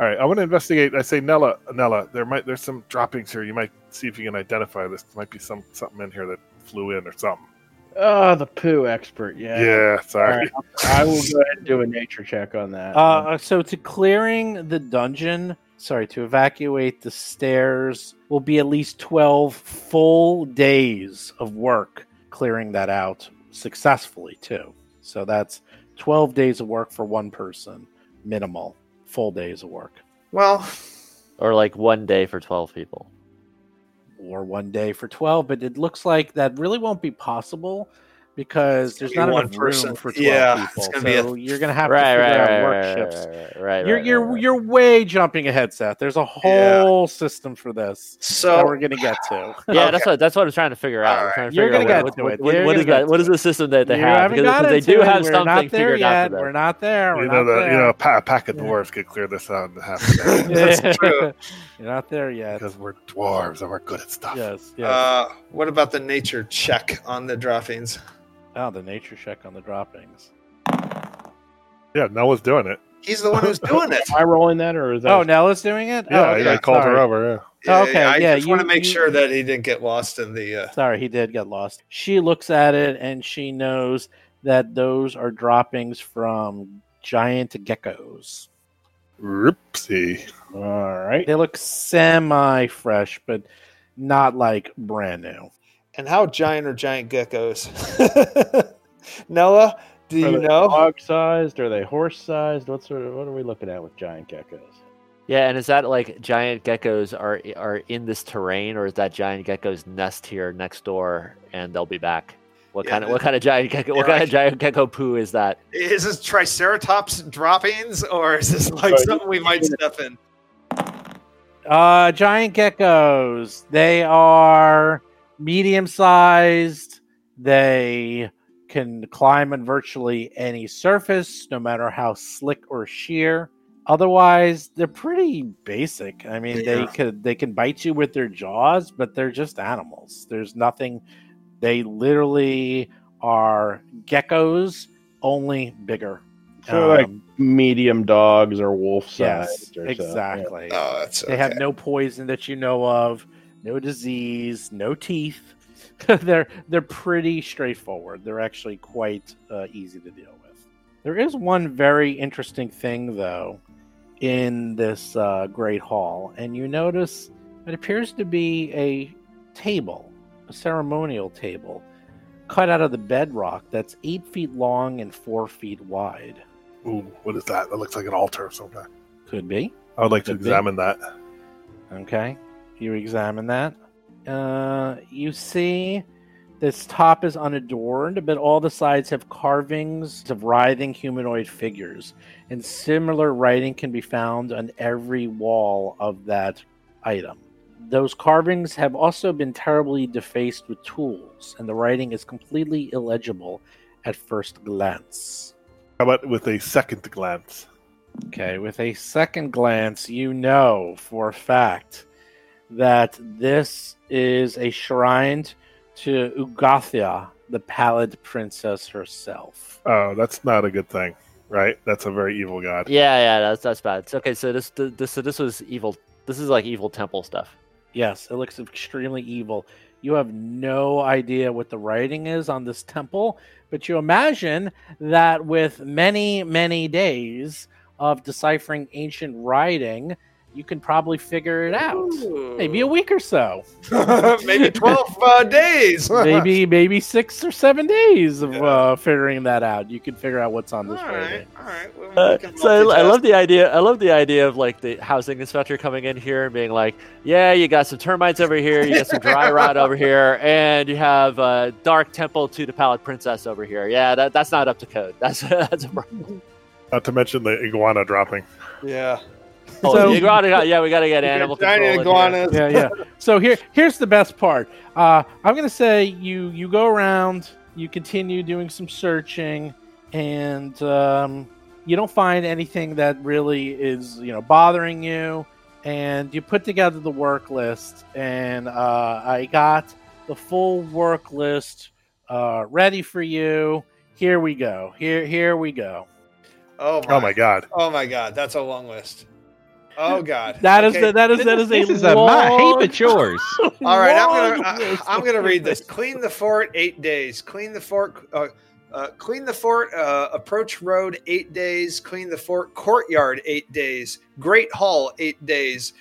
F: All right, I want to investigate. I say, Nella, Nella, there might there's some droppings here. You might see if you can identify this. There might be some something in here that flew in or something.
E: Oh, the poo expert. Yeah.
F: Yeah, sorry.
E: right, I will go ahead and do a nature check on that.
B: Uh, so to clearing the dungeon, sorry, to evacuate the stairs will be at least 12 full days of work clearing that out successfully too. So that's 12 days of work for one person, minimal full days of work.
D: Well,
G: Or like one day for twelve people.
B: Or one day for 12, but it looks like that really won't be possible because there's not enough
D: person.
B: room for 12
D: Yeah,
B: people.
D: it's gonna be a-
B: so you're going to have
G: Right,
B: to figure
G: right,
B: out
G: right,
B: work
G: right,
B: shifts.
G: right, right, right,
B: you're
G: right,
B: you're
G: right.
B: you're way jumping ahead, Seth. There's a
D: Yeah.
B: whole system for this that
D: so
B: we're gonna get to.
G: Yeah, that's what that's what I'm trying to figure out. I'm to
B: You're gonna get
G: what,
B: to
G: what,
B: it.
G: what-
B: You're
G: what is that?
B: get
G: What
B: to
G: is the system that they
B: you
G: have? Because, they do
B: it.
G: have
B: We're
G: something
B: not there
G: figured out
B: yet. We're not there. We're
F: you know
B: not
F: the
B: there.
F: you know a, pack of dwarves could clear this out in half a day
D: That's true.
B: You're not there yet.
F: because we're dwarves and we're good at stuff.
B: Yes. Yes.
D: Uh, what about the nature check on the droppings?
B: Oh, the nature check on the droppings.
F: Yeah, Noah's doing it.
D: He's the one who's doing it.
E: Am I rolling that, or is that?
B: Oh, Nella's doing it.
F: Yeah,
B: oh,
F: I-
B: okay,
F: I called
B: sorry.
F: her over. Yeah.
B: Oh, okay,
D: I
B: yeah,
D: just want to make
B: you-
D: sure that he didn't get lost in the. Uh,
B: Sorry, he did get lost. She looks at it and she knows that those are droppings from giant geckos.
F: Oopsie.
E: All right.
B: They look semi fresh, but not like brand new.
D: And how giant are giant geckos? Noah, do
E: Are
D: you
E: they
D: know?
E: Dog sized? Are they horse sized? What sort of what are we looking at with giant geckos?
G: Yeah, and is that like giant geckos are are in this terrain, or is that giant geckos nest here next door and they'll be back? What
D: Yeah,
G: kind of what kind of giant gecko? What
D: they're
G: kind of giant gecko poo is that?
D: Is this Triceratops droppings, or is this like
E: Right.
D: something we might step in?
B: Uh, giant geckos. They are medium sized. They can climb on virtually any surface, no matter how slick or sheer. Otherwise, they're pretty basic. I mean, they could they can bite you with their jaws, but they're just animals. There's nothing. They literally are geckos, only bigger.
E: So like
B: Um,
E: medium dogs or wolf
B: yes,
E: sized. or so,
B: exactly.
D: Oh, that's
B: They have no poison that you know of, no disease, no teeth. they're they're pretty straightforward. They're actually quite uh, easy to deal with. There is one very interesting thing though in this uh, great hall, and you notice it appears to be a table, a ceremonial table, cut out of the bedrock that's eight feet long and four feet wide.
F: Ooh, what is that? That looks like an altar of some kind.
B: Could be.
F: I would like to
B: Could be.
F: examine that.
B: Okay. You examine that. Uh, you see this top is unadorned, but all the sides have carvings of writhing humanoid figures. And similar writing can be found on every wall of that item. Those carvings have also been terribly defaced with tools, and the writing is completely illegible at first glance.
F: How about with a second glance?
B: Okay, with a second glance, you know for a fact that this is a shrine to Urgathoa, the Pallid Princess herself.
F: Oh, that's not a good thing, right? That's a very evil god.
G: Yeah, yeah, that's that's bad. It's okay, so this this so this was evil. This is like evil temple stuff.
B: Yes, it looks extremely evil. You have no idea what the writing is on this temple, but you imagine that with many, many days of deciphering ancient writing, you can probably figure it out. Maybe a week or so.
D: maybe 12 uh, days.
B: maybe maybe six or seven days of
D: Yeah.
B: uh, figuring that out. You can figure out what's on this
D: right,
B: writing.
D: all right. Well,
G: Uh, so I, I love the idea. I love the idea of like the housing inspector coming in here and being like, "Yeah, you got some termites over here, you got some dry rot over here, and you have a dark temple to the Pallid Princess over here. Yeah, that, that's not up to code. That's that's a problem.
F: Not to mention the iguana dropping.
D: Yeah.
G: Oh,
B: So-
G: the iguana- yeah, we got to get
D: You
G: animal
D: giant
G: control.
D: iguanas.
B: yeah, yeah. So here, here's the best part. Uh, I'm gonna say you you go around, you continue doing some searching, and um, you don't find anything that really is you know bothering you, and you put together the work list, and uh, I got the full work list uh, ready for you. Here we go. Here here we go.
D: Oh my.
F: Oh my god.
D: Oh my god, that's a long list. Oh god.
B: That is
D: Okay.
B: the, that is that is
C: this
B: a
C: is a my
B: long-
C: heap of chores.
D: All right, I'm gonna I, I'm gonna read this. Clean the fort eight days. Clean the fort. Uh, uh, clean the fort. Uh, approach road eight days. Clean the fort courtyard eight days. Great hall eight days.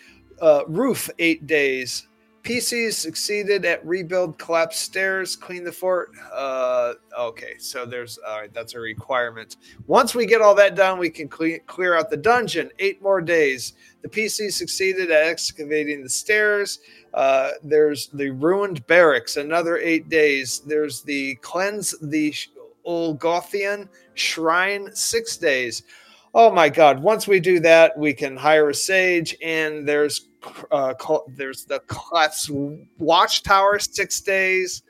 D: Uh, roof eight days. PCs succeeded at rebuild collapsed stairs. Clean the fort. Uh, okay, so there's all right. That's a requirement. Once we get all that done, we can cle- clear out the dungeon. Eight more days. The PC succeeded at excavating the stairs. Uh, there's the ruined barracks, another eight days. There's the cleanse the Urgathoan shrine, six days. Oh my God! Once we do that, we can hire a sage, and there's uh, cl- there's the Clef's watchtower, six days.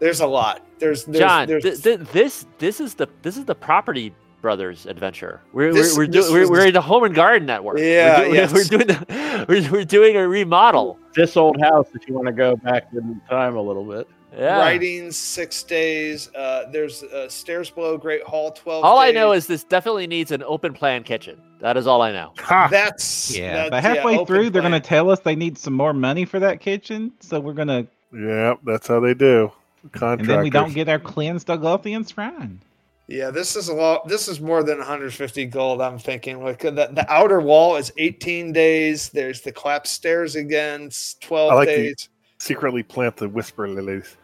D: There's a lot. There's, there's
G: John,
D: there's,
G: th- th- this this is the this is the property brothers adventure. We're
D: This-
G: we're, we're, do, we're, we're in the home and garden network.
D: Yeah,
G: we're, do-
D: yes.
G: we're doing the, we're, we're doing a remodel.
E: This old house, if you want to go back in time a little bit.
G: Yeah.
D: writings, six days. Uh, there's uh, stairs below Great Hall, twelve.
G: All I know is this definitely needs an open plan kitchen. That is all I know.
F: Ha!
D: that's
C: Yeah,
D: that's,
C: but halfway
D: open
C: through, they're going to tell us they need some more money for that kitchen. So we're going to,
F: Yeah, that's how they do.
C: and then we don't get our cleansed Urgathoan shrine.
D: Yeah, this is a lot. This is more than 150 gold. I'm thinking. Like the, the outer wall is 18 days. There's the collapsed stairs again. 12
F: I like the-
D: days.
F: secretly plant the whisper lilies.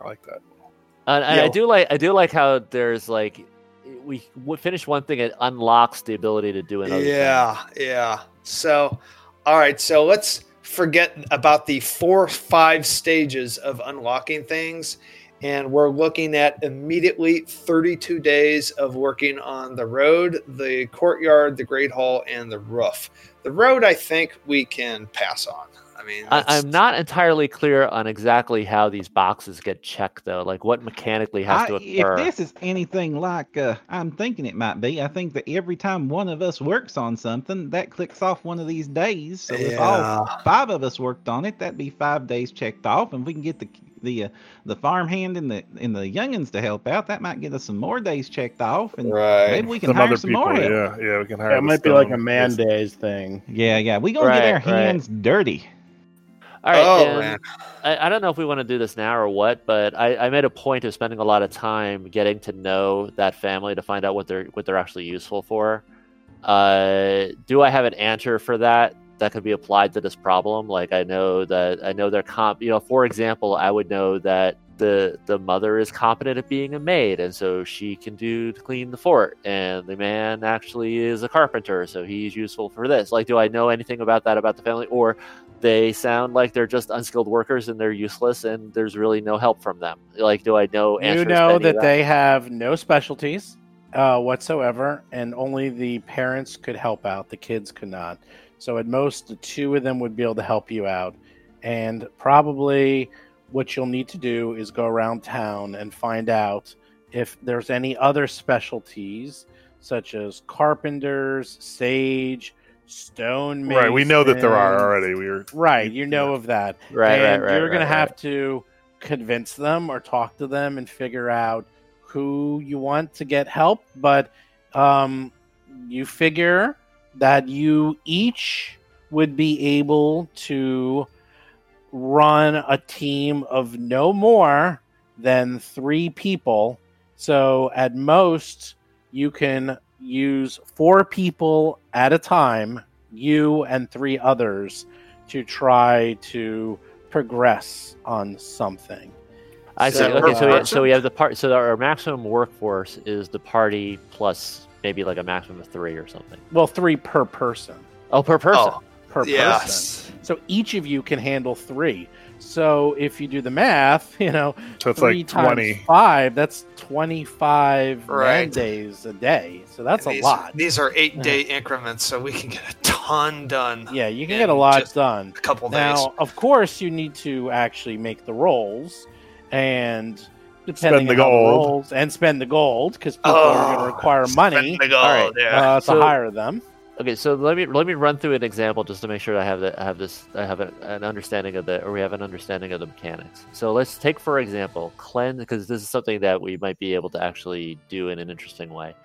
F: I like that.
G: And, and I do like I do like how there's like we finish one thing, it unlocks the ability to do another. thing.
D: Yeah, yeah. So, all right. So let's forget about the four, five stages of unlocking things. And we're looking at immediately 32 days of working on the road, the courtyard, the great hall, and the roof. The road, I think we can pass on. I mean,
G: I,
D: that's-
G: I'm not entirely clear on exactly how these boxes get checked, though. Like what mechanically has
C: I,
G: to occur.
C: if this is anything like uh, I'm thinking it might be, I think that every time one of us works on something, that clicks off one of these days. So if all five of us worked on it, that'd be five days checked off. And we can get the the uh, the farmhand and the and the youngins to help out, that might get us some more days checked off, and
D: Right.
C: maybe we can
F: Some
C: hire
F: other
C: some
F: people,
C: more. help.
F: yeah, yeah, we can hire.
E: Yeah, it
F: the
E: might be like a man days thing.
C: Yeah, yeah, we gonna
G: Right,
C: get our
G: right.
C: hands dirty.
G: All right,
D: oh, man.
G: I, I don't know if we want to do this now or what, but I, I made a point of spending a lot of time getting to know that family to find out what they're what they're actually useful for. Uh, do I have an answer for that that could be applied to this problem? Like I know that I know they're comp. You know, for example, I would know that the the mother is competent at being a maid, and so she can do to clean the fort, and the man actually is a carpenter, so he's useful for this. Like, do I know anything about that about the family, or they sound like they're just unskilled workers and they're useless and there's really no help from them like do i know
B: You know
G: of
B: that they have no specialties uh, whatsoever, and only the parents could help out. The kids could not. So at most, the two of them would be able to help you out. And probably what you'll need to do is go around town and find out if there's any other specialties such as carpenters, sage, stone
F: Right. We know that there are already. We are
B: Right, you know of that.
G: Right,
B: and
G: right, right.
B: You're gonna
G: right,
B: have to convince them or talk to them and figure out who you want to get help. But um, you figure that you each would be able to run a team of no more than three people. So at most, you can use four people at a time, you and three others, to try to progress on something.
G: I see.
B: So-
G: Okay, so we, so we have the part. So our maximum workforce is the party plus maybe like a maximum of three or something.
B: Well, three per person.
G: Oh, per person.
D: Oh,
B: Per person.
D: yes.
B: So each of you can handle three. So if you do the math, you know,
F: so it's
B: three
F: like
B: times
F: twenty.
B: five, that's 25 man
D: Right.
B: days a day. So that's
D: And
B: a
D: these,
B: lot.
D: These are eight day increments, so we can get a ton done.
B: Yeah, you can get a lot done.
D: A couple days.
B: Now, of course, you need to actually make the rolls and depending
F: Spend the
B: on how
F: gold.
B: rolls and spend the gold because people are going
D: Oh,
B: to require money
D: Spend the gold,
G: All right.
D: yeah.
B: uh, to
G: So-
B: hire them.
G: Okay, so let me let me run through an example just to make sure I have the I have this I have a, an understanding of the or we have an understanding of the mechanics. So let's take for example cleanse because this is something that we might be able to actually do in an interesting way.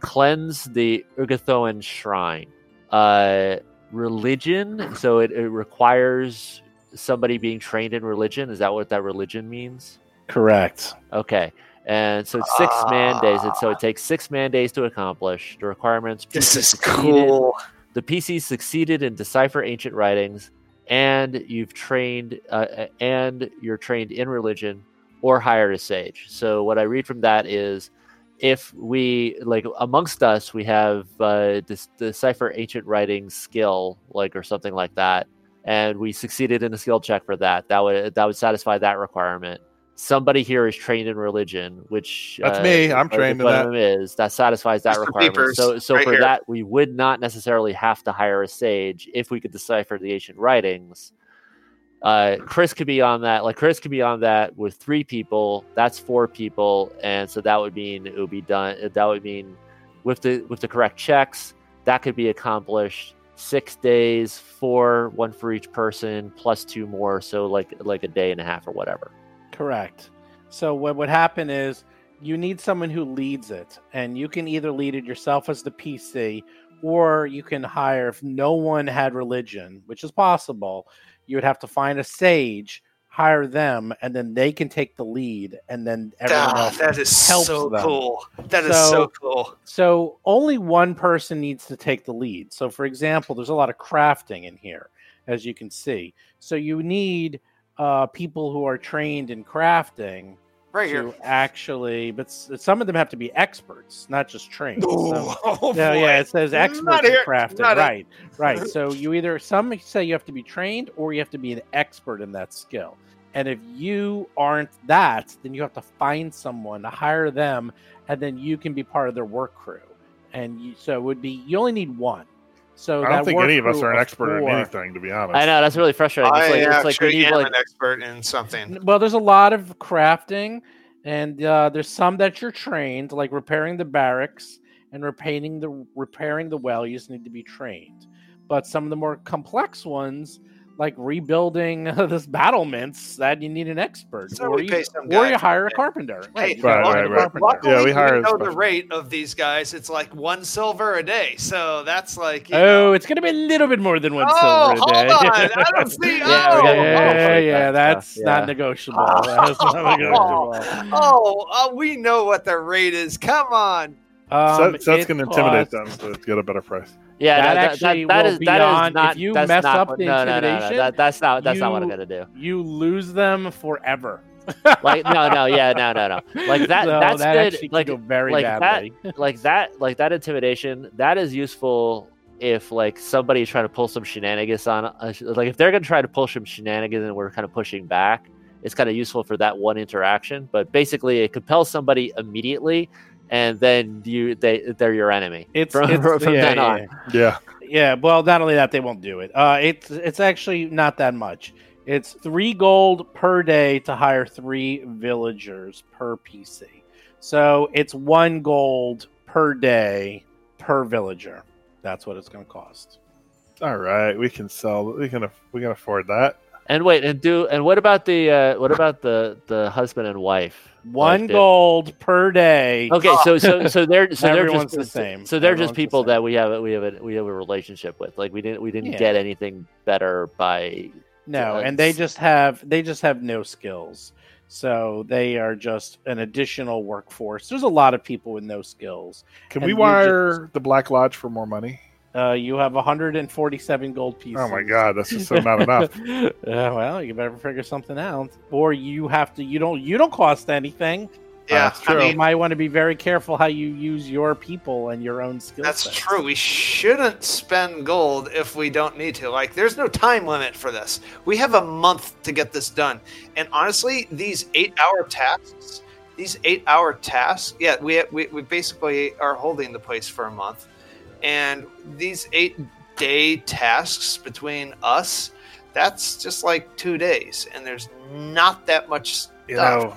G: Cleanse the Urgathoan shrine. Uh, religion. So it, it requires somebody being trained in religion. Is that what that religion means?
B: Correct.
G: Okay. And so it's six man days. And so it takes six man days to accomplish. The requirements
D: This is
G: succeeded-
D: cool.
G: The PC succeeded in decipher ancient writings, and you've trained, uh, and you're trained in religion, or hired a sage. So what I read from that is, if we like amongst us, we have uh, this decipher ancient writings skill, like or something like that, and we succeeded in a skill check for that. That would that would satisfy that requirement. Somebody here is trained in religion, which
F: That's
G: uh,
F: me. I'm trained in
G: what
F: that.
G: of them Is that satisfies that
D: Mr.
G: requirement?
D: Peepers,
G: so, so
D: right
G: for
D: here.
G: that, we would not necessarily have to hire a sage if we could decipher the ancient writings. Uh, Chris could be on that. Like Chris could be on that with three people. That's four people, and so that would mean it would be done. That would mean with the with the correct checks, that could be accomplished six days, four, one for each person, plus two more. So like like a day and a half or whatever.
B: Correct. So what would happen is you need someone who leads it, and you can either lead it yourself as the PC, or you can hire if no one had religion, which is possible. You would have to find a sage, hire them, and then they can take the lead, and then everyone
D: Ah,
B: else.
D: that is
B: helps
D: so
B: them.
D: cool. That is
B: So-
D: so cool.
B: So only one person needs to take the lead. So for example, there's a lot of crafting in here, as you can see. So you need uh, people who are trained in crafting
D: Right
B: to
D: here.
B: actually, but some of them have to be experts, not just trained. So-
D: Oh,
B: yeah,
D: boy.
B: yeah, it says
D: Not
B: experts in crafting.
D: not.
B: Right, right. So you either some say you have to be trained or you have to be an expert in that skill. And if you aren't that, then you have to find someone to hire them, and then you can be part of their work crew. And you, so it would be you only need one. So
F: I don't think any of us are an
B: of
F: expert in anything, to be honest.
G: I know that's really frustrating. It's
D: I
G: like, it's like we
D: actually
G: need
D: am
G: like
D: an expert in something.
B: Well, there's a lot of crafting, and uh, there's some that you're trained, like repairing the barracks and repairing the repairing the well. You just need to be trained. But some of the more complex ones, like rebuilding this battlements, that you need an expert,
D: So
B: or,
D: we
B: you,
D: pay some
B: or you hire a carpenter.
D: Hey,
B: you
F: Right, right, right.
B: carpenter.
D: Luckily,
F: Yeah, we
D: we
F: hire
D: know the rate of these guys. It's like one silver a day. So that's like. You
B: Oh,
D: know,
B: it's gonna be a little bit more than one
D: oh,
B: silver a day.
D: hold on. I don't see.
G: Yeah,
D: oh,
G: we got-
B: yeah,
G: Oh,
B: yeah, that's
G: yeah.
B: not negotiable. That's not negotiable.
D: oh, uh, we know what the rate is. Come on.
B: Um,
F: Seth, Seth's
B: it
F: going to intimidate
B: costs-
F: them to get a better price.
G: Yeah,
B: That
G: no,
B: actually
G: that
B: will
G: is
B: be
G: that is not.
B: if you
G: that's
B: mess
G: not
B: up the
G: no, no, no, no, that, that's not. That's not what I'm gonna do.
B: You lose them forever.
G: Like no, no, yeah, no, no, no. Like that.
B: So
G: that's
B: that
G: good. Like
B: go very
G: like that-
B: badly.
G: like that. Like that intimidation. That is useful if like somebody's trying to pull some shenanigans on. Uh, like if they're gonna try to pull some shenanigans and we're kind of pushing back, it's kind of useful for that one interaction. But basically, it compels somebody immediately, and then you they they're your enemy.
B: It's,
G: from-
B: it's
G: from
B: yeah,
G: then
B: yeah,
G: on.
B: yeah.
F: Yeah.
B: Yeah, well, not only that, they won't do it. Uh, it's it's actually not that much. It's three gold per day to hire three villagers per PC. So it's one gold per day per villager. That's what it's going to cost.
F: All right, we can sell. We can. We can afford that.
G: And wait, and do and what about the uh, what about the the husband and wife?
B: One
G: Like the-
B: gold per day.
G: Okay, so so so they're so they're just
B: the same.
G: So they're
B: Everyone's
G: just people
B: same.
G: that we have a, we have a we have a relationship with. Like we didn't we didn't
B: Yeah.
G: get anything better by
B: No,
G: Uh,
B: and they just have they just have no skills. So they are just an additional workforce. There's a lot of people with no skills.
F: Can
B: And
F: we
B: you
F: wire the Black Lodge for more money?
B: Uh, you have 147 gold pieces.
F: Oh my god, that's just so not enough.
B: uh, well, you better figure something out, or you have to. You don't. You don't cost anything.
D: Yeah,
F: that's true.
D: I
B: You might want to be very careful how you use your people and your own skills.
D: that's
B: sets.
D: true. We shouldn't spend gold if we don't need to. Like, there's no time limit for this. We have a month to get this done. And honestly, these eight-hour tasks, these eight-hour tasks, yeah, we, we we basically are holding the place for a month, and these eight-day tasks between us, that's just like two days, and there's not that much stuff.
F: You know,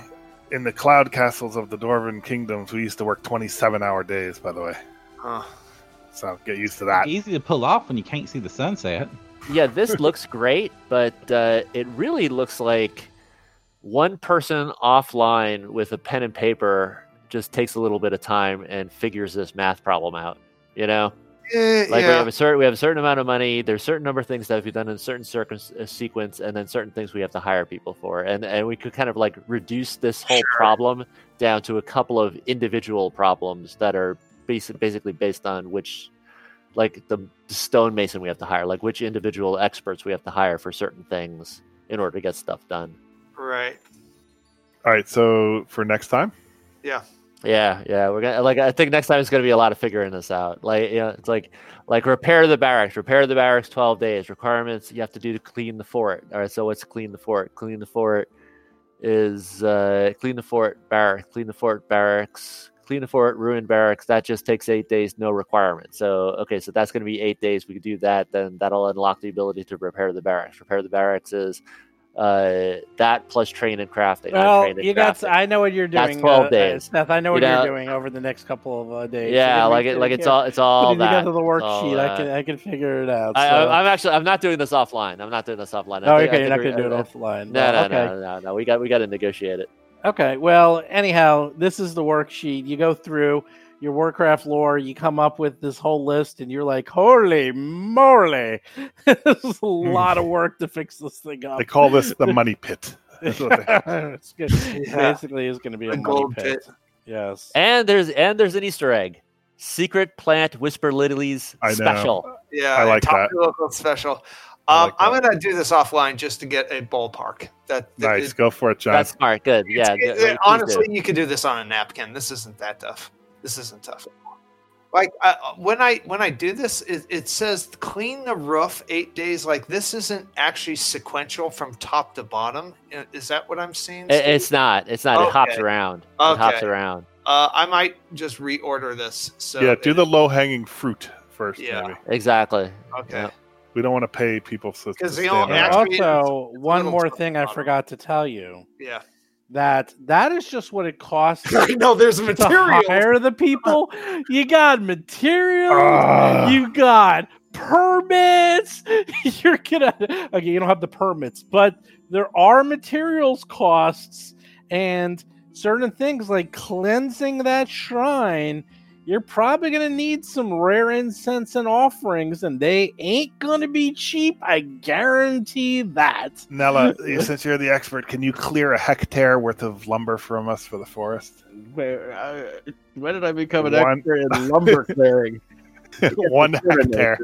F: in the cloud castles of the Dwarven kingdoms, we used to work twenty-seven-hour days. By the way,
D: Huh.
F: so get used to that.
C: Easy to pull off when you can't see the sunset.
G: Yeah, this looks great, but uh, it really looks like one person offline with a pen and paper just takes a little bit of time and figures this math problem out. You know,
D: Eh,
G: like we have a certain we have a certain amount of money. There's a certain number of things that have to be done in a certain circum- uh, sequence, and then certain things we have to hire people for. And and we could kind of like reduce this whole
D: Sure.
G: problem down to a couple of individual problems that are basic, basically based on which like the stonemason we have to hire, like which individual experts we have to hire for certain things in order to get stuff done.
D: right.
F: All right, so for next time,
G: Yeah, yeah, yeah, we're gonna like. I think next time it's gonna be a lot of figuring this out. Like, you know, it's like like repair the barracks. Repair the barracks. Twelve days requirements you have to do to clean the fort. All right, so what's clean the fort? Clean the fort is uh, clean the fort barracks. Clean the fort barracks. Clean the fort ruin barracks. That just takes eight days. No requirement. So okay, so that's gonna be eight days. We could do that. Then that'll unlock the ability to repair the barracks. Repair the barracks is uh that plus train and crafting.
B: Well, you got.
G: crafting.
B: I know what you're doing.
G: That's 12
B: uh,
G: days.
B: Uh, Seth, I know
G: You
B: what
G: know-
B: you're doing over the next couple of uh, days.
G: yeah,
B: You're
G: like it, like it's all it's all that.
B: together the worksheet. I can I can figure it out. So-
G: I, I'm actually I'm not doing this offline. I'm not doing this offline. I
B: oh,
G: think-
B: okay, you're not going to do it offline.
G: No, no,
B: okay.
G: no, no, no. We got we got to negotiate it.
B: Okay. Well, anyhow, this is the worksheet. You go through your warfare lore. You come up with this whole list, and you're like, "Holy moly! this is a lot of work to fix this thing up."
F: they call this the money pit. That's what
B: it's good. It
D: Yeah.
B: basically is going to be a
D: The
B: money
D: gold
B: pit.
D: pit.
B: Yes.
G: And there's and there's an Easter egg. Secret plant whisper lilies
F: I
G: special.
D: Yeah,
F: I like
D: top
F: that.
D: local special.
F: I
D: Um,
F: like
D: I'm gonna do this offline just to get a ballpark. That, that
F: nice,
D: it-
F: go for it, John.
G: That's smart. Good.
D: it's-
G: Yeah.
D: it- it-
G: Please do.
D: honestly, you could do this on a napkin. This isn't that tough. This isn't tough. Like uh, when I when I do this, it, it says clean the roof eight days. Like this isn't actually sequential from top to bottom. Is that what I'm seeing? Steve?
G: it's not. It's not. It hops
D: Okay.
G: around. It hops around.
D: Uh, I might just reorder this. So
F: yeah, do
D: it-
F: the low hanging fruit first,
D: Yeah.
F: maybe.
G: Exactly.
D: okay.
G: Yeah.
F: We don't want to pay people so to
D: 'Cause they
F: stand
D: don't
B: And
F: around.
D: actually-
B: also, one more thing I forgot to tell you
D: Yeah.
B: That that is just what it costs
D: I know there's
B: to
D: material.
B: hire the people. You got
F: material.
B: You got permits. You're gonna okay. You don't have the permits, but there are materials costs and certain things like cleansing that shrine. You're probably gonna need some rare incense and offerings, and they ain't gonna be cheap. I guarantee that.
F: Nella, since you're the expert, can you clear a hectare worth of lumber from us for the forest?
E: Where, uh, when did I become an
F: One-
E: expert in lumber clearing?
F: One hectare.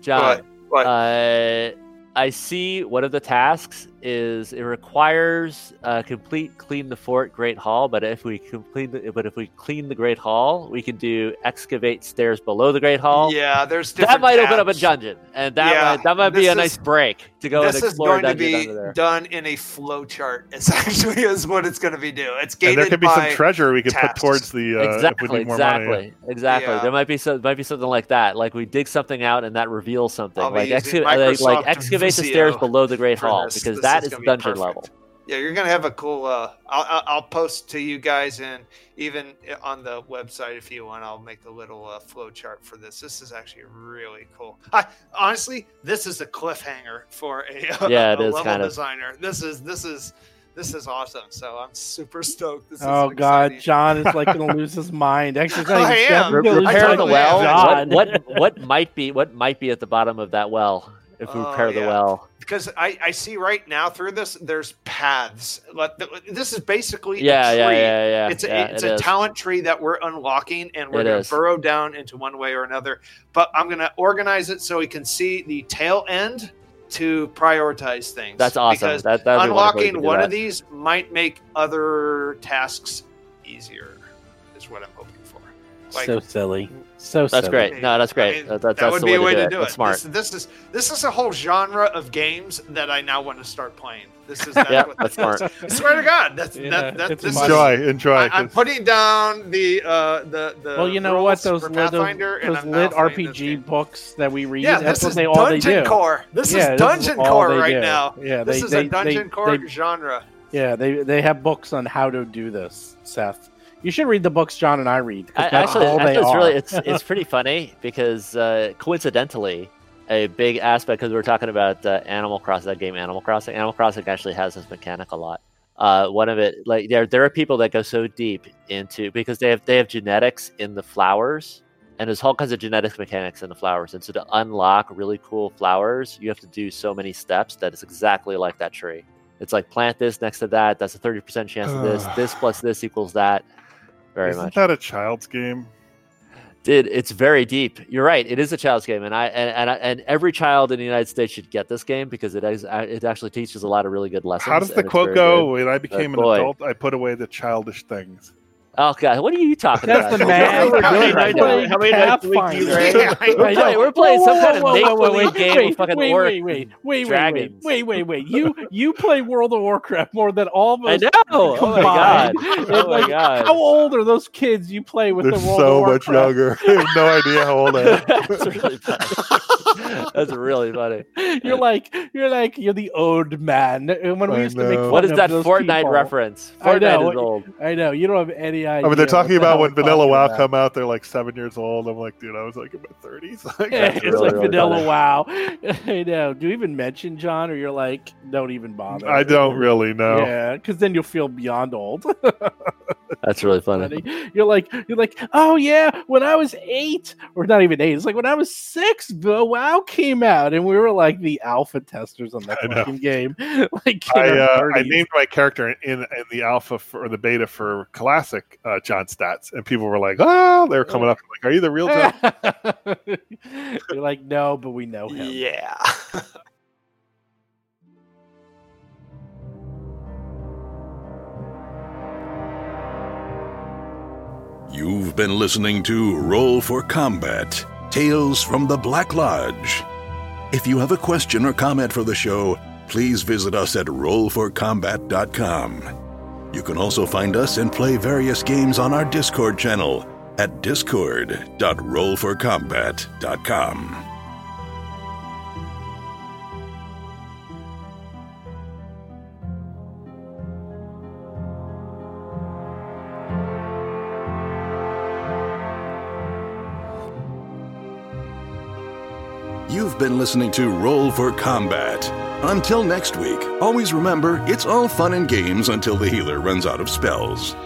G: John.
D: What?
G: Uh, I see one of the tasks is it requires uh, complete clean the fort Great Hall, but if we complete the, but if we clean the Great Hall, we can do excavate stairs below the Great Hall.
D: yeah, there's
G: that
D: different
G: might open up a dungeon, and that
D: Yeah,
G: might, that might be a
D: is-
G: nice break to go and
D: This is going to be done in a flow chart. It's actually is what it's going to be do. It's
F: And
D: gated
F: there could be
D: by
F: some treasure we could put towards the uh, if we
G: exactly,
F: need more money.
G: exactly, exactly.
D: Yeah.
G: There might be some, might be something like that. Like we dig something out and that reveals something.
D: I'll
G: like, exca- like, like excavate the stairs below the Great Hall
D: this.
G: because
D: This
G: that
D: is
G: is
D: gonna
G: dungeon
D: perfect.
G: level.
D: Yeah, you're gonna have a cool. Uh, I'll, I'll I'll post to you guys and even on the website if you want. I'll make a little uh, flow chart for this. This is actually really cool. I honestly, this is a cliffhanger for a,
G: Yeah, it
D: a
G: is
D: level
G: kind of.
D: designer. This is this is this is awesome. So I'm super stoked. This
B: Oh
D: is
B: God,
D: exciting.
B: John is like gonna lose his mind. Actually, it's
D: I am.
B: Jeff, he's gonna
G: repair the well.
B: John.
G: What, what what might be what might be at the bottom of that well if we
D: Oh,
G: repair the well?
D: because I, I see right now through this there's paths. This is basically
G: Yeah,
D: a
G: yeah,
D: tree.
G: yeah, yeah.
D: It's a,
G: yeah,
D: it's
G: it
D: a
G: is.
D: talent tree that we're unlocking, and we're
G: It
D: going to burrow down into one way or another. But I'm going to organize it so we can see the tail end to prioritize things.
G: That's awesome.
D: Because
G: That that'd be wonderful if you
D: unlocking
G: could
D: one
G: that.
D: of these might make other tasks easier. Is what I'm hoping for. Like,
B: so silly, so
G: That's
B: silly.
G: great. No, that's great.
D: I mean,
G: That- that's-
D: that
G: that's
D: would
G: the
D: be
G: way
D: a
G: to
D: way
G: do
D: to do
G: That's
D: it.
G: smart.
D: This, this is this is a whole genre of games that I now want to start playing. This is that's
G: Yeah,
D: what
G: that's smart.
D: I swear to God, that's
B: Yeah,
D: that, that this
B: funny.
F: Enjoy, enjoy.
D: I, I'm
F: 'cause-
D: putting down the uh the the.
B: Well, you know what? Those
D: for
B: lit, those, those lit RPG books that we read.
D: Yeah,
B: that's
D: this
B: what
D: is
B: they all they
D: Dungeon
B: do.
D: Core. This
B: Yeah,
D: is
B: this
D: Dungeon
B: all
D: Core right
B: do.
D: now.
B: Yeah,
D: This
B: they,
D: is
B: they,
D: a Dungeon
B: they,
D: Core genre.
B: yeah, they they have books on how to do this, Seth. You should read the books John and I read.
G: I,
B: that's
G: actually,
B: all
G: actually
B: they
G: it's
B: are.
G: really it's it's pretty funny because uh, coincidentally, a big aspect because we were talking about uh, Animal Crossing, that game Animal Crossing. Animal Crossing actually has this mechanic a lot. Uh, one of it, like there, there are people that go so deep into because they have they have genetics in the flowers, and there's all kinds of genetics mechanics in the flowers. And so to unlock really cool flowers, you have to do so many steps that it's exactly like that tree. It's like plant this next to that. That's a thirty percent chance of this. This plus this equals that. Very
F: Isn't
G: much.
F: that a child's game?
G: Dude, it's very deep. You're right. It is a child's game, and I and and, I- and every child in the United States should get this game because it is uh, it actually teaches a lot of really good lessons.
F: How does the quote go?
G: good.
F: When I uh, became an
G: boy.
F: adult, I put away the childish things.
G: Oh god, what are you talking about?
B: That's
G: about?
B: the man.
E: We're
G: How many nights-
E: right.
B: Playing
E: How many a week do you
B: Pathfinder.
E: drink?
D: Yeah, I know.
G: We're playing, we're playing
B: Whoa,
G: some kind of
B: whoa,
G: make
B: whoa, whoa,
G: believe
B: wait,
G: game
B: wait,
G: with fucking
B: wait,
G: orc.
B: wait, wait, wait, wait,
G: dragons.
B: wait, wait, wait, wait. You you play World of Warcraft more than all of us.
G: I
B: us.
G: know. Oh my god. Oh my god.
B: How old are those kids you play with
F: They're
B: the World
F: so
B: of
F: much
B: Warcraft?
F: younger. I have no idea how old I am.
G: That's really funny. That's really funny.
B: You're like you're like you're the old man. When we used to make fun
G: What is
B: of
G: that
B: those
G: Fortnite
B: people-
G: reference?
B: I know.
G: Fortnite is old.
B: I know you don't have any idea.
F: I mean, they're talking about
B: hell
F: when Vanilla WoW
B: about.
F: come out. They're like seven years old. I'm like, dude, I was like in my thirties.
B: Yeah, it's
G: really,
B: like
G: really
B: Vanilla
G: funny.
B: Wow. I know. Do you even mention John, or you're like, don't even bother?
F: I don't really know.
B: Yeah, because then you'll feel beyond old.
G: That's really funny.
B: Funny. You're like, you're like, oh yeah, when I was eight, or not even eight. It's like when I was six, the WoW came out, and we were like the alpha testers on that
F: I know.
B: fucking game. like,
F: I, uh, I named my character in, in, in the alpha for, or the beta for classic uh, John Stats, and people were like, "Oh, they were coming up like, are you the real John?"
B: you're like, no, but we know him.
D: Yeah.
A: You've been listening to Roll for Combat Tales from the Black Lodge. If you have a question or comment for the show, please visit us at rollforcombat.com. You can also find us and play various games on our Discord channel at discord.rollforcombat.com. You've been listening to Roll for Combat. Until next week, always remember it's all fun and games until the healer runs out of spells.